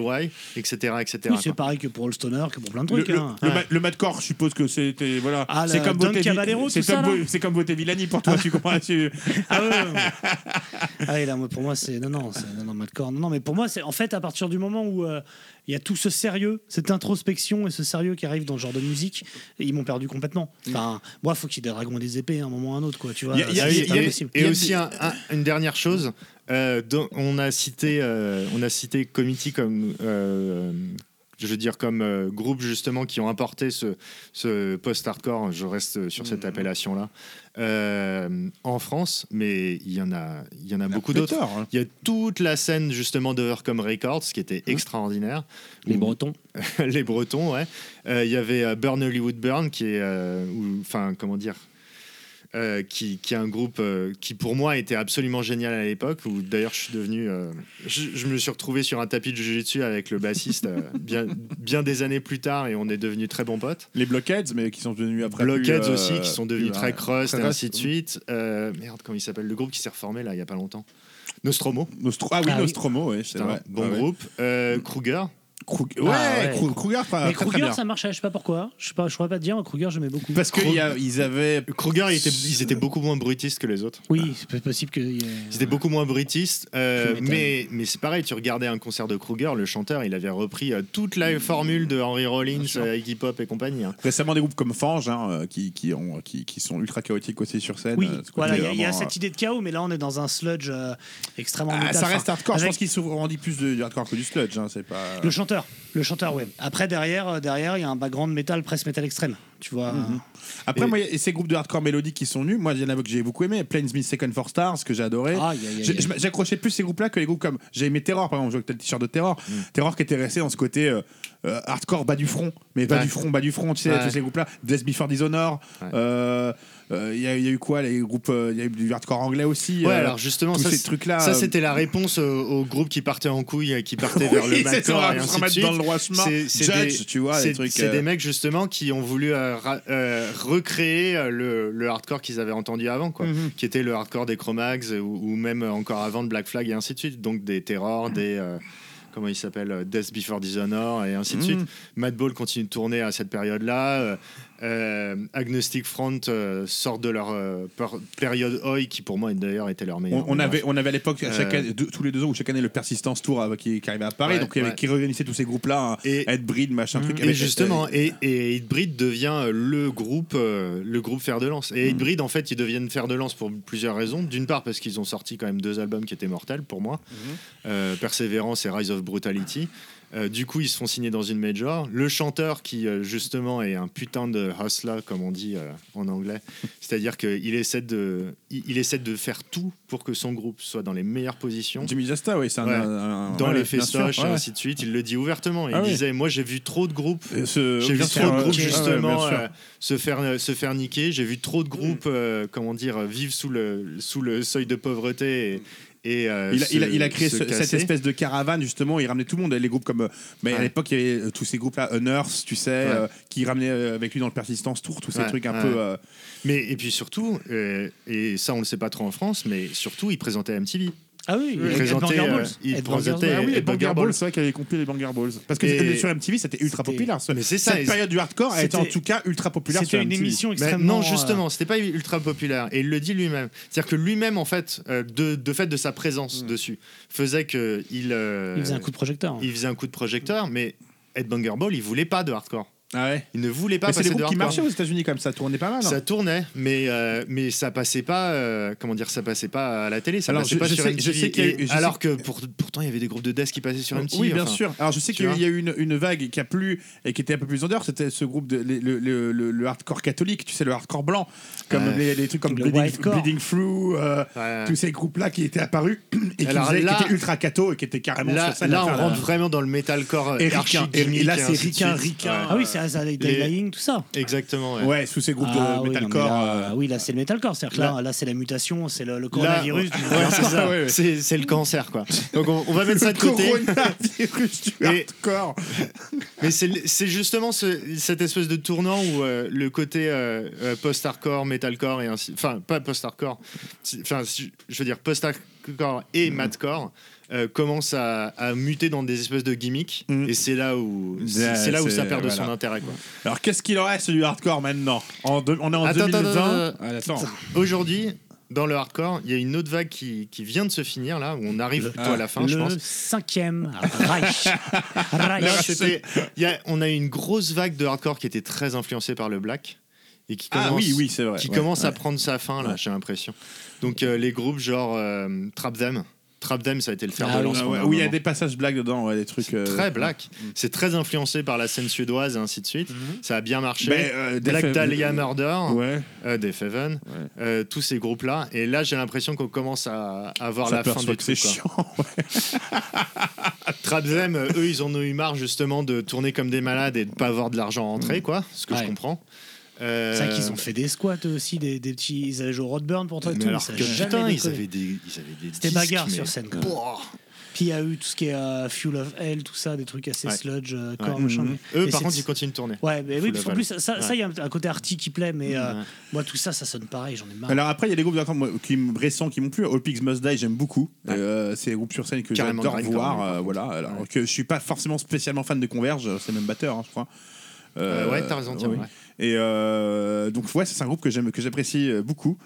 etc. etc. Oui, c'est pareil que pour le stoner, que pour plein de trucs. le, hein. le ma- le madcore, je suppose que c'était voilà. Ah, c'est comme voter Villani pour toi. tu comprends tu- Ah ouais. Ah oui, là, moi, pour moi, c'est. Non, non, c'est. Non, non. Non, non, mais pour moi, c'est. En fait, à partir du moment où euh, il y a tout ce sérieux, cette introspection et ce sérieux qui arrive dans ce genre de musique, ils m'ont perdu complètement. Enfin, moi, faut qu'il y ait des dragons et des épées à un moment ou à un autre, quoi. Tu vois, Il y a- y a-. Et aussi un- un- une dernière chose, euh, dont on a cité, euh, on a cité Committee comme, euh, je veux dire comme euh, groupe justement qui ont apporté ce, ce post-hardcore. Je reste sur cette Mhm. appellation-là euh, en France, mais il y en a, il y en a beaucoup d'autres. hein. Il y a toute la scène justement d'Overcome Records qui était extraordinaire. Les Où- Bretons. les Bretons, ouais. Euh, Il y avait euh, Burn Hollywood Burn, qui est, euh, enfin, comment dire, euh, qui, qui est un groupe euh, qui pour moi était absolument génial à l'époque. Où d'ailleurs je suis devenu, euh, je, je me suis retrouvé sur un tapis de jujitsu avec le bassiste euh, bien, bien des années plus tard et on est devenus très bons potes. Les Blockheads, mais qui sont devenus après. Blockheads plus, euh, aussi, qui sont devenus plus, très crust très et ainsi de suite. Euh, merde, comment il s'appelle? Le groupe qui s'est reformé là il y a pas longtemps. Nostromo. Nostro- ah oui, Ah oui. Nostromo, ouais, c'est vrai. bon Ah ouais. groupe. Euh, Kruger. Ah ouais, Kruger, très, Mais très, très Kruger, bien. ça marchait, je sais pas pourquoi. Je sais pas, je pourrais pas te dire, mais Kruger, j'aimais beaucoup. Parce qu'ils avaient. Kruger, ils étaient, ils étaient beaucoup moins brutistes que les autres. Oui, c'est possible que. C'était beaucoup moins brutistes, euh, Tu m'étonnes. mais, mais c'est pareil, tu regardais un concert de Kruger, le chanteur, il avait repris euh, toute la formule de Henry Rollins, euh, Iggy Pop et compagnie. hein. Récemment, des groupes comme Fange, hein, euh, qui, qui, ont, qui, qui sont ultra chaotiques aussi sur scène. Oui, euh, ce côté voilà, il y a- il y, a vraiment, cette idée de chaos, mais là on est dans un sludge euh, extrêmement Ah, métal. ça reste Enfin, hardcore. Je avec pense qu'ils se rendit plus de, du hardcore que du sludge. Hein, c'est pas. Le chanteur, le chanteur, ouais. Après derrière, euh, derrière, il y a un background métal, presque métal extrême. Tu vois. Mhm. Après, Et- moi, il y a ces groupes de hardcore mélodique qui sont nus. Moi, il y en avait que j'ai beaucoup aimé. Plainsmith Second for Stars, que j'ai adoré. J'ai- J'accrochais plus ces groupes-là que les groupes comme. J'ai aimé Terror, par exemple. T'as le t-shirt de Terror. Mm. Terror qui était resté dans ce côté euh, euh, hardcore bas du front. Mais bas Ouais. du front, bas du front, tu sais, Ouais. tous ces groupes-là. Death Before Dishonor. Ouais. euh, Il y, a- il y a eu quoi Les groupes. euh, Il y a eu du hardcore anglais aussi. Ouais, euh, alors justement, tous ça, ces trucs-là. ça euh, c'était la réponse aux, groupes qui partaient en couille, et qui partaient Oui, vers le ça, et ainsi de suite. dans le. C'est- Judge, des- tu vois, c'est trucs, c'est euh, des mecs justement qui ont voulu euh, ra- euh, recréer euh, le, le hardcore qu'ils avaient entendu avant, quoi, Mhm. qui était le hardcore des Chromags ou, ou même encore avant de Black Flag et ainsi de suite. Donc des Terror, des euh, comment il s'appelle, euh, Death Before Dishonor et ainsi de Mhm. suite. Madball continue de tourner à cette période-là. Euh, Agnostic Front euh, sort de leur euh, période Oi, qui pour moi d'ailleurs était leur meilleur. On, on avait, on avait à l'époque, Euh, tous les deux ans, ou chaque année, le Persistance Tour qui, qui arrivait à Paris, Ouais, donc il y avait, ouais. qui réunissait tous ces groupes-là, hein, Et- Headbreed, machin, truc. Et avec- justement, et, et Hatebreed devient le groupe, le groupe fer de lance. Et Hatebreed, en fait, ils deviennent fer de lance pour plusieurs raisons. D'une part, parce qu'ils ont sorti quand même deux albums qui étaient mortels pour moi, euh, Perseverance et Rise of Brutality. Euh, du coup, ils se font signer dans une major. Le chanteur, qui euh, justement est un putain de hustler, comme on dit euh, en anglais, c'est-à-dire qu'il essaie de, il, il essaie de faire tout pour que son groupe soit dans les meilleures positions. Jimmy Jasta, oui, c'est un, Ouais. un- un- dans ouais, les festoches et ouais. ainsi de suite. Il le dit ouvertement. Il Ah disait Moi, j'ai vu trop de groupes. J'ai vu trop de groupes justement se faire se faire niquer. J'ai vu trop de groupes, euh, comment dire, vivre sous le sous le seuil de pauvreté et, et, euh, il, a, il a- se- il a créé ce- cette espèce de caravane justement, il ramenait tout le monde, les groupes comme euh, mais à l'époque il y avait euh, tous ces groupes là, Unearth, tu sais, Ouais. euh, qui ramenaient avec lui dans le Persistance Tour, tous ces Ouais, trucs un peu euh, Mais et puis surtout, et ça on le sait pas trop en France, mais surtout il présentait MTV. Ah oui, il Ed présentait, euh, il Ed présentait Ah oui, Banger Balls, c'est vrai qu'il avait compris les Banger Balls. Parce que Et- sur MTV, c'était ultra populaire. ce- Mais c'est ça, Cette et- période du hardcore a été en tout cas ultra populaire C'était une MTV. émission Mais extrêmement. non, euh, justement, c'était pas ultra populaire. Et il le dit lui-même. C'est-à-dire que lui-même, en fait, euh, de, de fait de sa présence dessus, faisait que il, euh, Il faisait un coup de projecteur. il faisait un coup de projecteur, mais Ed Banger Ball, il voulait pas de hardcore. Ah ouais. Il ne voulait pas Mais c'est passer des de groupes qui marchaient aux États-Unis comme ça, tournait pas mal. hein. Ça tournait, mais, euh, mais ça passait pas. euh, comment dire, ça passait pas à la télé, ça Alors, passait je- pas je sur sais- MTV. je sais eu- sais alors que pour- pourtant, il y avait des groupes de death qui passaient sur MTV. Oui, bien enfin. sûr. Alors je sais qu'il y a eu une, une vague qui a plu et qui était un peu plus en dehors. C'était ce groupe de le, le- le- le- le hardcore catholique, tu sais, le hardcore blanc, comme les, les trucs comme Le Bleeding. Bleeding Through, euh, Ouais. tous ces groupes-là qui étaient apparus et qui, Alors faisaient- là- qui étaient ultra catho et qui étaient carrément Là, sur scène. là on rentre vraiment dans le metalcore euh, Et là, c'est ricain, ricain. Ah oui, c'est ça, les Dying, tout ça. Exactement. ouais. Ouais, sous ces groupes Ah de oui, mais metalcore. là, euh, oui, là c'est le metalcore. C'est-à-dire que là, là c'est la mutation, c'est le, le coronavirus. ouais, c'est ça. Ouais, ouais. C'est c'est le cancer, quoi. Donc on, on va mettre ça de le côté. coronavirus du hardcore. Mais c'est justement ce- cette espèce de tournant où euh, le côté euh, post-hardcore, metalcore et ainsi, enfin pas post-hardcore, enfin je veux dire post-hardcore et madcore euh, commence à, à muter dans des espèces de gimmicks Mm. et c'est là où c'est là où ça perd de voilà. son intérêt quoi. Alors qu'est-ce qu'il en reste du hardcore maintenant? En On est en Attends, 2020. attends. Aujourd'hui, dans le hardcore, il y a une autre vague qui, qui vient de se finir là où on arrive plutôt à la fin, je le pense. cinquième Reich. Reich. Y a- on a eu une grosse vague de hardcore qui était très influencée par le black et qui Ah commence, oui, oui, c'est vrai. qui Ouais, commence à prendre sa fin là, Ouais. j'ai l'impression. Donc euh, les groupes genre euh, Trap Them, Trap Them, ça a été le fer Ah de lance. Ah ouais, oui, il y a des passages blagues dedans, ouais, des trucs. euh, Très black. Mm. C'est très influencé par la scène suédoise et ainsi de suite. Ça a bien marché. Ben, euh, Black Dahlia Murder, Ouais. euh, Death Heaven, Ouais. euh, tous ces groupes-là. Et là, j'ai l'impression qu'on commence à, à voir la fin du que c'est chiant. Trap Them, eux, ils en ont eu marre justement de tourner comme des malades et de pas avoir de l'argent Mm. rentré, quoi. Ce que je comprends. Euh, C'est vrai qu'ils ont fait des squats eux aussi, des, des petits. Ils allaient jouer au Rodburn pour toi et mais tout. alors ça que putain, ils décollé. avaient des, ils avaient des C'était bagarre mais- sur scène. quoi. Pouah. Puis il y a eu tout ce qui est euh, Fuel of Hell, tout ça, des trucs assez Ouais. sludge, euh, Ouais. core, machin. Mhm. Eux, Et par contre, ils continuent de tourner. Ouais, mais oui, parce qu'en plus, ça, Ouais. il y a un, côté arty qui plaît, mais euh, moi, tout ça, ça sonne pareil, j'en ai marre. Alors après, il y a des groupes qui récents qui m'ont plu. All Pigs Must Die, j'aime beaucoup. Ouais. Euh, c'est des groupes sur scène que j'adore voir. euh, voilà. Alors que je suis pas forcément spécialement fan de Converge, c'est le même batteur, hein, je crois. Euh, ouais, t'as raison, tiens, oui. ouais. Et euh, donc ouais, c'est un groupe que j'aime, que j'apprécie euh, beaucoup.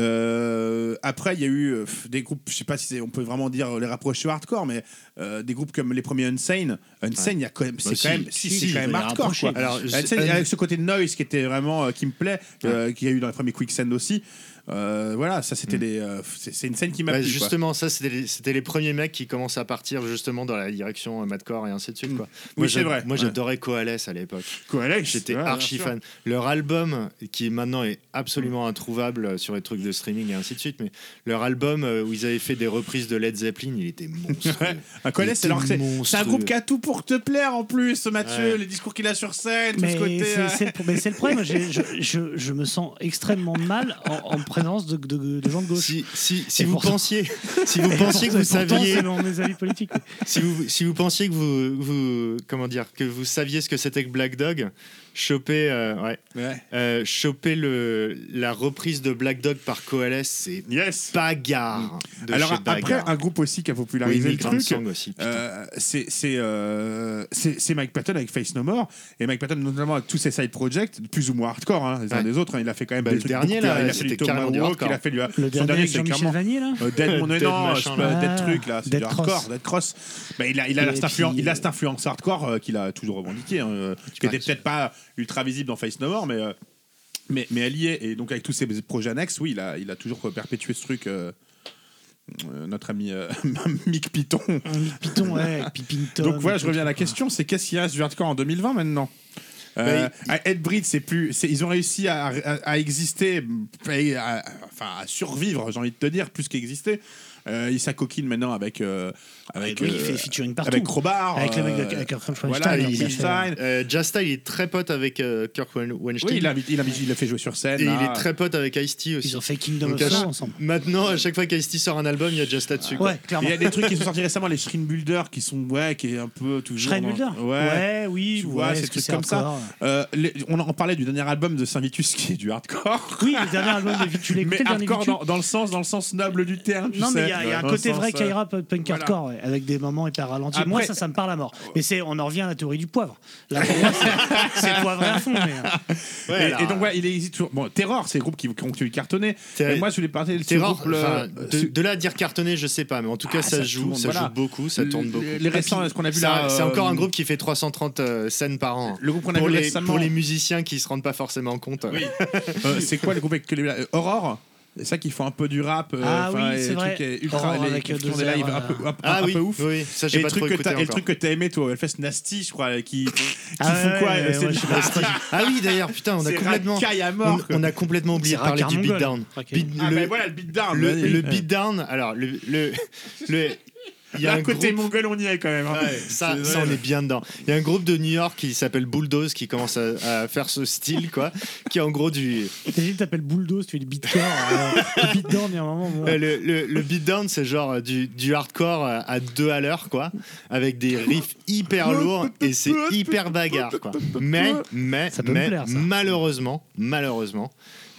Euh, après, il y a eu euh, des groupes, je sais pas si on peut vraiment dire les rapprocher hardcore, mais euh, des groupes comme les premiers Unsane. Unsane, il y a quand même, c'est Bah, quand si, même, si, si, c'est je quand même hardcore. Quoi. Alors, Unsane, je- il y a ce côté noise qui était vraiment, euh, qui me plaît, euh, qu'il y a eu dans les premiers Quicksand aussi. Euh, voilà, ça c'était des, euh, c'est une scène qui m'a Bah, plu. quoi. justement, ça, c'était les, premiers mecs qui commencent à partir justement dans la direction euh, madcore et ainsi de suite. Quoi. Oui, Moi, c'est vrai, Moi, ouais. j'adorais Coalesce à l'époque. Coalesce, J'étais ouais, archi fan. Leur album, qui maintenant est absolument introuvable sur les trucs de streaming et ainsi de suite, mais leur album euh, où ils avaient fait des reprises de Led Zeppelin, il était monstrueux. Ouais. Un Coalesce, c'est alors que était c'est- c'est un groupe qui a tout pour te plaire en plus, Mathieu. Ouais. Les discours qu'il a sur scène, tout Mais ce côté. c'est le, mais c'est le problème, je, je, je me sens extrêmement mal en, en présence de, de, de gens de gauche. Si, si, si vous pensiez, si vous pensiez que vous saviez, mes avis politiques. si vous, si vous pensiez que vous, vous, comment dire, que vous saviez ce que c'était que Black Dog, choper, euh, ouais, Ouais. euh, choper le, la reprise de Black Dog par Coalesce, c'est Yes. bagarre. De Alors chez après, un groupe aussi qui a Oui, popularisé le Migrant truc, euh, c'est c'est, euh, c'est c'est Mike Patton avec Face No More et Mike Patton notamment avec tous ses side projects plus ou moins hardcore hein, les uns Ouais. des autres hein, il a fait quand même Bah, des le trucs dernier, là, il a fait du hardcore. il a fait du Le son dernier c'est Jean-Michel clairement Vanier, là euh, Dead, mon Dead non, je machin, sais pas, là. Dead truc là, c'est du Cross. hardcore, Dead Cross. Bah, il a, il a, Et cette influence, hardcore euh, qu'il a toujours revendiqué, hein, qui était peut-être pas ultra visible dans Face No More, mais euh, mais, mais elle y est. Et donc avec tous ses projets annexes, oui, il a, il a toujours perpétué ce truc. euh, euh, notre ami euh, Mick Python. Mick Python, ouais, Pippington. Donc voilà, je reviens à la question, c'est qu'est-ce qui reste du hardcore en 2020 maintenant euh, à Headbreed, c'est plus, ils ont réussi à, à- à exister, à- enfin à survivre, j'ai envie de te dire, plus qu'exister. Euh, ils s'acoquinent maintenant avec avec Avec lui, il fait featuring partout. avec Crowbar, Avec le mec de- euh, Kirk Weinstein, voilà, il a il- fait-. Euh, Jasta, il est très pote avec euh, Kirk Weinstein. Oui, il l'a il il l'a fait jouer sur scène. Et là. il est très pote avec Ice-T aussi. Ils ont fait Kingdom Donc, of Soul ensemble. Maintenant, à chaque fois qu'Ice-T sort un album, il y a Jasta dessus. quoi. Ouais, clairement. Il y a des trucs qui sont sortis récemment, les Shrine Builder, qui sont ouais, qui est un peu toujours. Builder Ouais, oui, Tu ouais, vois, trucs c'est comme ça. Euh, les- on en parlait du dernier album de Saint-Vitus qui est du hardcore. Oui, le dernier album de Vitu, tu l'as écouté, Mais hardcore dans, dans le sens, dans le sens noble du terme. tu Non, mais il y a, il y a un côté vrai euh, Kaira punk hardcore, ouais, avec des moments hyper ralentis. Moi, ça, ça me parle à mort. Mais c'est, on en revient à la théorie du poivre. Là, pour moi, c'est, poivré à fond. Mais, euh, et, alors- et donc, ouais, il existe toujours. Bon, Terror, c'est le groupe qui, qui ont cartonné. Et moi, je voulais parler de Terror, groupe. le- enfin, de, là à dire cartonné, je sais pas, mais en tout cas, Ah, ça, ça joue, tourne, ça voilà. joue beaucoup, ça tourne Les- beaucoup. les récents, ce qu'on a vu C'est là, C'est euh, encore un groupe qui fait 330 euh, scènes par an. Le groupe qu'on a vu récemment. Pour les musiciens qui se rendent pas forcément compte. Euh, c'est quoi le groupe avec les euh, Aurore? C'est ça qui font un peu du rap. euh, Ah oui, et c'est des vrai. trucs, euh, Ultra, Aurore les, avec, qui euh, font deux des lives airs, un peu, un, Ah un oui, peu ouf. oui, ça, j'ai et, pas le truc que t'as- et le encore. truc que t'as aimé, toi, Hellfest Nasty, je crois, qui, qui Ah font ouais, quoi ouais, ouais, pas. Ah oui, d'ailleurs, putain, on a complètement, racaille à mort, on, a complètement oublié de parler du beatdown. Racaille. Beat- Ah, le, voilà, le beatdown. le, le beatdown, alors le- il y a un côté groupe- mongol, on y est quand même. hein. Ouais, ça, ça, on est bien dedans. Il y a un groupe de New York qui s'appelle Bulldoze qui commence à, à faire ce style, quoi, qui est en gros du. T'imagines, t'appelles Bulldoze, tu fais du beatcore. euh, le beatdown, il y a un moment. Euh, le, le, le beatdown, c'est genre euh, du, du hardcore à deux à l'heure, quoi, avec des riffs hyper lourds et c'est hyper bagarre, quoi. Mais, mais, Ça mais plaire, ça. malheureusement, malheureusement,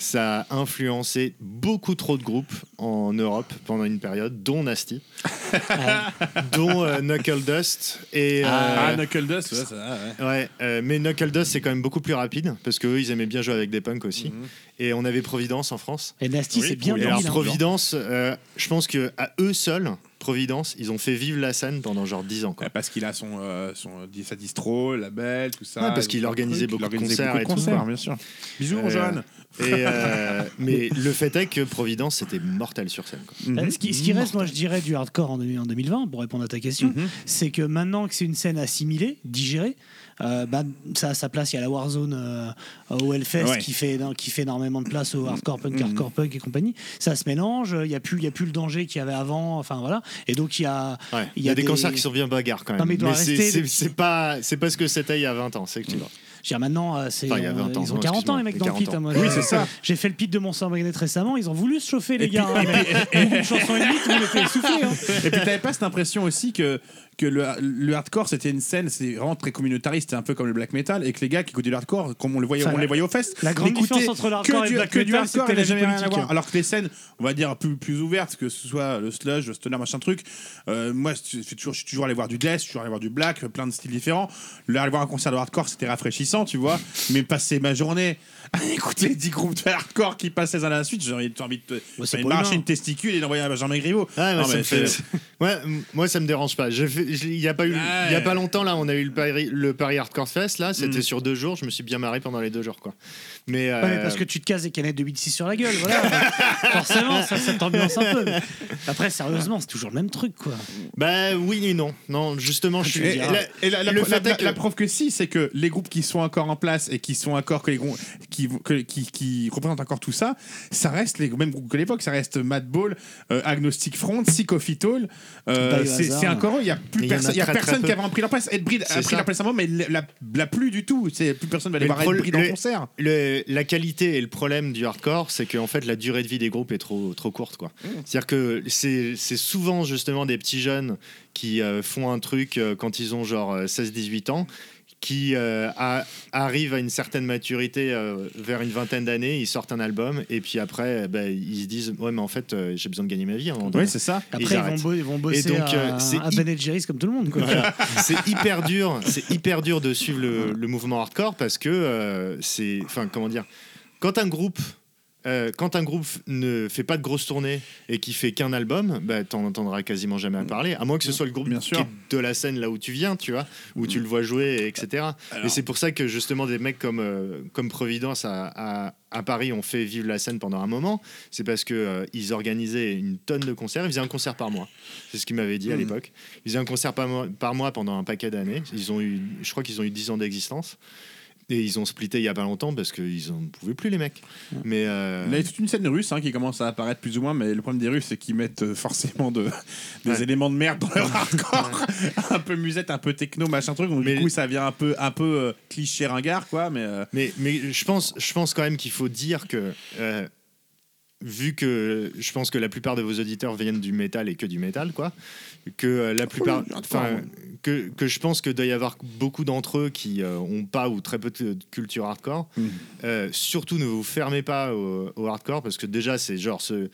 ça a influencé beaucoup trop de groupes en Europe pendant une période, dont Nasty, dont euh, Knuckle Dust et. Ah, euh, Knuckle Dust, ouais, ça, ouais. Ouais, euh, mais Knuckle Dust c'est quand même beaucoup plus rapide parce qu'eux ils aimaient bien jouer avec des punks aussi. Mhm. Et on avait Providence en France. Et Nasty, Oui, c'est bien Et alors. Providence, euh, je pense que à eux seuls, Providence, ils ont fait vivre la scène pendant genre 10 ans. Quoi. Ouais, Parce qu'il a son, euh, son, sa distro, label, tout ça. Ouais, parce il qu'il a organisait beaucoup de concerts beaucoup de et tout, concerts, bien sûr. Bisous, Euh, Johan. Et euh, mais le fait est que Providence c'était mortel sur scène. Quoi. Euh, Ce qui, ce qui reste, moi, je dirais, du hardcore en 2000 en 2020, pour répondre à ta question, Mhm. c'est que maintenant que c'est une scène assimilée, digérée, euh, bah, ça a sa place. Il y a la Warzone euh, au Hellfest Ouais. qui, fait, qui fait énormément de place au hardcore punk, Mhm. hardcore punk et compagnie. Ça se mélange. Il n'y a, plus- il y a plus le danger qu'il y avait avant. Enfin, voilà. Et donc, il y a. Ouais. Il y, a des, concerts qui sont bien bagarres quand même. Non, mais c'est, des- pas c'est pas ce que c'était il y a 20 ans, c'est que tu vois. Je veux dire, maintenant, euh, c'est, Enfin, il y a 20 ans, ils ont non, 40 ans, les mecs dans le 40 pit. hein, moi, Oui, j'ai- c'est ça. J'ai fait le pit de mon Magnet récemment. Ils ont voulu se chauffer, les gars. hein, mais une chanson et demie, tout le monde était essoufflé. hein. Et puis t'avais pas cette impression aussi que que le, le hardcore c'était une scène c'est vraiment très communautariste c'est un peu comme le black metal et que les gars qui écoutaient du hardcore comme on le voyait Enfin, on les voyait au fest la grande n'écoutaient différence entre le hardcore que et du, le black que du metal, hardcore c'était et la jamais rien à politique. voir. Alors que les scènes on va dire plus plus ouvertes que ce soit le sludge le stoner machin truc euh, moi je suis toujours je suis toujours allé voir du death je suis toujours allé voir du black plein de styles différents. Le aller voir un concert de hardcore c'était rafraîchissant tu vois mais passer ma journée écouter 10 groupes de hardcore qui passaient les uns à la suite j'ai envie, de, c'est de marcher une testicule et d'envoyer à Jean-Marie Griveaux Ouais, moi, Non, ça mais me fait- c'est- Ouais, m- moi ça me dérange pas. Il y a pas eu, il y a pas longtemps là, on a eu le Paris, le Paris Hardcore Fest là, c'était Mm. sur deux jours. Je me suis bien marré pendant les deux jours quoi. Mais, Ouais, mais parce que tu te casses des canettes de 8-6 sur la gueule, voilà. Forcément, ça, ça t'ambiance un peu. Après, sérieusement, c'est toujours le même truc, quoi. bah oui et non, non justement je suis. Et, et la, et la- la- le la- fait la- est que- la preuve que si, c'est que les groupes qui sont encore en place et qui sont encore que les groupes qui, que- qui, qui représentent encore tout ça, ça reste les mêmes groupes que l'époque, ça reste Madball, euh, Agnostic Front, Psychophytol. Euh, c'est encore eux, il y a plus il y a personne, il y a très, personne qui a vraiment pris leur place. Edbreed a pris ça. leur place moment, mais la, la, la plus du tout. C'est plus personne va aller voir Edbreed en le- concert. le- la qualité et le problème du hardcore, c'est qu'en fait la durée de vie des groupes est trop, trop courte. quoi. Mmh. C'est-à-dire que c'est c'est souvent justement des petits jeunes qui euh, font un truc euh, quand ils ont genre euh, 16-18 ans qui euh, a- arrivent à une certaine maturité euh, vers une vingtaine d'années, ils sortent un album et puis après euh, bah, ils se disent ouais mais en fait euh, j'ai besoin de gagner ma vie. Oui, c'est ça. Et Après, ils vont, arrêtent. bo- ils vont bosser Et donc, euh, à, c'est à hy- Ben Jerry's comme tout le monde, quoi. Voilà. c'est hyper dur, c'est hyper dur de suivre le, le mouvement hardcore parce que euh, c'est, enfin comment dire, quand un groupe euh, quand un groupe ne fait pas de grosses tournées et qui fait qu'un album, bah, t'en entendras quasiment jamais à parler, à moins que ce soit le groupe Bien qui sûr. est de la scène là où tu viens, tu vois, où tu le vois jouer, etc. Alors- Et c'est pour ça que justement des mecs comme, euh, comme Providence à, à- à Paris ont fait vivre la scène pendant un moment. C'est parce que euh, ils organisaient une tonne de concerts. Ils faisaient un concert par mois. C'est ce qu'ils m'avaient dit à Mhm. l'époque. Ils faisaient un concert par mois, par mois pendant un paquet d'années. Ils ont eu, je crois qu'ils ont eu 10 ans d'existence. Et ils ont splitté il y a pas longtemps parce qu'ils en pouvaient plus les mecs. Mais euh, Il y a toute une scène russe hein, qui commence à apparaître plus ou moins, mais le problème des Russes, c'est qu'ils mettent euh, forcément de, des Ouais. éléments de merde dans leur hardcore. un peu musette, un peu techno, machin truc. Donc, Mais- du coup, ça vient un peu, un peu euh, cliché ringard, quoi. Mais, euh, Mais, mais je, pense, je pense quand même qu'il faut dire que, vu que je pense que la plupart de vos auditeurs viennent du métal et que du métal, quoi, que euh, la plupart. Enfin, que, que je pense que doit y avoir beaucoup d'entre eux qui euh, ont pas ou très peu de culture hardcore. Euh, surtout, ne vous fermez pas au, au hardcore parce que déjà, c'est genre ce.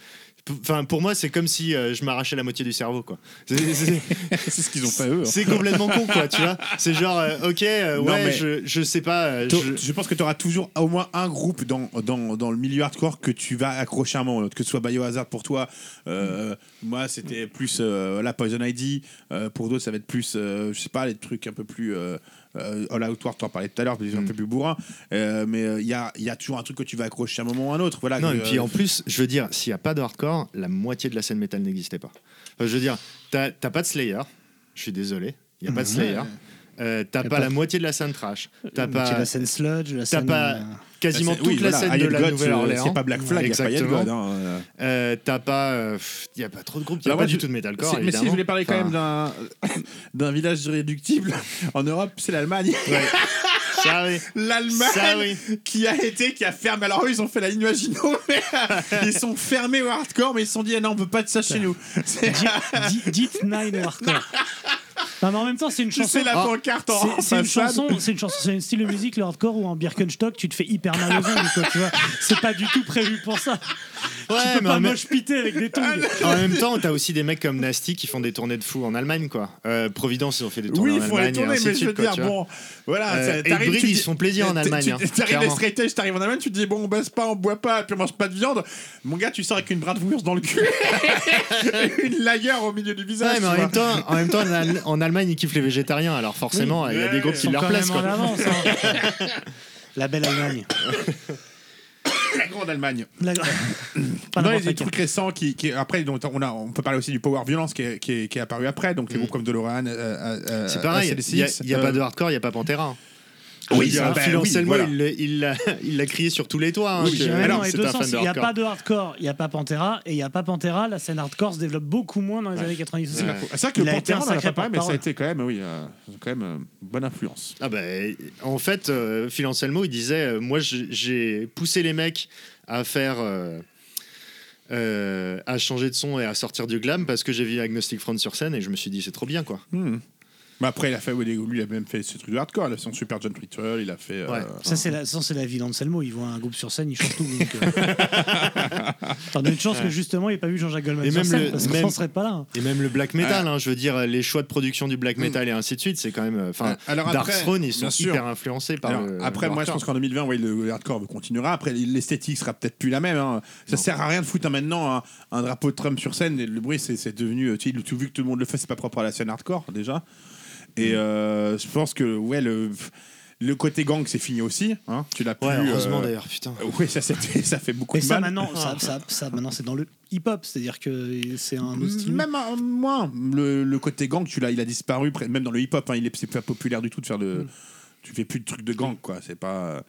Enfin, pour moi, c'est comme si euh, je m'arrachais la moitié du cerveau, quoi. C'est ce qu'ils ont fait eux. hein. c'est complètement con, quoi, tu vois. C'est genre, euh, ok, euh, Non, ouais, mais- je, je sais pas. euh, je- Je pense que tu auras toujours au moins un groupe dans, dans, dans le milieu hardcore que tu vas accrocher à un moment ou l'autre, que ce soit Biohazard pour toi. euh, Moi, c'était plus euh, la Poison ID. euh, pour d'autres, ça va être plus, euh, je sais pas, les trucs un peu plus. Euh, euh, All Out War, tu en parlais tout à l'heure, mais un peu plus bourrin. Euh, mais il y, a, y a toujours un truc que tu vas accrocher à un moment ou à un autre. Voilà, Non, que, et puis euh, en plus, je veux dire, s'il n'y a pas de hardcore, la moitié de la scène métal n'existait pas. Enfin, je veux dire, t'as t'as pas de Slayer, je suis désolé, il n'y a pas de Mhm. Slayer. Euh, t'as pas, pas- la moitié de la scène trash. T'as moitié pas de la scène sludge, la T'as scène, pas euh, quasiment Bah, c'est- toute oui, la voilà, scène de la Nouvelle-Orléans. euh, c'est pas Black Flag, pas Exactement. God, hein, euh. Euh, T'as pas, euh, il y a pas trop de groupes, il y a Bah, pas moi, du tout de metalcore. Mais si je voulais parler quand même d'un d'un village irréductible en Europe, c'est l'Allemagne. Ça oui. Ça, L'Allemagne qui a été, qui a fermé. Alors eux, ils ont fait la ligne Maginot, mais euh, ils sont fermés au hardcore, mais ils se sont dit, ah non, on veut pas de ça chez nous. Dites Nine au hardcore. Non, mais en même temps, c'est une chanson. sais, la pancarte en- C'est- C'est une chanson, c'est une chanson, c'est un style de musique, le hardcore ou en Birkenstock, tu te fais hyper mal aux ongles, quoi, tu vois. C'est pas du tout prévu pour ça. Ouais, tu peux mais pas en même- moche piter avec des tongs. En même temps, t'as aussi des mecs comme Nasty qui font des tournées de fou en Allemagne, quoi. Euh, Providence, ils ont fait des tournées Oui, en il faut les Allemagne. et tourner, ainsi mais de je veux suite, quoi, dire, tu vois. bon, voilà. Euh, ça- et t'arrives, tu ils dis- se font plaisir en Allemagne, tu- hein, T'arrives les clairement. straight edge, t'arrives en Allemagne, tu te dis, bon, on baisse pas, on boit pas, puis on mange pas de viande. Mon gars, tu sors avec une bratwurst dans le cul et une lager au milieu du visage. Ouais, mais tu en vois. même temps, en même temps, en Al- en Allemagne, ils kiffent les végétariens, alors forcément, il y a des groupes Ils qui sont leur quand plaisent. même en quoi. avance, hein. La belle Allemagne. La grande Allemagne. La- Non, il y a des trucs récents qui, qui après donc on a on peut parler aussi du power violence qui est, qui est, qui est apparu après donc les groupes comme DeLorean euh, euh, C'est pareil, ACDC, il n'y a, il y a euh, pas de hardcore, il n'y a pas Pantera. Oui, dire, ben Phil oui, Anselmo, voilà. il l'a- il il crié sur tous les toits. hein, Oui, que c'est un fan de Il n'y a pas de hardcore, il n'y a pas Pantera, et il n'y a pas Pantera. La scène hardcore se développe beaucoup moins dans les années 90 aussi. C'est vrai que Il Pantera, on pas parlé, mais ça a été quand même, oui, euh, quand même euh, bonne influence. Ah bah, en fait, euh, Phil Anselmo, il disait euh, Moi, j'ai- poussé les mecs à faire. euh, euh, à changer de son et à sortir du glam parce que j'ai vu Agnostic Front sur scène et je me suis dit c'est trop bien quoi. Hmm. Mais après, il a fait, oui, lui, il a même fait ce truc de hardcore. Il a fait son Super John Twitter, il a fait. euh, Ça, c'est la, ça, c'est la vie d'Anselmo. Il voit un groupe sur scène, il chante tout. Donc, euh... T'en as une chance que justement, il n'ait pas vu Jean-Jacques Goldman Et sur même scène, le- parce qu'on même- n'en serait pas là. Et même le black metal, hein, je veux dire, les choix de production du black metal et ainsi de suite, c'est quand même. euh, Enfin, Alors après, Darkthrone, ils sont bien sûr. hyper influencés par Alors, le. après, le moi, je hardcore. pense qu'en 2020, ouais, le, le hardcore continuera. Après, l'esthétique sera peut-être plus la même. hein. Ça sert à rien de foutre hein, maintenant un, un drapeau de Trump sur scène. Et le bruit, c'est c'est devenu. Tu sais, tout vu que tout le monde le fait, c'est pas propre à la scène hardcore déjà. Mm. Et euh, je pense que ouais, le, le côté gang, c'est fini aussi. Hein. Tu l'as plus. Ouais, heureusement euh, d'ailleurs, putain. Oui, ça, ça fait beaucoup Mais de ça mal. maintenant, ça, ça, ça, maintenant, c'est dans le hip-hop, c'est-à-dire que c'est un autre style. Même euh, moins. Le, le côté gang, tu l'as, il a disparu. Même dans le hip-hop, hein, il est, c'est pas populaire du tout de faire de. Tu fais plus de trucs de gang, quoi. C'est pas.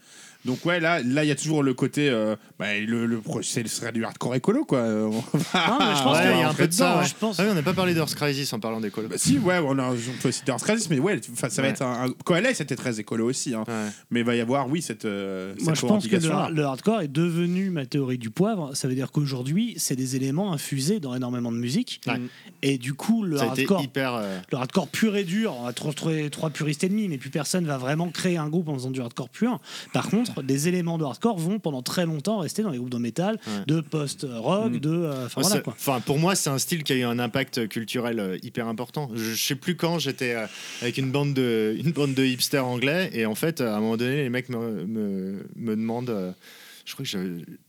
Donc ouais, là, là, il y a toujours le côté. euh, bah, le, le c'est- ce serait du hardcore écolo, quoi. Non, mais je pense Ouais, qu'il il y a un peu de ça. ouais. Je pense. Ah oui, on n'a pas parlé d'Earth Crisis en parlant d'écolo. Bah, si, ouais, on, a, on peut citer Earth Crisis, mais ouais, enfin, ça va être un. un- Coalesce c'était très écolo aussi, hein. Ouais. mais il va y avoir, oui, cette. euh, Moi, cette je pense que le, hardcore est devenu ma théorie du poivre. Ça veut dire qu'aujourd'hui, c'est des éléments infusés dans énormément de musique. Ouais. Et du coup, le Ça a hardcore, hyper. euh, le hardcore pur et dur, on va trop trouver trois puristes et demi, mais plus personne va vraiment créer un groupe en faisant du hardcore pur. Par contre, des éléments de hardcore vont pendant très longtemps rester dans les groupes de métal, Ouais. de post-rock, Mm. de. euh, Enfin voilà quoi. Pour moi, c'est un style qui a eu un impact culturel euh, hyper important. Je, je sais plus quand j'étais euh, avec une bande de une bande de hipsters anglais et en fait, à un moment donné, les mecs me, me, me demandent. je crois que je,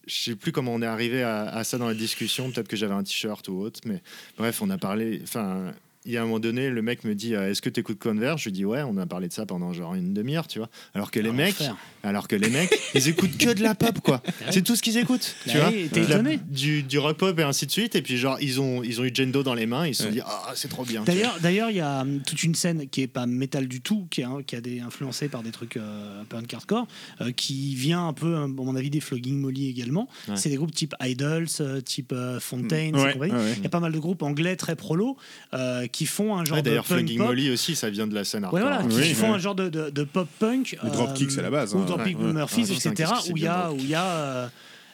je sais plus comment on est arrivé à, à ça dans la discussion. Peut-être que j'avais un t-shirt ou autre, mais bref, on a parlé. Enfin, il y a un moment donné, le mec me dit euh, Est-ce que tu écoutes Converge? Je lui dis Ouais, on a parlé de ça pendant genre une demi-heure, tu vois. Alors que les Ah, mecs. Alors que les mecs, ils écoutent que de la pop, quoi. C'est tout ce qu'ils écoutent, tu Bah vois. t'es la- étonné. du, du rock pop et ainsi de suite. Et puis genre, ils ont, ils ont eu Jendo dans les mains. Ils se sont dit Ah, c'est trop bien. tu. D'ailleurs, d'ailleurs, il y a hum, toute une scène qui est pas métal du tout, qui est hein, qui a des influencé par des trucs euh, un peu hardcore, euh, qui vient un peu, à mon avis, des Flogging Molly également. Ouais. C'est des groupes type Idols, euh, type euh, Fontaine, et Ouais, compagnie. ouais, ouais. Il y a pas mal de groupes anglais très prolo euh, qui font un genre Ouais, de D'ailleurs, punk Flogging pop. Molly aussi, ça vient de la scène Ouais, hardcore. voilà, qui font un genre de, de, de pop punk. Le dropkick, c'est la base, Ou hein. Murphys, Ah, etc. Où il y a, drôle. où il y a, euh,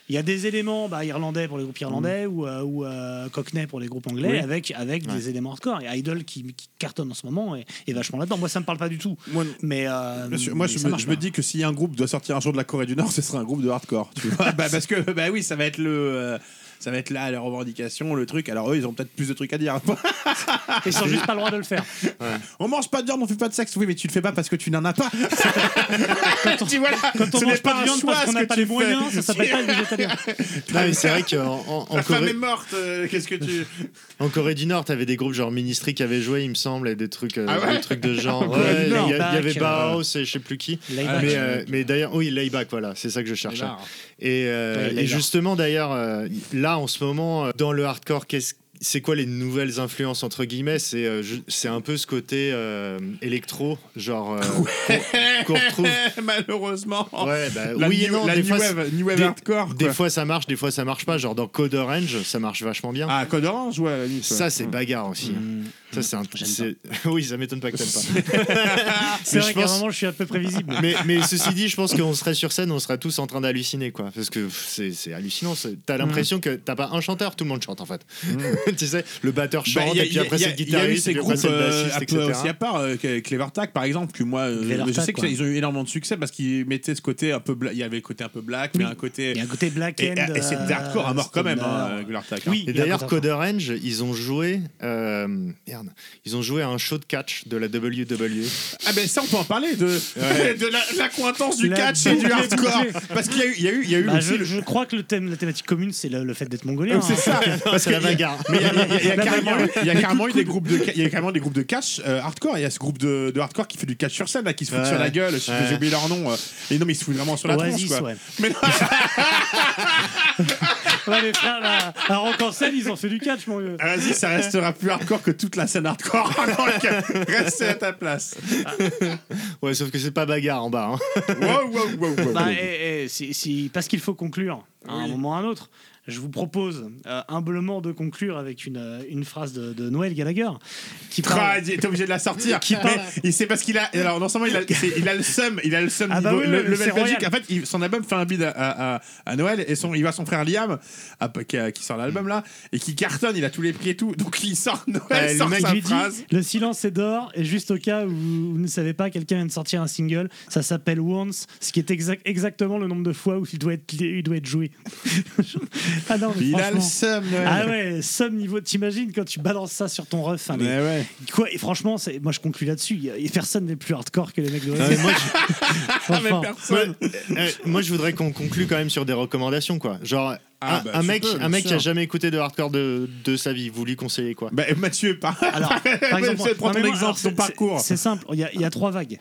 il y a des éléments bah, irlandais pour les groupes irlandais ou, euh, ou euh, Cockney pour les groupes anglais Oui. avec, avec Ouais. des éléments hardcore. Et Idol qui, qui cartonne en ce moment est, est vachement là-dedans. Moi, ça me parle pas du tout. mais, euh, sûr, moi, mais je, me, je dis que si un groupe doit sortir un jour de la Corée du Nord, ce sera un groupe de hardcore. Tu vois bah, parce que, bah oui, ça va être le. Ça va être là, les revendications, le truc. Alors, eux, ils ont peut-être plus de trucs à dire. Ils sont juste pas le droit de le faire. On mange pas de viande, on fait pas de sexe. Oui, mais tu le fais pas parce que tu n'en as pas. tu vois, là, Quand on ce mange pas de un viande choix, parce qu'on n'a pas tu les fais. moyens, ça s'appelle pas végétalien. Non, mais c'est vrai qu'en en, en Ta femme Corée, est morte. euh, Qu'est-ce que tu. en Corée du Nord, t'avais des groupes genre Ministry qui avaient joué, il me semble, et des trucs, euh, Ah ouais des trucs de genre. Ouais, Il y, avait Bauhaus et je sais plus qui. Layback. Mais, euh, mais d'ailleurs, oui, Layback, voilà, c'est ça que je cherchais. Et, euh, Ouais, et justement, d'ailleurs, euh, là, en ce moment, euh, dans le hardcore, qu'est-ce c'est quoi les nouvelles influences entre guillemets? C'est euh, c'est un peu ce côté euh, électro, genre euh, qu'on- qu'on retrouve. Malheureusement. Ouais, bah, La oui et non. la des new fois, wave- new wave des, hardcore, Des fois ça marche, des fois ça marche pas. Genre dans Code Orange, ça marche vachement bien. Ah, Code Orange, ouais, la ouais. Ça, c'est bagarre aussi. Mm. Ça, c'est un. c'est- Oui, ça m'étonne pas que t'aimes pas. C'est Mais vrai qu'à un moment, je suis un peu prévisible. mais, mais ceci dit, je pense qu'on serait sur scène, on serait tous en train d'halluciner, quoi. Parce que pff, c'est c'est hallucinant. c'est- T'as l'impression que t'as pas un chanteur, tout le monde chante en fait. tu sais, le batteur Bah, chante, a- et puis après c'est le Il y a eu guitariste, et puis groupes après c'est le euh, bassiste, un peu etc. aussi à part, euh, Clevertac par exemple, que moi, euh, je sais qu'ils ont eu énormément de succès parce qu'ils mettaient ce côté un peu. bla- Il y avait le côté un peu black, mais un côté. Il y a un côté black Et, et c'est euh, hardcore à mort quand même, hein. Clevertac. Oui, Et d'ailleurs, Code Orange, ils ont joué. Merde. Ils ont joué à un show de catch de la WWE. Ah ben ça on peut en parler de, Ouais. de la, la cointance du La catch et du hardcore parce qu'il y a eu il y a eu, il y a eu Bah, aussi je, le- je crois que le thème, la thématique commune, c'est le, le fait d'être mongolien. c'est hein. ça parce la qu'il y a- bagarre. mais il y carrément eu- il y a carrément eu des groupes de il y a carrément des groupes de catch euh, hardcore il y a ce groupe de, de hardcore qui fait du catch sur scène là qui se fout Ouais. sur la gueule Ouais. j'ai oublié leur nom euh. et non mais ils se foutent vraiment sur la tronche quoi ouais. mais Ouais, les frères, là, à Rock en scène, ils ont fait du catch, mon vieux. Ah, vas-y ça restera plus hardcore que toute la scène hardcore dans laquelle reste à ta place Ouais, sauf que c'est pas bagarre en bas. hein. wow, wow, wow, wow, Bah, wow. eh, eh, si, si- parce qu'il faut conclure à un moment ou à un autre. Je vous propose euh, humblement de conclure avec une, euh, une phrase de, de Noël Gallagher qui Ah, parle. il est obligé de la sortir. Qui Mais parle- il sait parce qu'il a. Alors non seulement il a, c'est- il a le seum, il a le seum Ah bah niveau oui, le, c'est royal. En fait, il- son album fait un bid à, à- à- à Noël et son, il voit son frère Liam qui, sort l'album là et qui cartonne. Il a tous les prix et tout. Donc il sort Noël, Ouais, le sort mec sa lui dit phrase. le silence est d'or et juste au cas où vous ne savez pas quelqu'un vient de sortir un single ça s'appelle Once ce qui est exact, exactement le nombre de fois où il doit être, il doit être joué ah non mais Il a le seum Noël. ah ouais somme niveau t'imagines quand tu balances ça sur ton ref hein, mais- Mais ouais. quoi et franchement c'est moi je conclus là-dessus personne n'est plus hardcore que les mecs de Non, mais moi, Ah, mais Franchement. personne. Euh, moi, je voudrais qu'on conclue quand même sur des recommandations, quoi. Genre, Ah, un, bah, un mec, peux, un mec qui a jamais écouté de hardcore de, de sa vie, vous lui conseillez quoi? Bah, Mathieu, par, Alors, par exemple, prends ton exemple, ton c'est- parcours. C'est simple, il y, a, il y a trois vagues.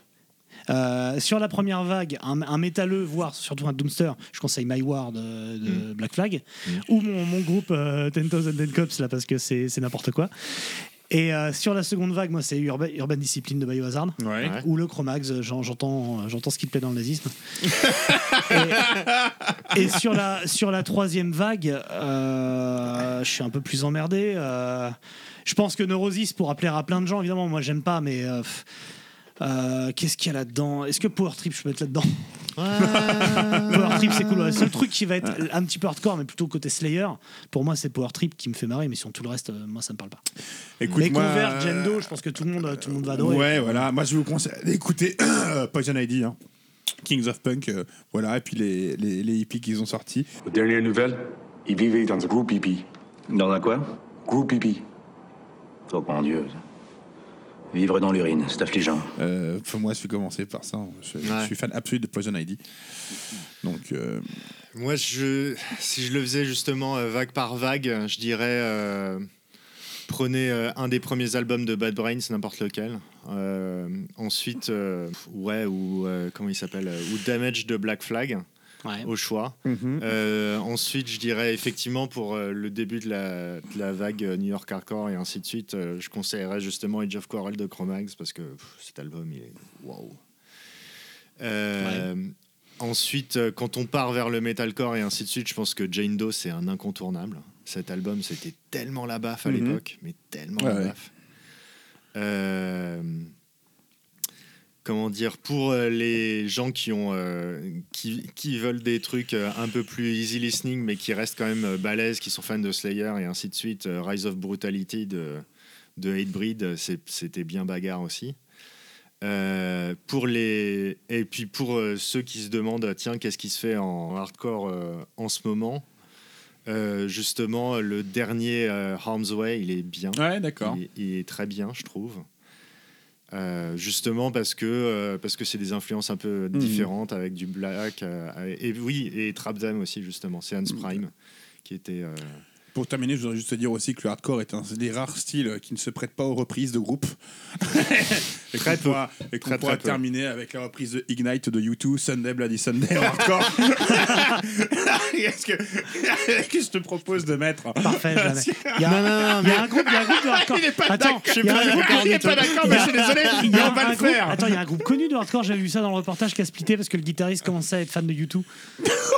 Euh, sur la première vague, un, un métalleux, voire surtout un Doomster, je conseille My War de, de Black Flag, ou mon, mon groupe euh, 10,000 Dead Cops, là, parce que c'est n'importe quoi. Et euh, sur la seconde vague, moi, c'est Urban, Urban Discipline de Biohazard. Ouais. Ou le Chromax, j'en- j'entends j'entends ce qui plaît dans le nazisme. et, et sur, la, sur la troisième vague, euh, je suis un peu plus emmerdé. euh, je pense que Neurosis pourra plaire à plein de gens, évidemment. Moi, j'aime pas, mais. Euh, euh, Qu'est-ce qu'il y a là-dedans? Est-ce que Power Trip, je peux mettre là-dedans? Power Trip, c'est cool. ouais. Le seul truc qui va être un petit peu hardcore, mais plutôt côté Slayer, pour moi, c'est Power Trip qui me fait marrer, mais sur tout le reste, euh, moi, ça me parle pas. Écoute, mais moi, Converge, Jendo, je pense que tout le monde, tout le monde va adorer. Ouais, voilà. Moi, je vous conseille d'écouter Poison ID, hein. Kings of Punk, euh, voilà. Et puis les, les, les hippies qu'ils ont sortis. Aux dernières nouvelles, il vivait dans un groupe hippie. Dans un quoi? Groupe hippie. Oh mon Dieu. Vivre dans l'urine, c'est affligeant. Euh, moi, je vais commencer par ça. Je, je Ouais. suis fan absolu de Poison ID. Donc, euh, Moi, je, si je le faisais justement euh, vague par vague, je dirais euh, prenez euh, un des premiers albums de Bad Brains, n'importe lequel. Euh, ensuite, euh, ouais, ou euh, comment il s'appelle Ou Damage de Black Flag. Au choix. Euh, ensuite, je dirais effectivement pour euh, le début de la, de la vague euh, New York Hardcore et ainsi de suite, euh, je conseillerais justement Age of Quarrel de Chromax parce que pff, cet album, il est waouh. Ensuite, quand on part vers le metalcore et ainsi de suite, je pense que Jane Doe, c'est un incontournable. Cet album, c'était tellement la baffe à Mhm. l'époque, mais tellement Ouais, la ouais. baffe. Euh, comment dire Pour euh, les gens qui, ont, euh, qui, qui veulent des trucs euh, un peu plus easy listening, mais qui restent quand même balèzes, qui sont fans de Slayer et ainsi de suite, Rise of Brutality de, de Hatebreed, c'était bien bagarre aussi. Euh, pour les et puis pour ceux qui se demandent tiens qu'est-ce qui se fait en hardcore euh, en ce moment euh, justement le dernier Harm's Way il est bien Ouais, d'accord. il, il est très bien je trouve Euh, justement parce que euh, parce que c'est des influences un peu Mhm. différentes avec du black euh, et oui et Trap Them aussi justement c'est Hans Mhm. Prime qui était pour terminer, je voudrais juste te dire aussi que le hardcore est un des rares styles qui ne se prête pas aux reprises de groupe. et qu'on pourra, et qu'on Très, pourra très peu. terminer avec la reprise de Ignite de U2, Sunday Bloody Sunday en hardcore. Qu'est-ce que, que je te propose de mettre Parfait, jamais. Il y a, Non, non, non, il y a mais- un groupe, il y a un groupe de hardcore. Il est pas Attends, d'accord, je suis il y a pas un groupe- d'accord, il est pas d'accord, mais je suis désolé, il y a on va un le groupe- faire. Attends, il y a un groupe connu de hardcore, j'avais vu ça dans le reportage qui a splitté parce que le guitariste commençait à être fan de U2.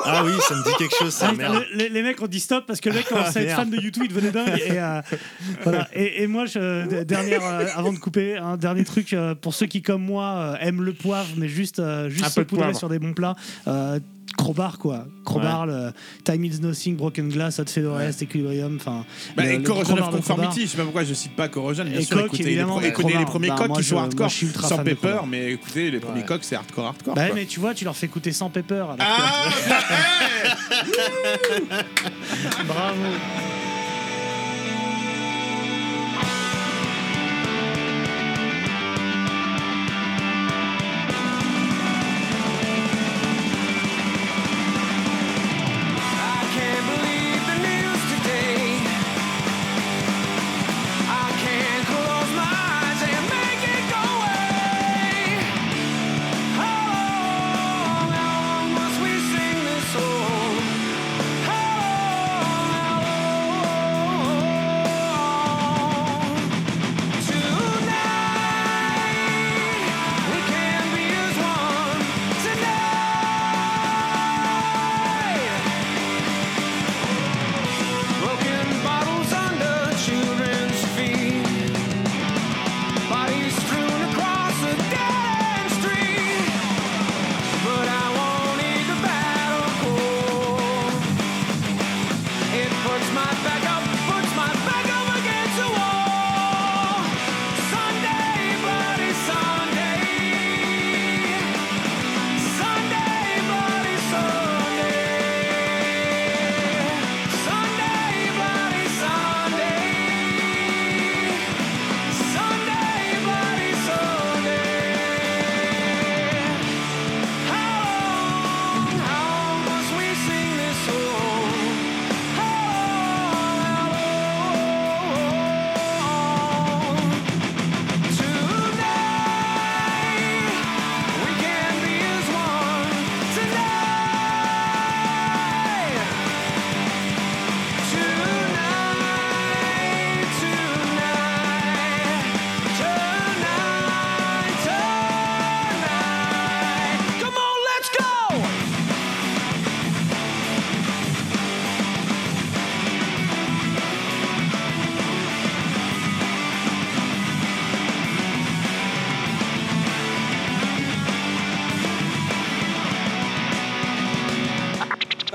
ah oui ça me dit quelque chose ça Ah, merde les, les mecs ont dit stop parce que le mec commençait à fan de YouTube, il devenait dingue. Et, euh, voilà. et, et moi, je, dernière, euh, avant de couper, un dernier truc euh, pour ceux qui, comme moi, euh, aiment le poivre, mais juste, euh, Un juste saupoudré poivre. sur des bons plats. Crowbar quoi, Crowbar, le Time is Nothing, Broken Glass, Hot Fedorest, Equilibrium, enfin. Bah, le- et Corrosion of. Conformity, je sais pas pourquoi je cite pas Corrosion, bien Et sûr, Coq, écoutez, les, évidemment, pro- écoutez les premiers Bah, moi, qui sont moi, hardcore, ultra sans Pepper, mais écoutez, les premiers Ouais. coques c'est hardcore hardcore. Bah, quoi. mais tu vois, tu leur fais écouter sans Pepper. Ah, Bravo.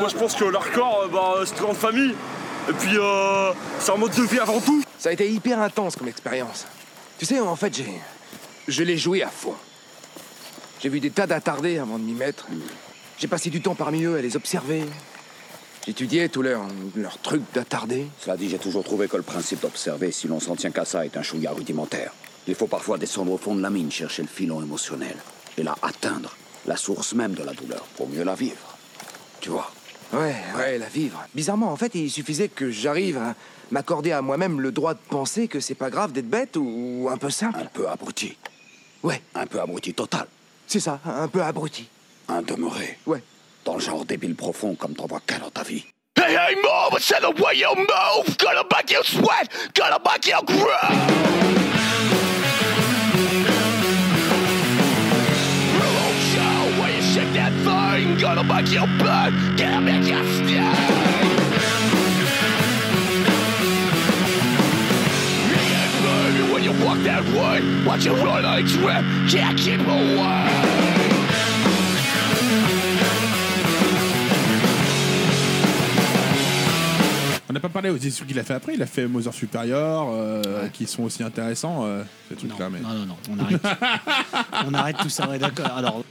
Moi je pense que l'hardcore, euh, bah, c'est une grande famille. Et puis euh, c'est un mode de vie avant tout. Ça a été hyper intense comme expérience. Tu sais, en fait, j'ai. Je l'ai joué à fond. J'ai vu des tas d'attardés avant de m'y mettre. J'ai passé du temps parmi eux à les observer. J'étudiais tous leurs leurs trucs d'attardés. Cela dit, j'ai toujours trouvé que le principe d'observer, si l'on s'en tient qu'à ça, est un chouïa rudimentaire. Il faut parfois descendre au fond de la mine, chercher le filon émotionnel, et là atteindre la source même de la douleur pour mieux la vivre. Tu vois? Ouais, ouais, la vivre. Bizarrement, en fait, il suffisait que j'arrive à m'accorder à moi-même le droit de penser que c'est pas grave d'être bête ou un peu simple. Un peu abruti. Ouais. Un peu abruti total. C'est ça, un peu abruti. Un demeuré. Ouais. Dans le genre débile profond comme t'en vois qu'un dans ta vie. Hey, hey, move, it's the way you move. Gonna make you sweat, gonna make you. Gonna make you burn, gonna make you sting. Yeah, baby, when you walk that way, watch you run a trip, can't keep away. On n'a pas parlé aussi de ce qu'il a fait après. Il a fait Mother Superior, euh, qui sont aussi intéressants, euh, ces trucs-là. Mais... Non, non, non, on arrête. on arrête tout ça, ouais, d'accord. Alors,